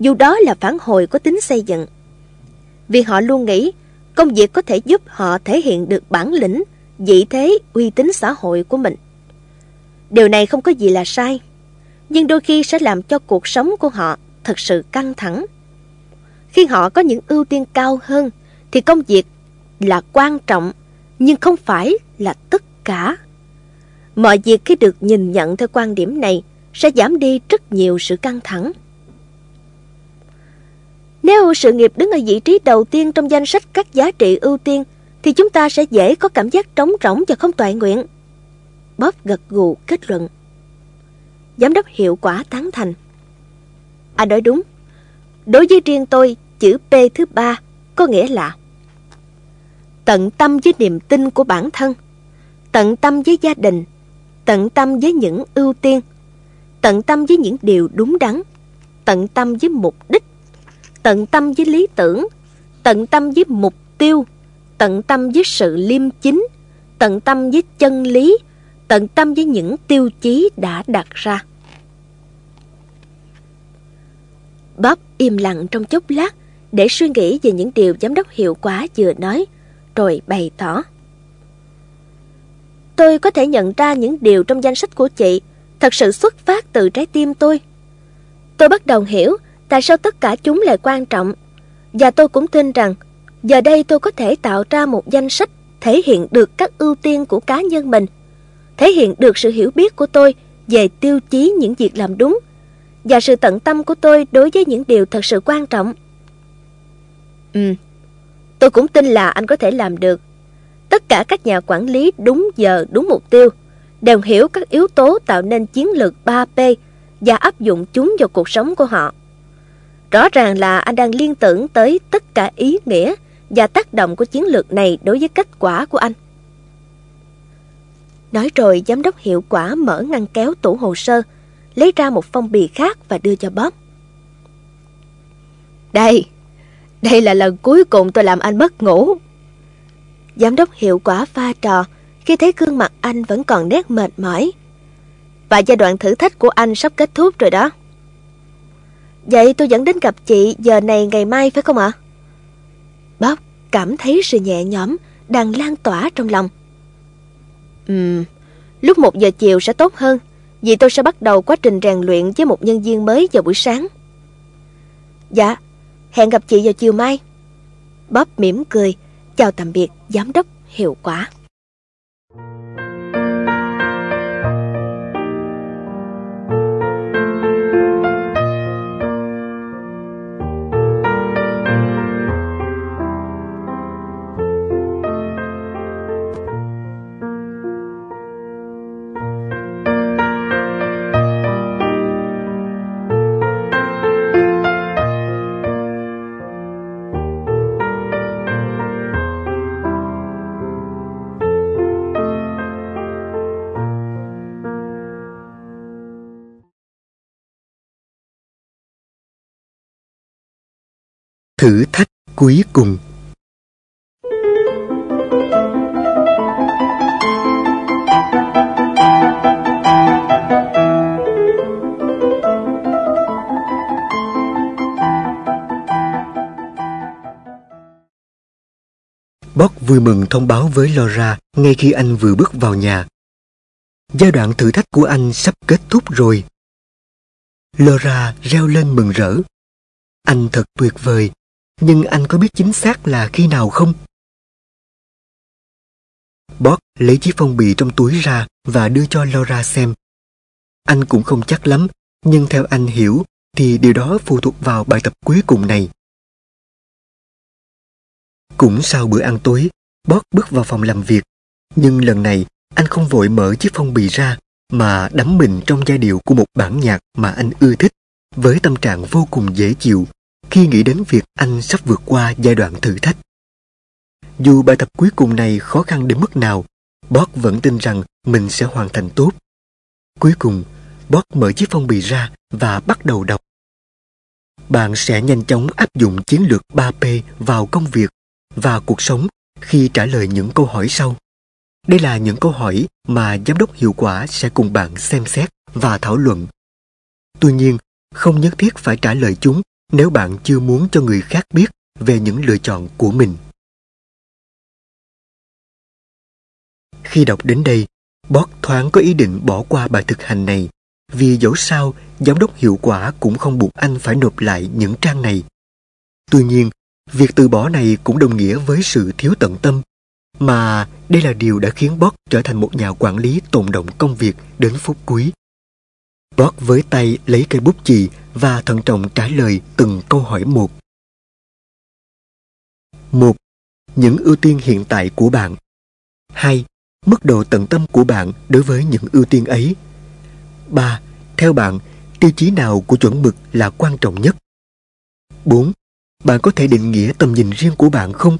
dù đó là phản hồi có tính xây dựng. Vì họ luôn nghĩ công việc có thể giúp họ thể hiện được bản lĩnh, vị thế, uy tín xã hội của mình. Điều này không có gì là sai, nhưng đôi khi sẽ làm cho cuộc sống của họ thật sự căng thẳng. Khi họ có những ưu tiên cao hơn, thì công việc là quan trọng, nhưng không phải là tất cả. Mọi việc khi được nhìn nhận theo quan điểm này sẽ giảm đi rất nhiều sự căng thẳng. Nếu sự nghiệp đứng ở vị trí đầu tiên trong danh sách các giá trị ưu tiên, thì chúng ta sẽ dễ có cảm giác trống rỗng và không toại nguyện. Bob gật gù kết luận. Giám đốc hiệu quả tán thành. Anh nói đúng. Đối với riêng tôi, chữ P thứ ba có nghĩa là tận tâm với niềm tin của bản thân, tận tâm với gia đình, tận tâm với những ưu tiên, tận tâm với những điều đúng đắn, tận tâm với mục đích, tận tâm với lý tưởng, tận tâm với mục tiêu, tận tâm với sự liêm chính, tận tâm với chân lý, tận tâm với những tiêu chí đã đặt ra. Bob im lặng trong chốc lát để suy nghĩ về những điều giám đốc hiệu quả vừa nói, rồi bày tỏ. Tôi có thể nhận ra những điều trong danh sách của chị thật sự xuất phát từ trái tim tôi. Tôi bắt đầu hiểu tại sao tất cả chúng lại quan trọng. Và tôi cũng tin rằng giờ đây tôi có thể tạo ra một danh sách thể hiện được các ưu tiên của cá nhân mình, thể hiện được sự hiểu biết của tôi về tiêu chí những việc làm đúng và sự tận tâm của tôi đối với những điều thật sự quan trọng. Ừ, tôi cũng tin là anh có thể làm được. Tất cả các nhà quản lý đúng giờ, đúng mục tiêu đều hiểu các yếu tố tạo nên chiến lược 3P và áp dụng chúng vào cuộc sống của họ. Rõ ràng là anh đang liên tưởng tới tất cả ý nghĩa và tác động của chiến lược này đối với kết quả của anh. Nói rồi, giám đốc hiệu quả mở ngăn kéo tủ hồ sơ, lấy ra một phong bì khác và đưa cho Bob. Đây, đây là lần cuối cùng tôi làm anh mất ngủ. Giám đốc hiệu quả pha trò khi thấy gương mặt anh vẫn còn nét mệt mỏi. Và giai đoạn thử thách của anh sắp kết thúc rồi đó. Vậy tôi dẫn đến gặp chị giờ này ngày mai phải không ạ? Bob cảm thấy sự nhẹ nhõm đang lan tỏa trong lòng. Ừm, lúc một giờ chiều sẽ tốt hơn vì tôi sẽ bắt đầu quá trình rèn luyện với một nhân viên mới vào buổi sáng. Dạ, hẹn gặp chị vào chiều mai. Bob mỉm cười, chào tạm biệt giám đốc hiệu quả. Thử thách cuối cùng Bob vui mừng thông báo với Laura ngay khi anh vừa bước vào nhà. Giai đoạn thử thách của anh sắp kết thúc rồi. Laura reo lên mừng rỡ. Anh thật tuyệt vời, nhưng anh có biết chính xác là khi nào không? Bob lấy chiếc phong bì trong túi ra và đưa cho Laura xem. Anh cũng không chắc lắm, nhưng theo anh hiểu thì điều đó phụ thuộc vào bài tập cuối cùng này. Cũng sau bữa ăn tối, Bob bước vào phòng làm việc. Nhưng lần này, anh không vội mở chiếc phong bì ra mà đắm mình trong giai điệu của một bản nhạc mà anh ưa thích với tâm trạng vô cùng dễ chịu khi nghĩ đến việc anh sắp vượt qua giai đoạn thử thách. Dù bài tập cuối cùng này khó khăn đến mức nào, Bob vẫn tin rằng mình sẽ hoàn thành tốt. Cuối cùng, Bob mở chiếc phong bì ra và bắt đầu đọc. Bạn sẽ nhanh chóng áp dụng chiến lược 3P vào công việc và cuộc sống khi trả lời những câu hỏi sau. Đây là những câu hỏi mà giám đốc hiệu quả sẽ cùng bạn xem xét và thảo luận. Tuy nhiên, không nhất thiết phải trả lời chúng nếu bạn chưa muốn cho người khác biết về những lựa chọn của mình. Khi đọc đến đây, Bót thoáng có ý định bỏ qua bài thực hành này vì dẫu sao giám đốc hiệu quả cũng không buộc anh phải nộp lại những trang này. Tuy nhiên, việc từ bỏ này cũng đồng nghĩa với sự thiếu tận tâm mà đây là điều đã khiến Bót trở thành một nhà quản lý tồn động công việc đến phút cuối bót với tay lấy cây bút chì và thận trọng trả lời từng câu hỏi một. một Những ưu tiên hiện tại của bạn. 2. Mức độ tận tâm của bạn đối với những ưu tiên ấy. 3. Theo bạn, tiêu chí nào của chuẩn mực là quan trọng nhất? 4. Bạn có thể định nghĩa tầm nhìn riêng của bạn không?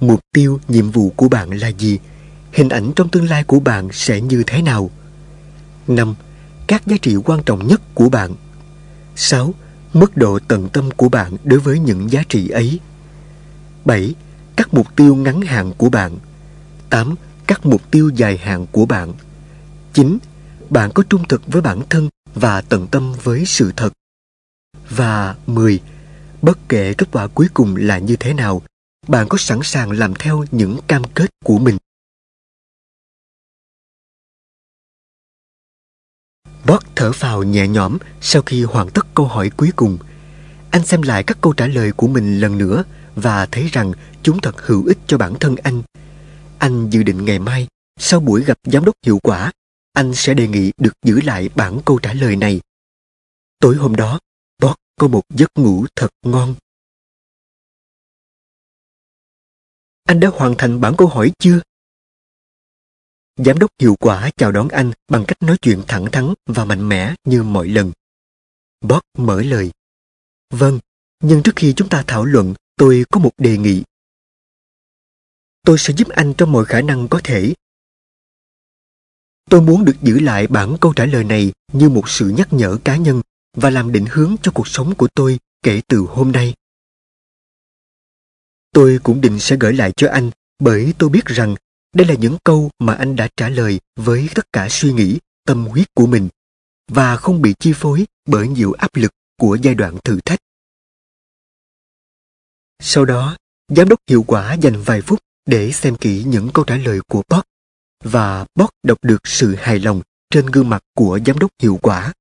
Mục tiêu, nhiệm vụ của bạn là gì? Hình ảnh trong tương lai của bạn sẽ như thế nào? 5. Các giá trị quan trọng nhất của bạn 6. Mức độ tận tâm của bạn đối với những giá trị ấy 7. Các mục tiêu ngắn hạn của bạn 8. Các mục tiêu dài hạn của bạn 9. Bạn có trung thực với bản thân và tận tâm với sự thật Và 10. Bất kể kết quả cuối cùng là như thế nào, bạn có sẵn sàng làm theo những cam kết của mình Bot thở phào nhẹ nhõm sau khi hoàn tất câu hỏi cuối cùng. Anh xem lại các câu trả lời của mình lần nữa và thấy rằng chúng thật hữu ích cho bản thân anh. Anh dự định ngày mai, sau buổi gặp giám đốc hiệu quả, anh sẽ đề nghị được giữ lại bản câu trả lời này. Tối hôm đó, Bot có một giấc ngủ thật ngon. Anh đã hoàn thành bản câu hỏi chưa? Giám đốc hiệu quả chào đón anh bằng cách nói chuyện thẳng thắn và mạnh mẽ như mọi lần. Bob mở lời. Vâng, nhưng trước khi chúng ta thảo luận, tôi có một đề nghị. Tôi sẽ giúp anh trong mọi khả năng có thể. Tôi muốn được giữ lại bản câu trả lời này như một sự nhắc nhở cá nhân và làm định hướng cho cuộc sống của tôi kể từ hôm nay. Tôi cũng định sẽ gửi lại cho anh bởi tôi biết rằng đây là những câu mà anh đã trả lời với tất cả suy nghĩ, tâm huyết của mình và không bị chi phối bởi nhiều áp lực của giai đoạn thử thách. Sau đó, giám đốc hiệu quả dành vài phút để xem kỹ những câu trả lời của Bob và Bob đọc được sự hài lòng trên gương mặt của giám đốc hiệu quả.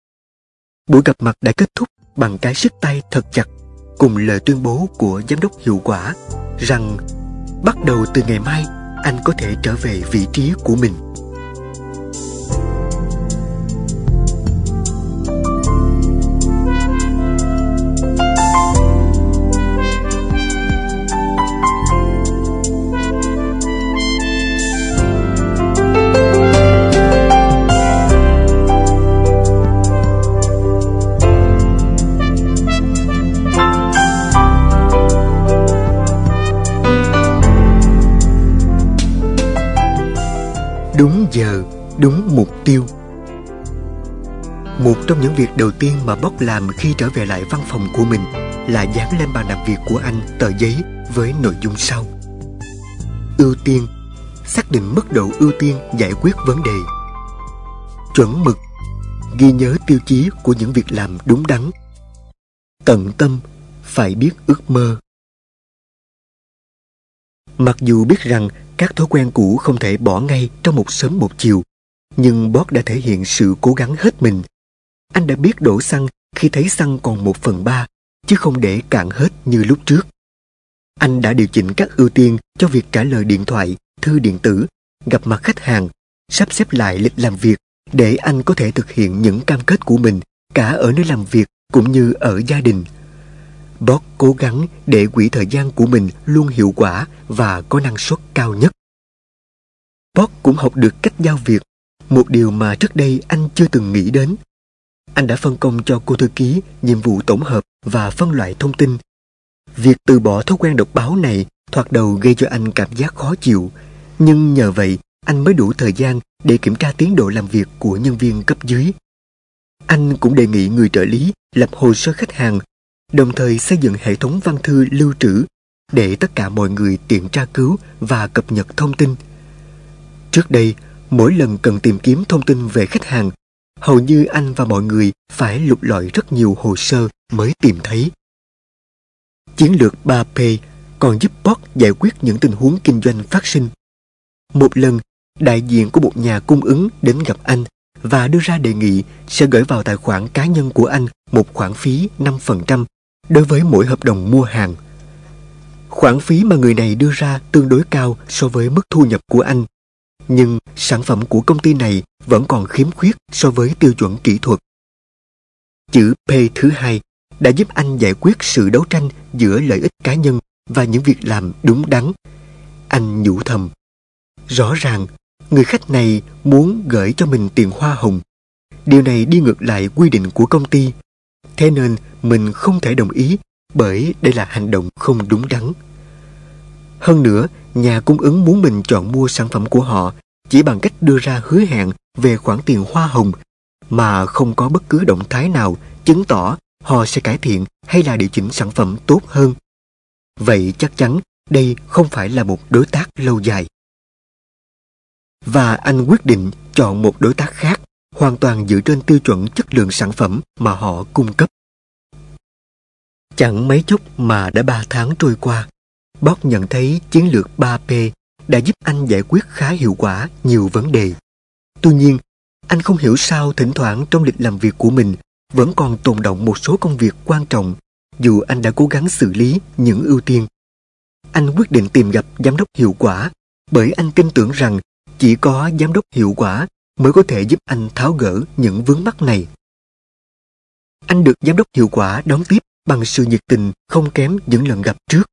Buổi gặp mặt đã kết thúc bằng cái sức tay thật chặt cùng lời tuyên bố của giám đốc hiệu quả rằng bắt đầu từ ngày mai anh có thể trở về vị trí của mình. Đúng giờ, đúng mục tiêu. Một trong những việc đầu tiên mà Bob làm khi trở về lại văn phòng của mình là dán lên bàn làm việc của anh tờ giấy với nội dung sau. Ưu tiên Xác định mức độ ưu tiên giải quyết vấn đề. Chuẩn mực Ghi nhớ tiêu chí của những việc làm đúng đắn. Tận tâm Phải biết ước mơ. Mặc dù biết rằng các thói quen cũ không thể bỏ ngay trong một sớm một chiều, nhưng Bob đã thể hiện sự cố gắng hết mình. Anh đã biết đổ xăng khi thấy xăng còn một phần ba, chứ không để cạn hết như lúc trước. Anh đã điều chỉnh các ưu tiên cho việc trả lời điện thoại, thư điện tử, gặp mặt khách hàng, sắp xếp lại lịch làm việc để anh có thể thực hiện những cam kết của mình cả ở nơi làm việc cũng như ở gia đình. Bob cố gắng để quỹ thời gian của mình luôn hiệu quả và có năng suất cao nhất. Bob cũng học được cách giao việc, một điều mà trước đây anh chưa từng nghĩ đến. Anh đã phân công cho cô thư ký nhiệm vụ tổng hợp và phân loại thông tin. Việc từ bỏ thói quen đọc báo này thoạt đầu gây cho anh cảm giác khó chịu, nhưng nhờ vậy anh mới đủ thời gian để kiểm tra tiến độ làm việc của nhân viên cấp dưới. Anh cũng đề nghị người trợ lý lập hồ sơ khách hàng đồng thời xây dựng hệ thống văn thư lưu trữ để tất cả mọi người tiện tra cứu và cập nhật thông tin. Trước đây, mỗi lần cần tìm kiếm thông tin về khách hàng, hầu như anh và mọi người phải lục lọi rất nhiều hồ sơ mới tìm thấy. Chiến lược 3P còn giúp bot giải quyết những tình huống kinh doanh phát sinh. Một lần, đại diện của một nhà cung ứng đến gặp anh và đưa ra đề nghị sẽ gửi vào tài khoản cá nhân của anh một khoản phí 5% đối với mỗi hợp đồng mua hàng. Khoản phí mà người này đưa ra tương đối cao so với mức thu nhập của anh. Nhưng sản phẩm của công ty này vẫn còn khiếm khuyết so với tiêu chuẩn kỹ thuật. Chữ P thứ hai đã giúp anh giải quyết sự đấu tranh giữa lợi ích cá nhân và những việc làm đúng đắn. Anh nhủ thầm. Rõ ràng, người khách này muốn gửi cho mình tiền hoa hồng. Điều này đi ngược lại quy định của công ty. Thế nên mình không thể đồng ý bởi đây là hành động không đúng đắn. Hơn nữa, nhà cung ứng muốn mình chọn mua sản phẩm của họ chỉ bằng cách đưa ra hứa hẹn về khoản tiền hoa hồng mà không có bất cứ động thái nào chứng tỏ họ sẽ cải thiện hay là điều chỉnh sản phẩm tốt hơn. Vậy chắc chắn đây không phải là một đối tác lâu dài. Và anh quyết định chọn một đối tác khác hoàn toàn dựa trên tiêu chuẩn chất lượng sản phẩm mà họ cung cấp. Chẳng mấy chốc mà đã ba tháng trôi qua, Bob nhận thấy chiến lược 3P đã giúp anh giải quyết khá hiệu quả nhiều vấn đề. Tuy nhiên, anh không hiểu sao thỉnh thoảng trong lịch làm việc của mình vẫn còn tồn động một số công việc quan trọng dù anh đã cố gắng xử lý những ưu tiên. Anh quyết định tìm gặp giám đốc hiệu quả bởi anh tin tưởng rằng chỉ có giám đốc hiệu quả mới có thể giúp anh tháo gỡ những vướng mắc này. Anh được giám đốc hiệu quả đón tiếp bằng sự nhiệt tình không kém những lần gặp trước.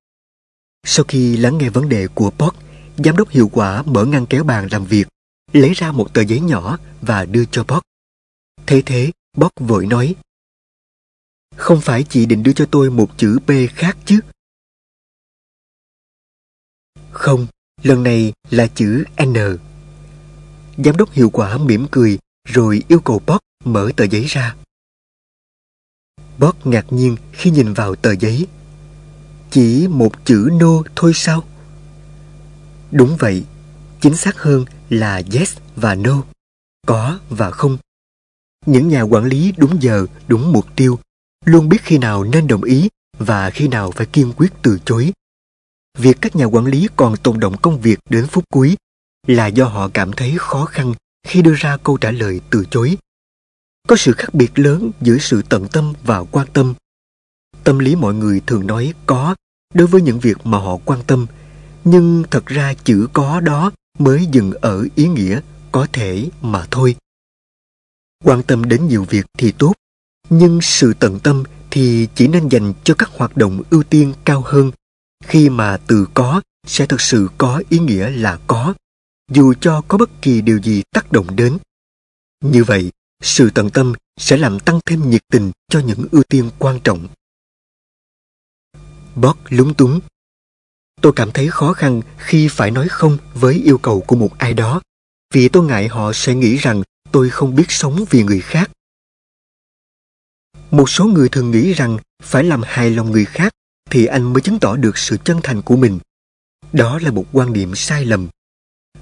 Sau khi lắng nghe vấn đề của Port, giám đốc hiệu quả mở ngăn kéo bàn làm việc, lấy ra một tờ giấy nhỏ và đưa cho Port. Thế thế, Port vội nói, Không phải chị định đưa cho tôi một chữ P khác chứ? Không, lần này là chữ N. Giám đốc hiệu quả mỉm cười rồi yêu cầu Port mở tờ giấy ra. Bót ngạc nhiên khi nhìn vào tờ giấy. Chỉ một chữ no thôi sao? Đúng vậy, chính xác hơn là yes và no, có và không. Những nhà quản lý đúng giờ, đúng mục tiêu, luôn biết khi nào nên đồng ý và khi nào phải kiên quyết từ chối. Việc các nhà quản lý còn tồn động công việc đến phút cuối là do họ cảm thấy khó khăn khi đưa ra câu trả lời từ chối có sự khác biệt lớn giữa sự tận tâm và quan tâm. Tâm lý mọi người thường nói có đối với những việc mà họ quan tâm, nhưng thật ra chữ có đó mới dừng ở ý nghĩa có thể mà thôi. Quan tâm đến nhiều việc thì tốt, nhưng sự tận tâm thì chỉ nên dành cho các hoạt động ưu tiên cao hơn khi mà từ có sẽ thực sự có ý nghĩa là có dù cho có bất kỳ điều gì tác động đến như vậy sự tận tâm sẽ làm tăng thêm nhiệt tình cho những ưu tiên quan trọng. Bót lúng túng. Tôi cảm thấy khó khăn khi phải nói không với yêu cầu của một ai đó, vì tôi ngại họ sẽ nghĩ rằng tôi không biết sống vì người khác. Một số người thường nghĩ rằng phải làm hài lòng người khác thì anh mới chứng tỏ được sự chân thành của mình. Đó là một quan niệm sai lầm.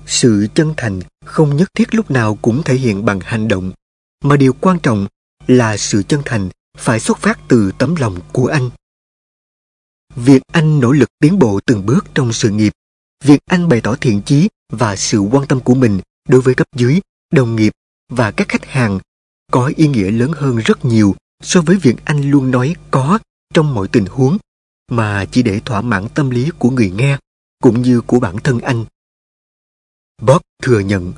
Sự chân thành không nhất thiết lúc nào cũng thể hiện bằng hành động mà điều quan trọng là sự chân thành phải xuất phát từ tấm lòng của anh. Việc anh nỗ lực tiến bộ từng bước trong sự nghiệp, việc anh bày tỏ thiện chí và sự quan tâm của mình đối với cấp dưới, đồng nghiệp và các khách hàng có ý nghĩa lớn hơn rất nhiều so với việc anh luôn nói có trong mọi tình huống mà chỉ để thỏa mãn tâm lý của người nghe cũng như của bản thân anh. Bob thừa nhận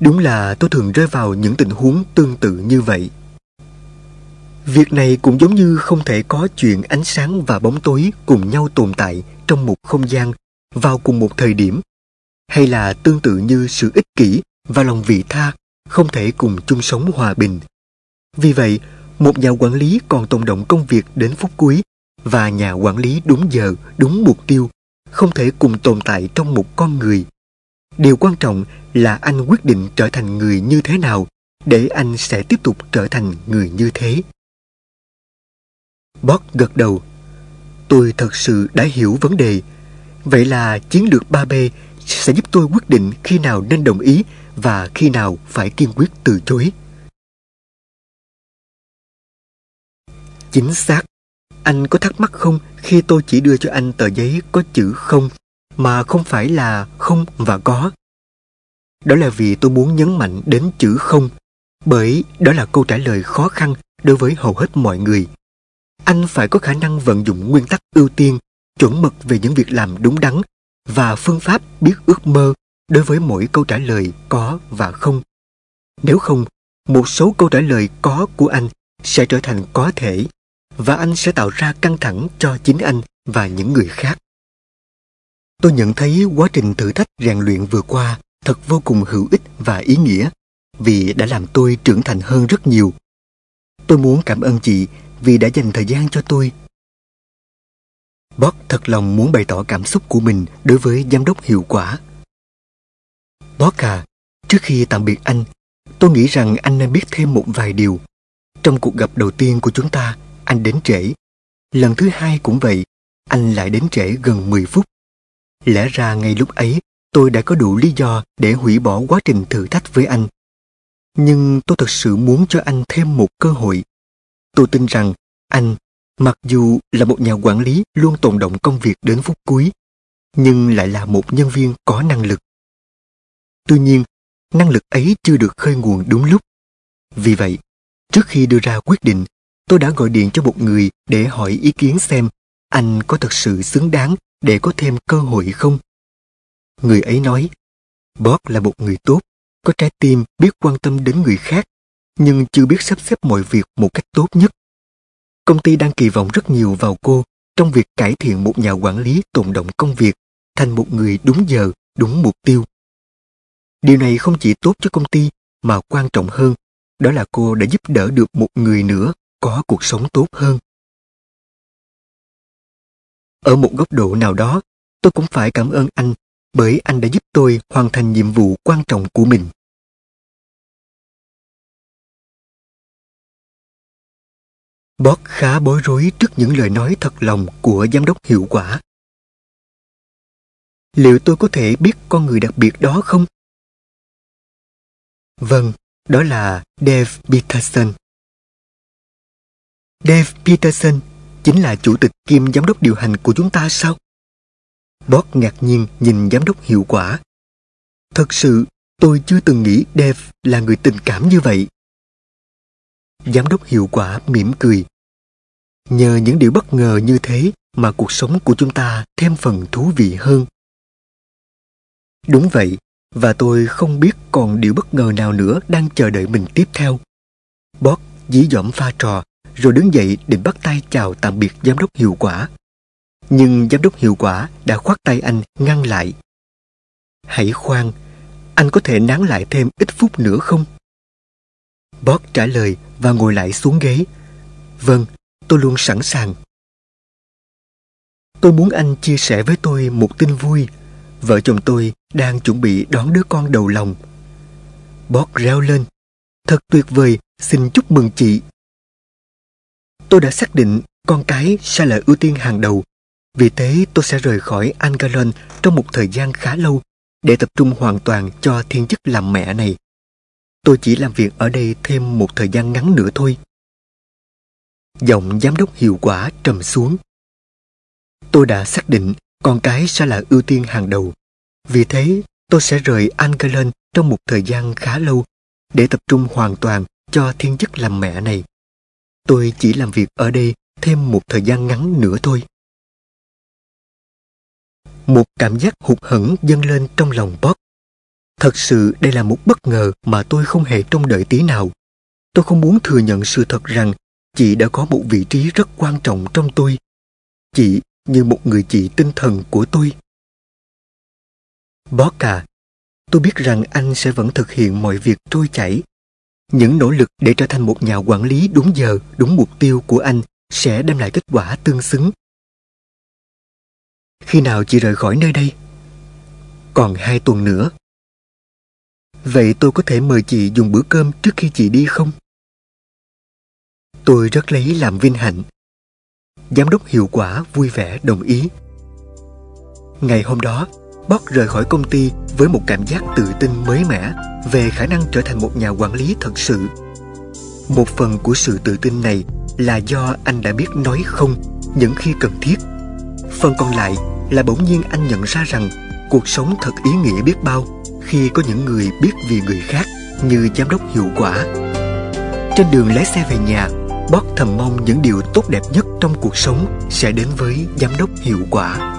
Đúng là tôi thường rơi vào những tình huống tương tự như vậy. Việc này cũng giống như không thể có chuyện ánh sáng và bóng tối cùng nhau tồn tại trong một không gian vào cùng một thời điểm. Hay là tương tự như sự ích kỷ và lòng vị tha không thể cùng chung sống hòa bình. Vì vậy, một nhà quản lý còn tồn động công việc đến phút cuối và nhà quản lý đúng giờ, đúng mục tiêu không thể cùng tồn tại trong một con người. Điều quan trọng là anh quyết định trở thành người như thế nào để anh sẽ tiếp tục trở thành người như thế. Bob gật đầu. Tôi thật sự đã hiểu vấn đề. Vậy là chiến lược 3B sẽ giúp tôi quyết định khi nào nên đồng ý và khi nào phải kiên quyết từ chối. Chính xác. Anh có thắc mắc không khi tôi chỉ đưa cho anh tờ giấy có chữ không mà không phải là không và có? Đó là vì tôi muốn nhấn mạnh đến chữ không bởi đó là câu trả lời khó khăn đối với hầu hết mọi người. Anh phải có khả năng vận dụng nguyên tắc ưu tiên, chuẩn mực về những việc làm đúng đắn và phương pháp biết ước mơ đối với mỗi câu trả lời có và không. Nếu không, một số câu trả lời có của anh sẽ trở thành có thể và anh sẽ tạo ra căng thẳng cho chính anh và những người khác. Tôi nhận thấy quá trình thử thách rèn luyện vừa qua thật vô cùng hữu ích và ý nghĩa vì đã làm tôi trưởng thành hơn rất nhiều. Tôi muốn cảm ơn chị vì đã dành thời gian cho tôi. Bob thật lòng muốn bày tỏ cảm xúc của mình đối với giám đốc hiệu quả. Bob à, trước khi tạm biệt anh, tôi nghĩ rằng anh nên biết thêm một vài điều. Trong cuộc gặp đầu tiên của chúng ta, anh đến trễ. Lần thứ hai cũng vậy, anh lại đến trễ gần 10 phút. Lẽ ra ngay lúc ấy, tôi đã có đủ lý do để hủy bỏ quá trình thử thách với anh. Nhưng tôi thật sự muốn cho anh thêm một cơ hội. Tôi tin rằng anh, mặc dù là một nhà quản lý luôn tồn động công việc đến phút cuối, nhưng lại là một nhân viên có năng lực. Tuy nhiên, năng lực ấy chưa được khơi nguồn đúng lúc. Vì vậy, trước khi đưa ra quyết định, tôi đã gọi điện cho một người để hỏi ý kiến xem anh có thật sự xứng đáng để có thêm cơ hội không. Người ấy nói, Bob là một người tốt, có trái tim biết quan tâm đến người khác, nhưng chưa biết sắp xếp mọi việc một cách tốt nhất. Công ty đang kỳ vọng rất nhiều vào cô trong việc cải thiện một nhà quản lý tồn động công việc thành một người đúng giờ, đúng mục tiêu. Điều này không chỉ tốt cho công ty mà quan trọng hơn, đó là cô đã giúp đỡ được một người nữa có cuộc sống tốt hơn. Ở một góc độ nào đó, tôi cũng phải cảm ơn anh bởi anh đã giúp tôi hoàn thành nhiệm vụ quan trọng của mình. Bob khá bối rối trước những lời nói thật lòng của giám đốc hiệu quả. Liệu tôi có thể biết con người đặc biệt đó không? Vâng, đó là Dave Peterson. Dave Peterson chính là chủ tịch kiêm giám đốc điều hành của chúng ta sao? Bót ngạc nhiên nhìn giám đốc hiệu quả. Thật sự, tôi chưa từng nghĩ Dev là người tình cảm như vậy. Giám đốc hiệu quả mỉm cười. Nhờ những điều bất ngờ như thế mà cuộc sống của chúng ta thêm phần thú vị hơn. Đúng vậy, và tôi không biết còn điều bất ngờ nào nữa đang chờ đợi mình tiếp theo. Bót dí dỏm pha trò, rồi đứng dậy định bắt tay chào tạm biệt giám đốc hiệu quả. Nhưng giám đốc hiệu quả đã khoát tay anh ngăn lại. Hãy khoan, anh có thể nán lại thêm ít phút nữa không? Bob trả lời và ngồi lại xuống ghế. Vâng, tôi luôn sẵn sàng. Tôi muốn anh chia sẻ với tôi một tin vui. Vợ chồng tôi đang chuẩn bị đón đứa con đầu lòng. Bob reo lên. Thật tuyệt vời, xin chúc mừng chị. Tôi đã xác định con cái sẽ là ưu tiên hàng đầu. Vì thế tôi sẽ rời khỏi Angalon trong một thời gian khá lâu để tập trung hoàn toàn cho thiên chức làm mẹ này. Tôi chỉ làm việc ở đây thêm một thời gian ngắn nữa thôi. Giọng giám đốc hiệu quả trầm xuống. Tôi đã xác định con cái sẽ là ưu tiên hàng đầu. Vì thế, tôi sẽ rời Angalon trong một thời gian khá lâu để tập trung hoàn toàn cho thiên chức làm mẹ này. Tôi chỉ làm việc ở đây thêm một thời gian ngắn nữa thôi. Một cảm giác hụt hẫng dâng lên trong lòng Bob. Thật sự đây là một bất ngờ mà tôi không hề trông đợi tí nào. Tôi không muốn thừa nhận sự thật rằng chị đã có một vị trí rất quan trọng trong tôi. Chị như một người chị tinh thần của tôi. Bó à, tôi biết rằng anh sẽ vẫn thực hiện mọi việc trôi chảy. Những nỗ lực để trở thành một nhà quản lý đúng giờ, đúng mục tiêu của anh sẽ đem lại kết quả tương xứng. Khi nào chị rời khỏi nơi đây? Còn hai tuần nữa. Vậy tôi có thể mời chị dùng bữa cơm trước khi chị đi không? Tôi rất lấy làm vinh hạnh. Giám đốc hiệu quả vui vẻ đồng ý. Ngày hôm đó, Bob rời khỏi công ty với một cảm giác tự tin mới mẻ về khả năng trở thành một nhà quản lý thật sự. Một phần của sự tự tin này là do anh đã biết nói không những khi cần thiết. Phần còn lại là bỗng nhiên anh nhận ra rằng cuộc sống thật ý nghĩa biết bao khi có những người biết vì người khác như giám đốc hiệu quả. Trên đường lái xe về nhà, Bót thầm mong những điều tốt đẹp nhất trong cuộc sống sẽ đến với giám đốc hiệu quả.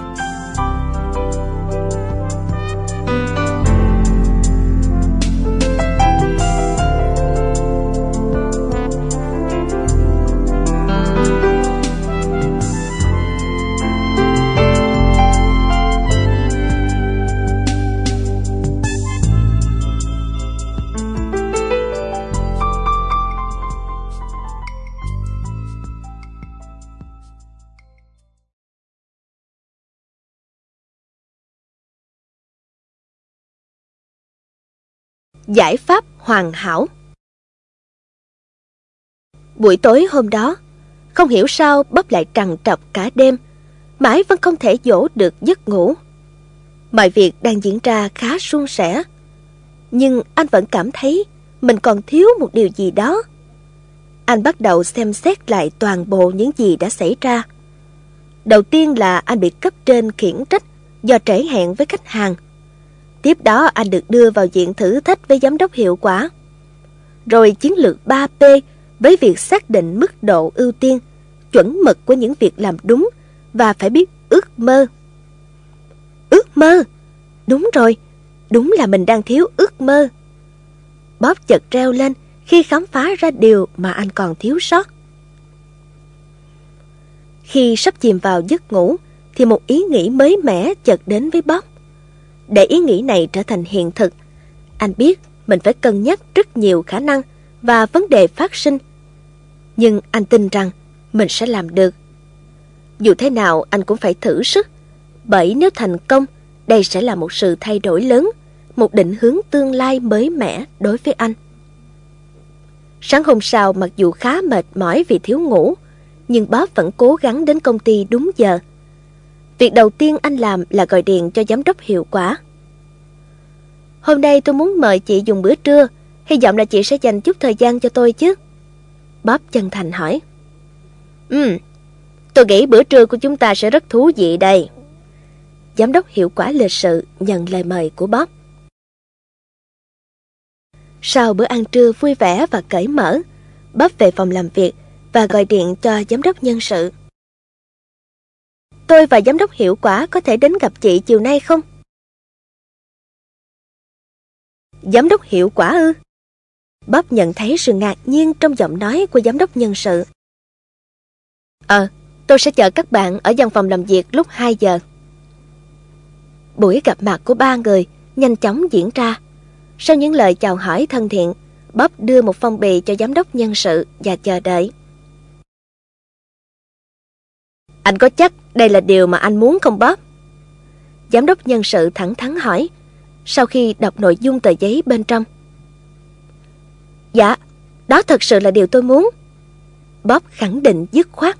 Giải pháp hoàn hảo Buổi tối hôm đó, không hiểu sao bắp lại trằn trọc cả đêm, mãi vẫn không thể dỗ được giấc ngủ. Mọi việc đang diễn ra khá suôn sẻ, nhưng anh vẫn cảm thấy mình còn thiếu một điều gì đó. Anh bắt đầu xem xét lại toàn bộ những gì đã xảy ra. Đầu tiên là anh bị cấp trên khiển trách do trễ hẹn với khách hàng. Tiếp đó anh được đưa vào diện thử thách với giám đốc hiệu quả. Rồi chiến lược 3P với việc xác định mức độ ưu tiên, chuẩn mực của những việc làm đúng và phải biết ước mơ. Ước mơ? Đúng rồi, đúng là mình đang thiếu ước mơ. Bob chợt reo lên khi khám phá ra điều mà anh còn thiếu sót. Khi sắp chìm vào giấc ngủ, thì một ý nghĩ mới mẻ chợt đến với Bob. Để ý nghĩ này trở thành hiện thực, anh biết mình phải cân nhắc rất nhiều khả năng và vấn đề phát sinh. Nhưng anh tin rằng mình sẽ làm được. Dù thế nào anh cũng phải thử sức, bởi nếu thành công, đây sẽ là một sự thay đổi lớn, một định hướng tương lai mới mẻ đối với anh. Sáng hôm sau mặc dù khá mệt mỏi vì thiếu ngủ, nhưng Bob vẫn cố gắng đến công ty đúng giờ. Việc đầu tiên anh làm là gọi điện cho giám đốc hiệu quả. Hôm nay tôi muốn mời chị dùng bữa trưa, hy vọng là chị sẽ dành chút thời gian cho tôi chứ. Bob chân thành hỏi. Ừ, tôi nghĩ bữa trưa của chúng ta sẽ rất thú vị đây. Giám đốc hiệu quả lịch sự nhận lời mời của Bob. Sau bữa ăn trưa vui vẻ và cởi mở, Bob về phòng làm việc và gọi điện cho giám đốc nhân sự. Tôi và giám đốc hiệu quả có thể đến gặp chị chiều nay không? Giám đốc hiệu quả ư? Bob nhận thấy sự ngạc nhiên trong giọng nói của giám đốc nhân sự. Ờ, tôi sẽ chờ các bạn ở văn phòng làm việc lúc 2 giờ. Buổi gặp mặt của ba người nhanh chóng diễn ra. Sau những lời chào hỏi thân thiện, Bob đưa một phong bì cho giám đốc nhân sự và chờ đợi. Anh có chắc đây là điều mà anh muốn không Bob? Giám đốc nhân sự thẳng thắn hỏi, sau khi đọc nội dung tờ giấy bên trong. Dạ, đó thật sự là điều tôi muốn. Bob khẳng định dứt khoát.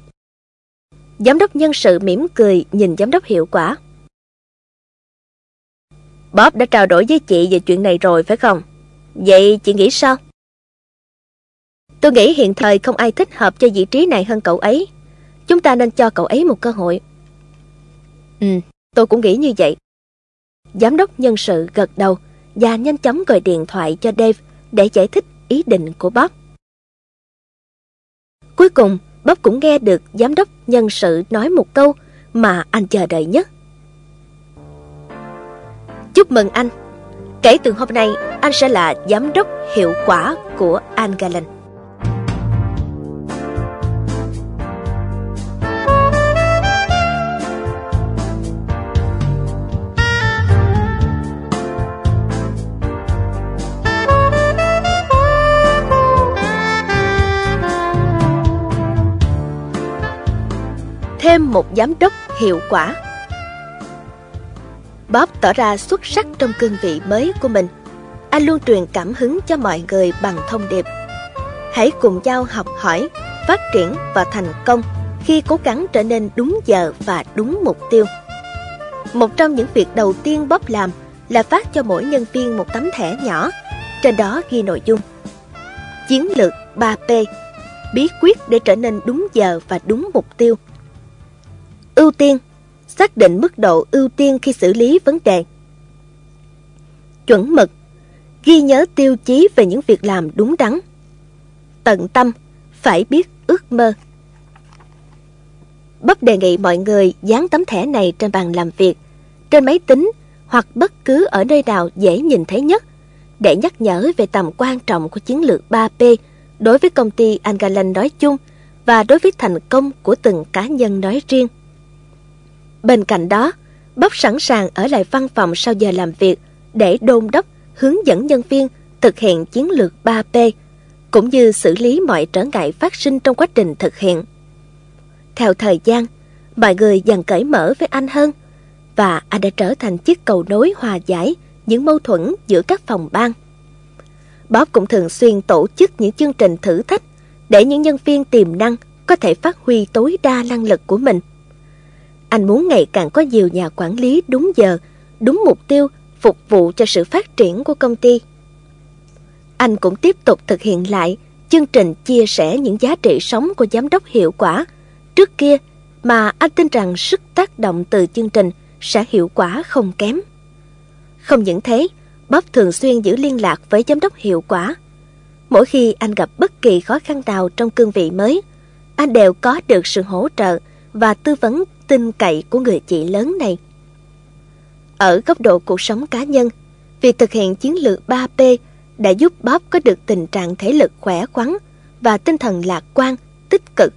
Giám đốc nhân sự mỉm cười nhìn giám đốc hiệu quả. Bob đã trao đổi với chị về chuyện này rồi phải không? Vậy chị nghĩ sao? Tôi nghĩ hiện thời không ai thích hợp cho vị trí này hơn cậu ấy. Chúng ta nên cho cậu ấy một cơ hội. Ừ, tôi cũng nghĩ như vậy. Giám đốc nhân sự gật đầu và nhanh chóng gọi điện thoại cho Dave để giải thích ý định của Bob. Cuối cùng, Bob cũng nghe được giám đốc nhân sự nói một câu mà anh chờ đợi nhất. Chúc mừng anh! Kể từ hôm nay, anh sẽ là giám đốc hiệu quả của Angalan. Thêm một giám đốc hiệu quả. Bob tỏ ra xuất sắc trong cương vị mới của mình. Anh luôn truyền cảm hứng cho mọi người bằng thông điệp. Hãy cùng nhau học hỏi, phát triển và thành công khi cố gắng trở nên đúng giờ và đúng mục tiêu. Một trong những việc đầu tiên Bob làm là phát cho mỗi nhân viên một tấm thẻ nhỏ, trên đó ghi nội dung. Chiến lược 3P, bí quyết để trở nên đúng giờ và đúng mục tiêu. Ưu tiên, xác định mức độ ưu tiên khi xử lý vấn đề. Chuẩn mực, ghi nhớ tiêu chí về những việc làm đúng đắn. Tận tâm, phải biết ước mơ. Bắp đề nghị mọi người dán tấm thẻ này trên bàn làm việc, trên máy tính hoặc bất cứ ở nơi nào dễ nhìn thấy nhất để nhắc nhở về tầm quan trọng của chiến lược 3P đối với công ty Angalan nói chung và đối với thành công của từng cá nhân nói riêng. Bên cạnh đó, Bob sẵn sàng ở lại văn phòng sau giờ làm việc để đôn đốc, hướng dẫn nhân viên thực hiện chiến lược 3P, cũng như xử lý mọi trở ngại phát sinh trong quá trình thực hiện. Theo thời gian, mọi người dần cởi mở với anh hơn và anh đã trở thành chiếc cầu nối hòa giải những mâu thuẫn giữa các phòng ban. Bob cũng thường xuyên tổ chức những chương trình thử thách để những nhân viên tiềm năng có thể phát huy tối đa năng lực của mình. Anh muốn ngày càng có nhiều nhà quản lý đúng giờ, đúng mục tiêu phục vụ cho sự phát triển của công ty. Anh cũng tiếp tục thực hiện lại chương trình chia sẻ những giá trị sống của giám đốc hiệu quả trước kia mà anh tin rằng sức tác động từ chương trình sẽ hiệu quả không kém. Không những thế, Bob thường xuyên giữ liên lạc với giám đốc hiệu quả. Mỗi khi anh gặp bất kỳ khó khăn nào trong cương vị mới, anh đều có được sự hỗ trợ và tư vấn tin cậy của người chị lớn này. Ở góc độ cuộc sống cá nhân, việc thực hiện chiến lược 3P đã giúp Bob có được tình trạng thể lực khỏe khoắn và tinh thần lạc quan, tích cực.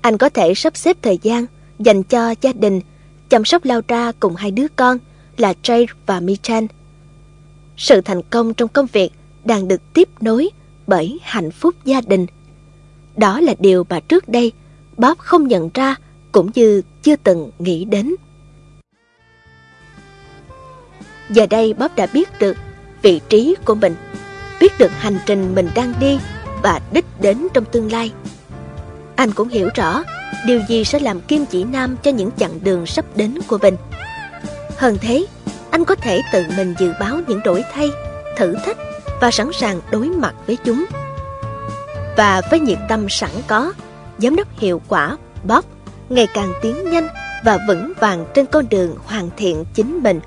Anh có thể sắp xếp thời gian dành cho gia đình, chăm sóc lao ra cùng hai đứa con là Jay và Michan. Sự thành công trong công việc đang được tiếp nối bởi hạnh phúc gia đình. Đó là điều mà trước đây Bob không nhận ra cũng như chưa từng nghĩ đến. Giờ đây Bob đã biết được vị trí của mình, biết được hành trình mình đang đi và đích đến trong tương lai. Anh cũng hiểu rõ điều gì sẽ làm kim chỉ nam cho những chặng đường sắp đến của mình. Hơn thế, anh có thể tự mình dự báo những đổi thay, thử thách và sẵn sàng đối mặt với chúng. Và với nhiệt tâm sẵn có, giám đốc hiệu quả Bob ngày càng tiến nhanh và vững vàng trên con đường hoàn thiện chính mình.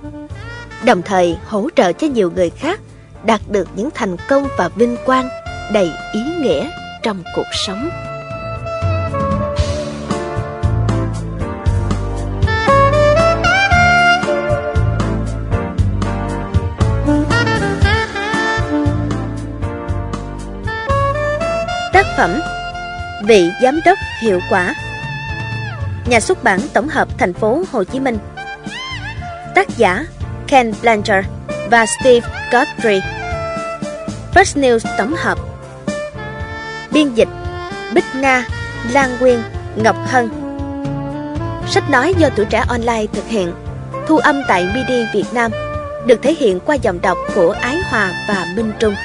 Đồng thời hỗ trợ cho nhiều người khác đạt được những thành công và vinh quang đầy ý nghĩa trong cuộc sống. Tác phẩm Vị Giám đốc Hiệu quả Nhà xuất bản tổng hợp thành phố Hồ Chí Minh. Tác giả Ken Blanchard và Steve Godfrey. First News tổng hợp. Biên dịch Bích Nga, Lan Nguyên, Ngọc Hân. Sách nói do tuổi trẻ online thực hiện Thu âm tại MIDI Việt Nam Được thể hiện qua giọng đọc của Ái Hòa và Minh Trung.